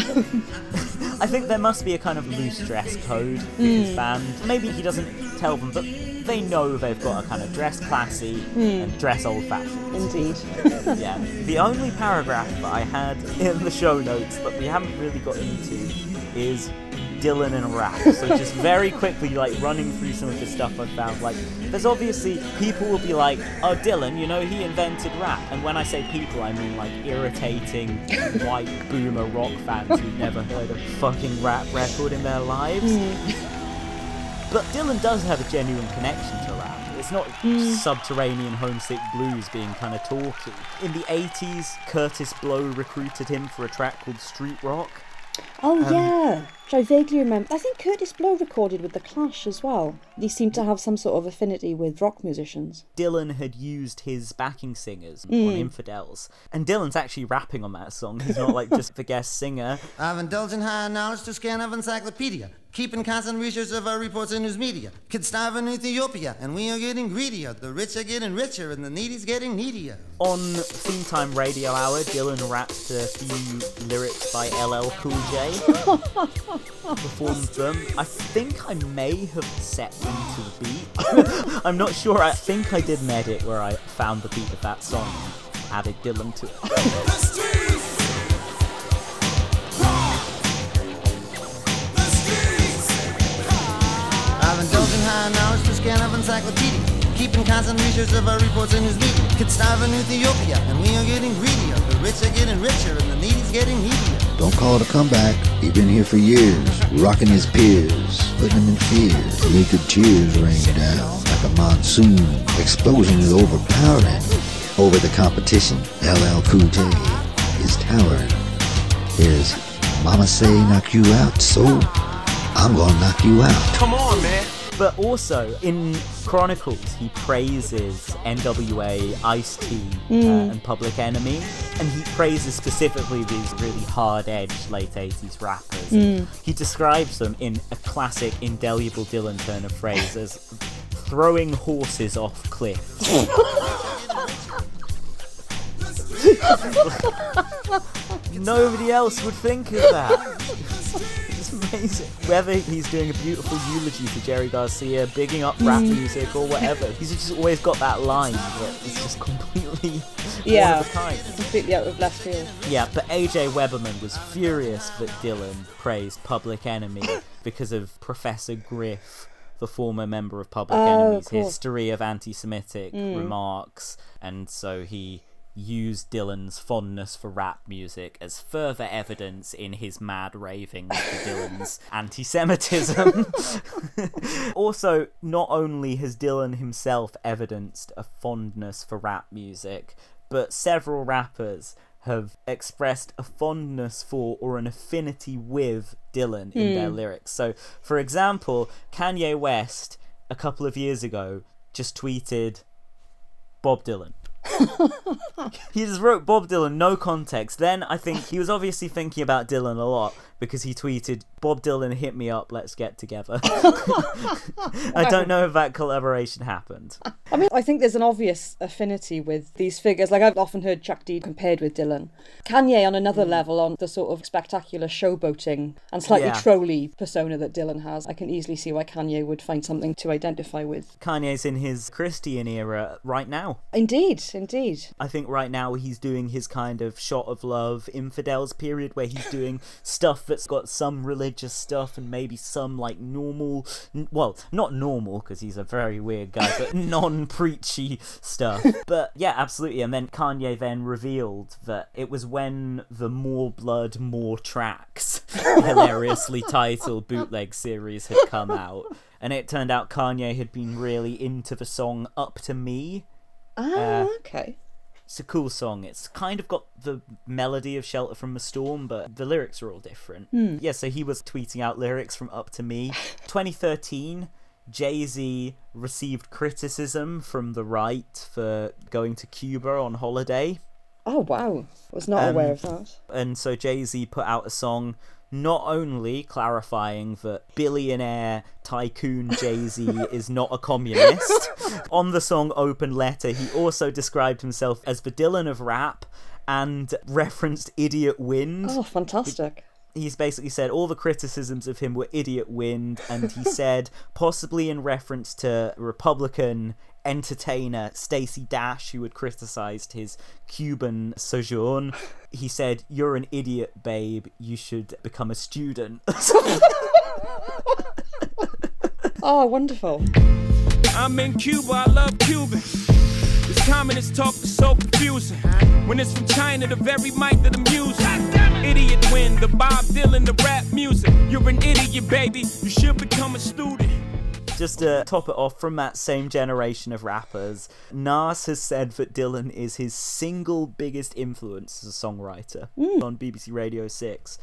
I think there must be a kind of loose dress code with Hmm. his band. Maybe he doesn't tell them, but they know they've got a kind of dress classy Hmm. and dress old fashioned. Indeed. yeah. The only paragraph that I had in the show notes that we haven't really got into is Dylan and rap. So just very quickly, like running through some of the stuff I've found. Like, there's obviously people will be like, "Oh, Dylan, you know, he invented rap." And when I say people, I mean like irritating white boomer rock fans who've never heard a fucking rap record in their lives. Mm. But Dylan does have a genuine connection to. It's not mm. subterranean homesick blues being kind of talky. In the 80s, Kurtis Blow recruited him for a track called Street Rock. Oh um, yeah, which I vaguely remember. I think Kurtis Blow recorded with the Clash as well. They seem to have some sort of affinity with rock musicians. Dylan had used his backing singers Hmm. on Infidels. And Dylan's actually rapping on that song. He's not like just the guest singer. I've indulged in high knowledge to scan of encyclopedia, keeping constant research of our reports in news media. Kids starve in Ethiopia, and we are getting greedier. The rich are getting richer, and the needy's getting needier. On Theme Time Radio Hour, Dylan rapped a few lyrics by LL Cool J. Performed them. I think I may have set them to the beat. I'm not sure. I think I did an edit where I found the beat of that song and added Dylan to it. I've indulged in high knowledge to scan of encyclopedia, keeping constant research of our reports in news media. Kids starve in Ethiopia, and we are getting greedier. The rich are getting richer, and the needy's getting needier. Don't call it a comeback. He's been here for years, rocking his peers, putting them in fear. Naked tears rain down like a monsoon. Explosion is overpowering. Over the competition, LL Cool J is towering. There's Mama say knock you out, so I'm gonna knock you out. But also in Chronicles, he praises NWA, Ice T, uh, and Public Enemy, and he praises specifically these really hard-edged late '80s rappers. He describes them in a classic, indelible Dylan Turner phrase as throwing horses off cliffs. Nobody else would think of that. Amazing. Whether he's doing a beautiful eulogy to Jerry Garcia, bigging up rap mm. music or whatever, he's just always got that line that is just completely Yeah. one of a kind. Completely out of left field. Yeah, but AJ Weberman was furious that Dylan praised Public Enemy because of Professor Griff, the former member of Public Oh, Enemy's cool. history of anti Semitic mm. remarks, and so he used Dylan's fondness for rap music as further evidence in his mad raving for Dylan's anti Semitism. also, not only has Dylan himself evidenced a fondness for rap music, but several rappers have expressed a fondness for or an affinity with Dylan in their hmm. lyrics. So, for example, Kanye West a couple of years ago just tweeted Bob Dylan. he just wrote Bob Dylan, no context. Then I think he was obviously thinking about Dylan a lot because he tweeted, Bob Dylan hit me up, let's get together. I don't know if that collaboration happened. I mean, I think there's an obvious affinity with these figures. Like, I've often heard Chuck D compared with Dylan. Kanye on another mm. level, on the sort of spectacular showboating and slightly Yeah. trolly persona that Dylan has. I can easily see why Kanye would find something to identify with. Kanye's in his Christian era right now. Indeed, indeed. I think right now he's doing his kind of shot of love infidels period where he's doing stuff stuff that's got some religious stuff and maybe some like normal, n- well, not normal because he's a very weird guy, but non-preachy stuff. But yeah, absolutely. And then Kanye then revealed that it was when the More Blood, More Tracks hilariously titled bootleg series had come out. And it turned out Kanye had been really into the song Up to Me. Ah, Uh, okay. It's a cool song. It's kind of got the melody of Shelter from a Storm, but the lyrics are all different. Yeah, so he was tweeting out lyrics from Up to Me. 2013, Jay Z received criticism from the right for going to Cuba on holiday. Oh wow, I was not aware Um, of that. And so Jay Z put out a song not only clarifying that billionaire tycoon Jay Z is not a communist. On the song Open Letter, he also described himself as the Dylan of rap and referenced Idiot Wind. Oh, fantastic. He's basically said all the criticisms of him were Idiot Wind, and he said, possibly in reference to Republican entertainer Stacey Dash, who had criticized his Cuban sojourn. He said, You're an idiot, babe. You should become a student. Oh, wonderful. I'm in Cuba, I love Cuban. This communist talk is so confusing. When it's from China, the very mic of the music. Idiot win, the Bob Dylan, the rap music. You're an idiot, baby. You should become a student. Just to top it off from that same generation of rappers, Nas has said that Dylan is his single biggest influence as a songwriter on BBC Radio 6.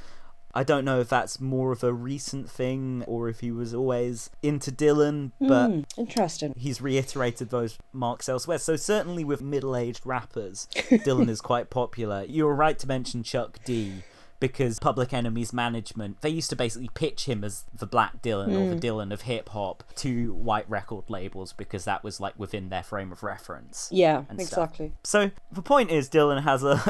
I don't know if that's more of a recent thing or if he was always into Dylan, but Hmm, interesting. he's reiterated those marks elsewhere. So certainly with middle-aged rappers, Dylan is quite popular. You were right to mention Chuck D because Public Enemy's management they used to basically pitch him as the Black Dylan or the hmm. Dylan of hip hop to white record labels because that was like within their frame of reference. Yeah, and stuff. exactly. So the point is, Dylan has a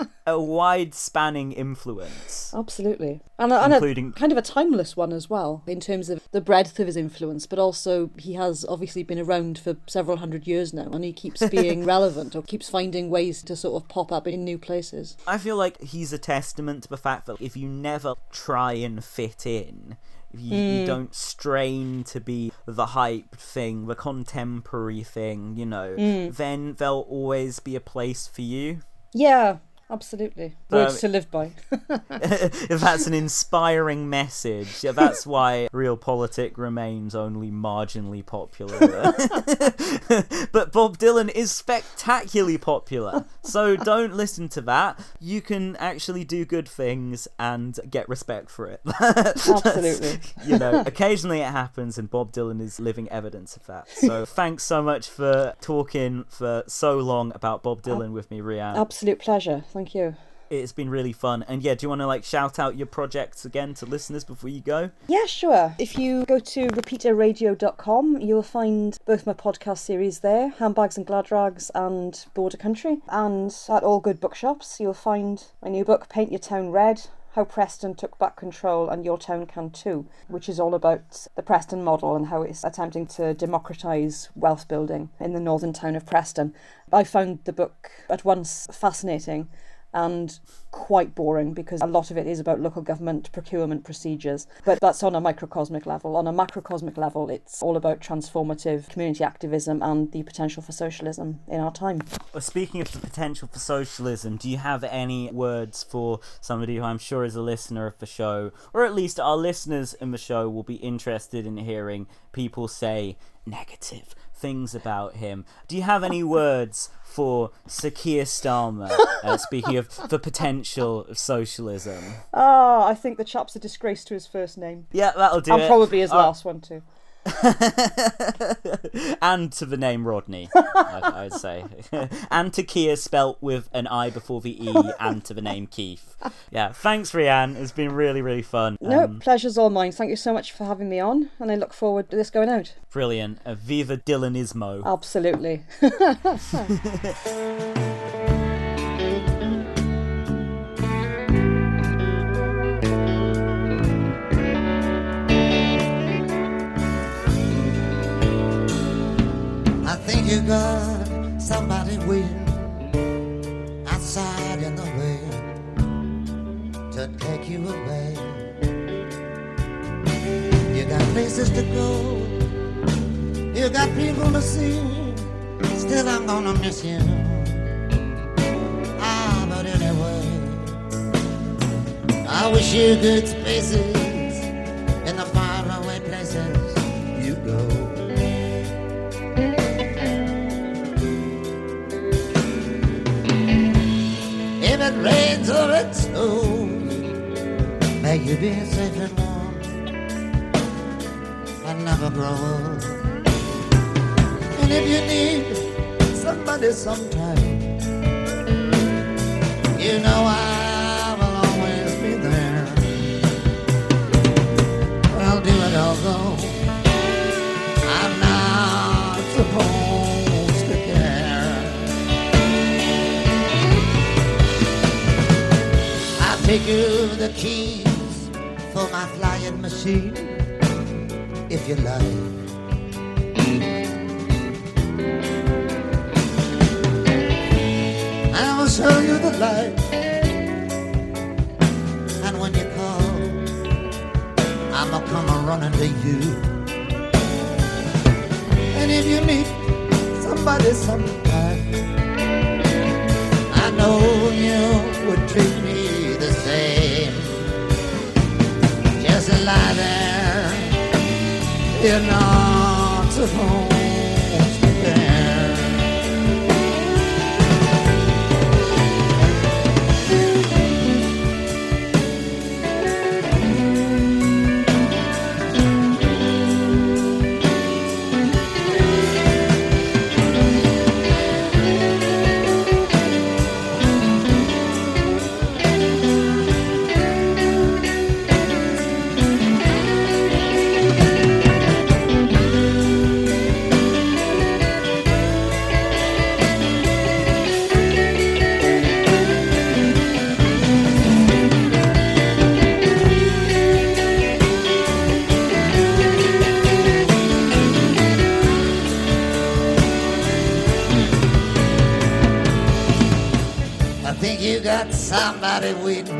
a wide spanning influence. Absolutely. And, a, and Including- kind of a timeless one as well, in terms of the breadth of his influence, but also he has obviously been around for several hundred years now, and he keeps being relevant or keeps finding ways to sort of pop up in new places. I feel like he's a testament to the fact that if you never try and fit in, if you, you mm. don't strain to be the hype thing, the contemporary thing, you know, mm. then there'll always be a place for you. Yeah, absolutely. Um, Words So- to live by. if that's an inspiring message, yeah, that's why Realpolitik remains only marginally popular. but Bob Dylan is spectacularly popular, so don't listen to that. You can actually do good things and get respect for it. Absolutely. you know, occasionally it happens, and Bob Dylan is living evidence of that. So thanks so much for talking for so long about Bob Dylan with me, Rhian. Absolute pleasure. Thank you. It's been really fun. And yeah, do you want to like shout out your projects again to listeners before you go? Yeah, sure. If you go to repeaterradio.com, you'll find both my podcast series there, Handbags and Glad Rags and Border Country. And at all good bookshops, you'll find my new book, Paint Your Town Red. How Preston took back control and your town can too, which is all about the Preston model and how it's attempting to democratise wealth building in the northern town of Preston. I found the book at once fascinating and quite boring because a lot of it is about local government procurement procedures. But that's on a microcosmic level. On a macrocosmic level, it's all about transformative community activism and the potential for socialism in our time. Well, speaking of the potential for socialism, do you have any words for somebody who I'm sure is a listener of the show, or at least our listeners in the show will be interested in hearing people say negative things about him? Do you have any words for Sir Keir Starmer? Uh, speaking of the potential of socialism, Ah, I think the chap's a disgrace to his first name. yeah, that'll do And it. probably his Uh, last one too. and to the name Rodney, I, I'd say, and to Kia spelt with an I before the E, and to the name Keith. Yeah, thanks, Rhian. It's been really, really fun. No, Um, pleasure's all mine. Thank you so much for having me on, and I look forward to this going out. brilliant. Uh, Viva Dylanismo. Absolutely. miss you. Ah, but anyway, I wish you good spaces somebody sometime, you know I will always be there. I'll do it although I'm not supposed to care. I'll take you the keys for my flying machine, if you like. Light. And when you call, I'ma come a running to you. And if you need somebody sometime, I know you would treat me the same. Just lie there, you're not supposed somebody waiting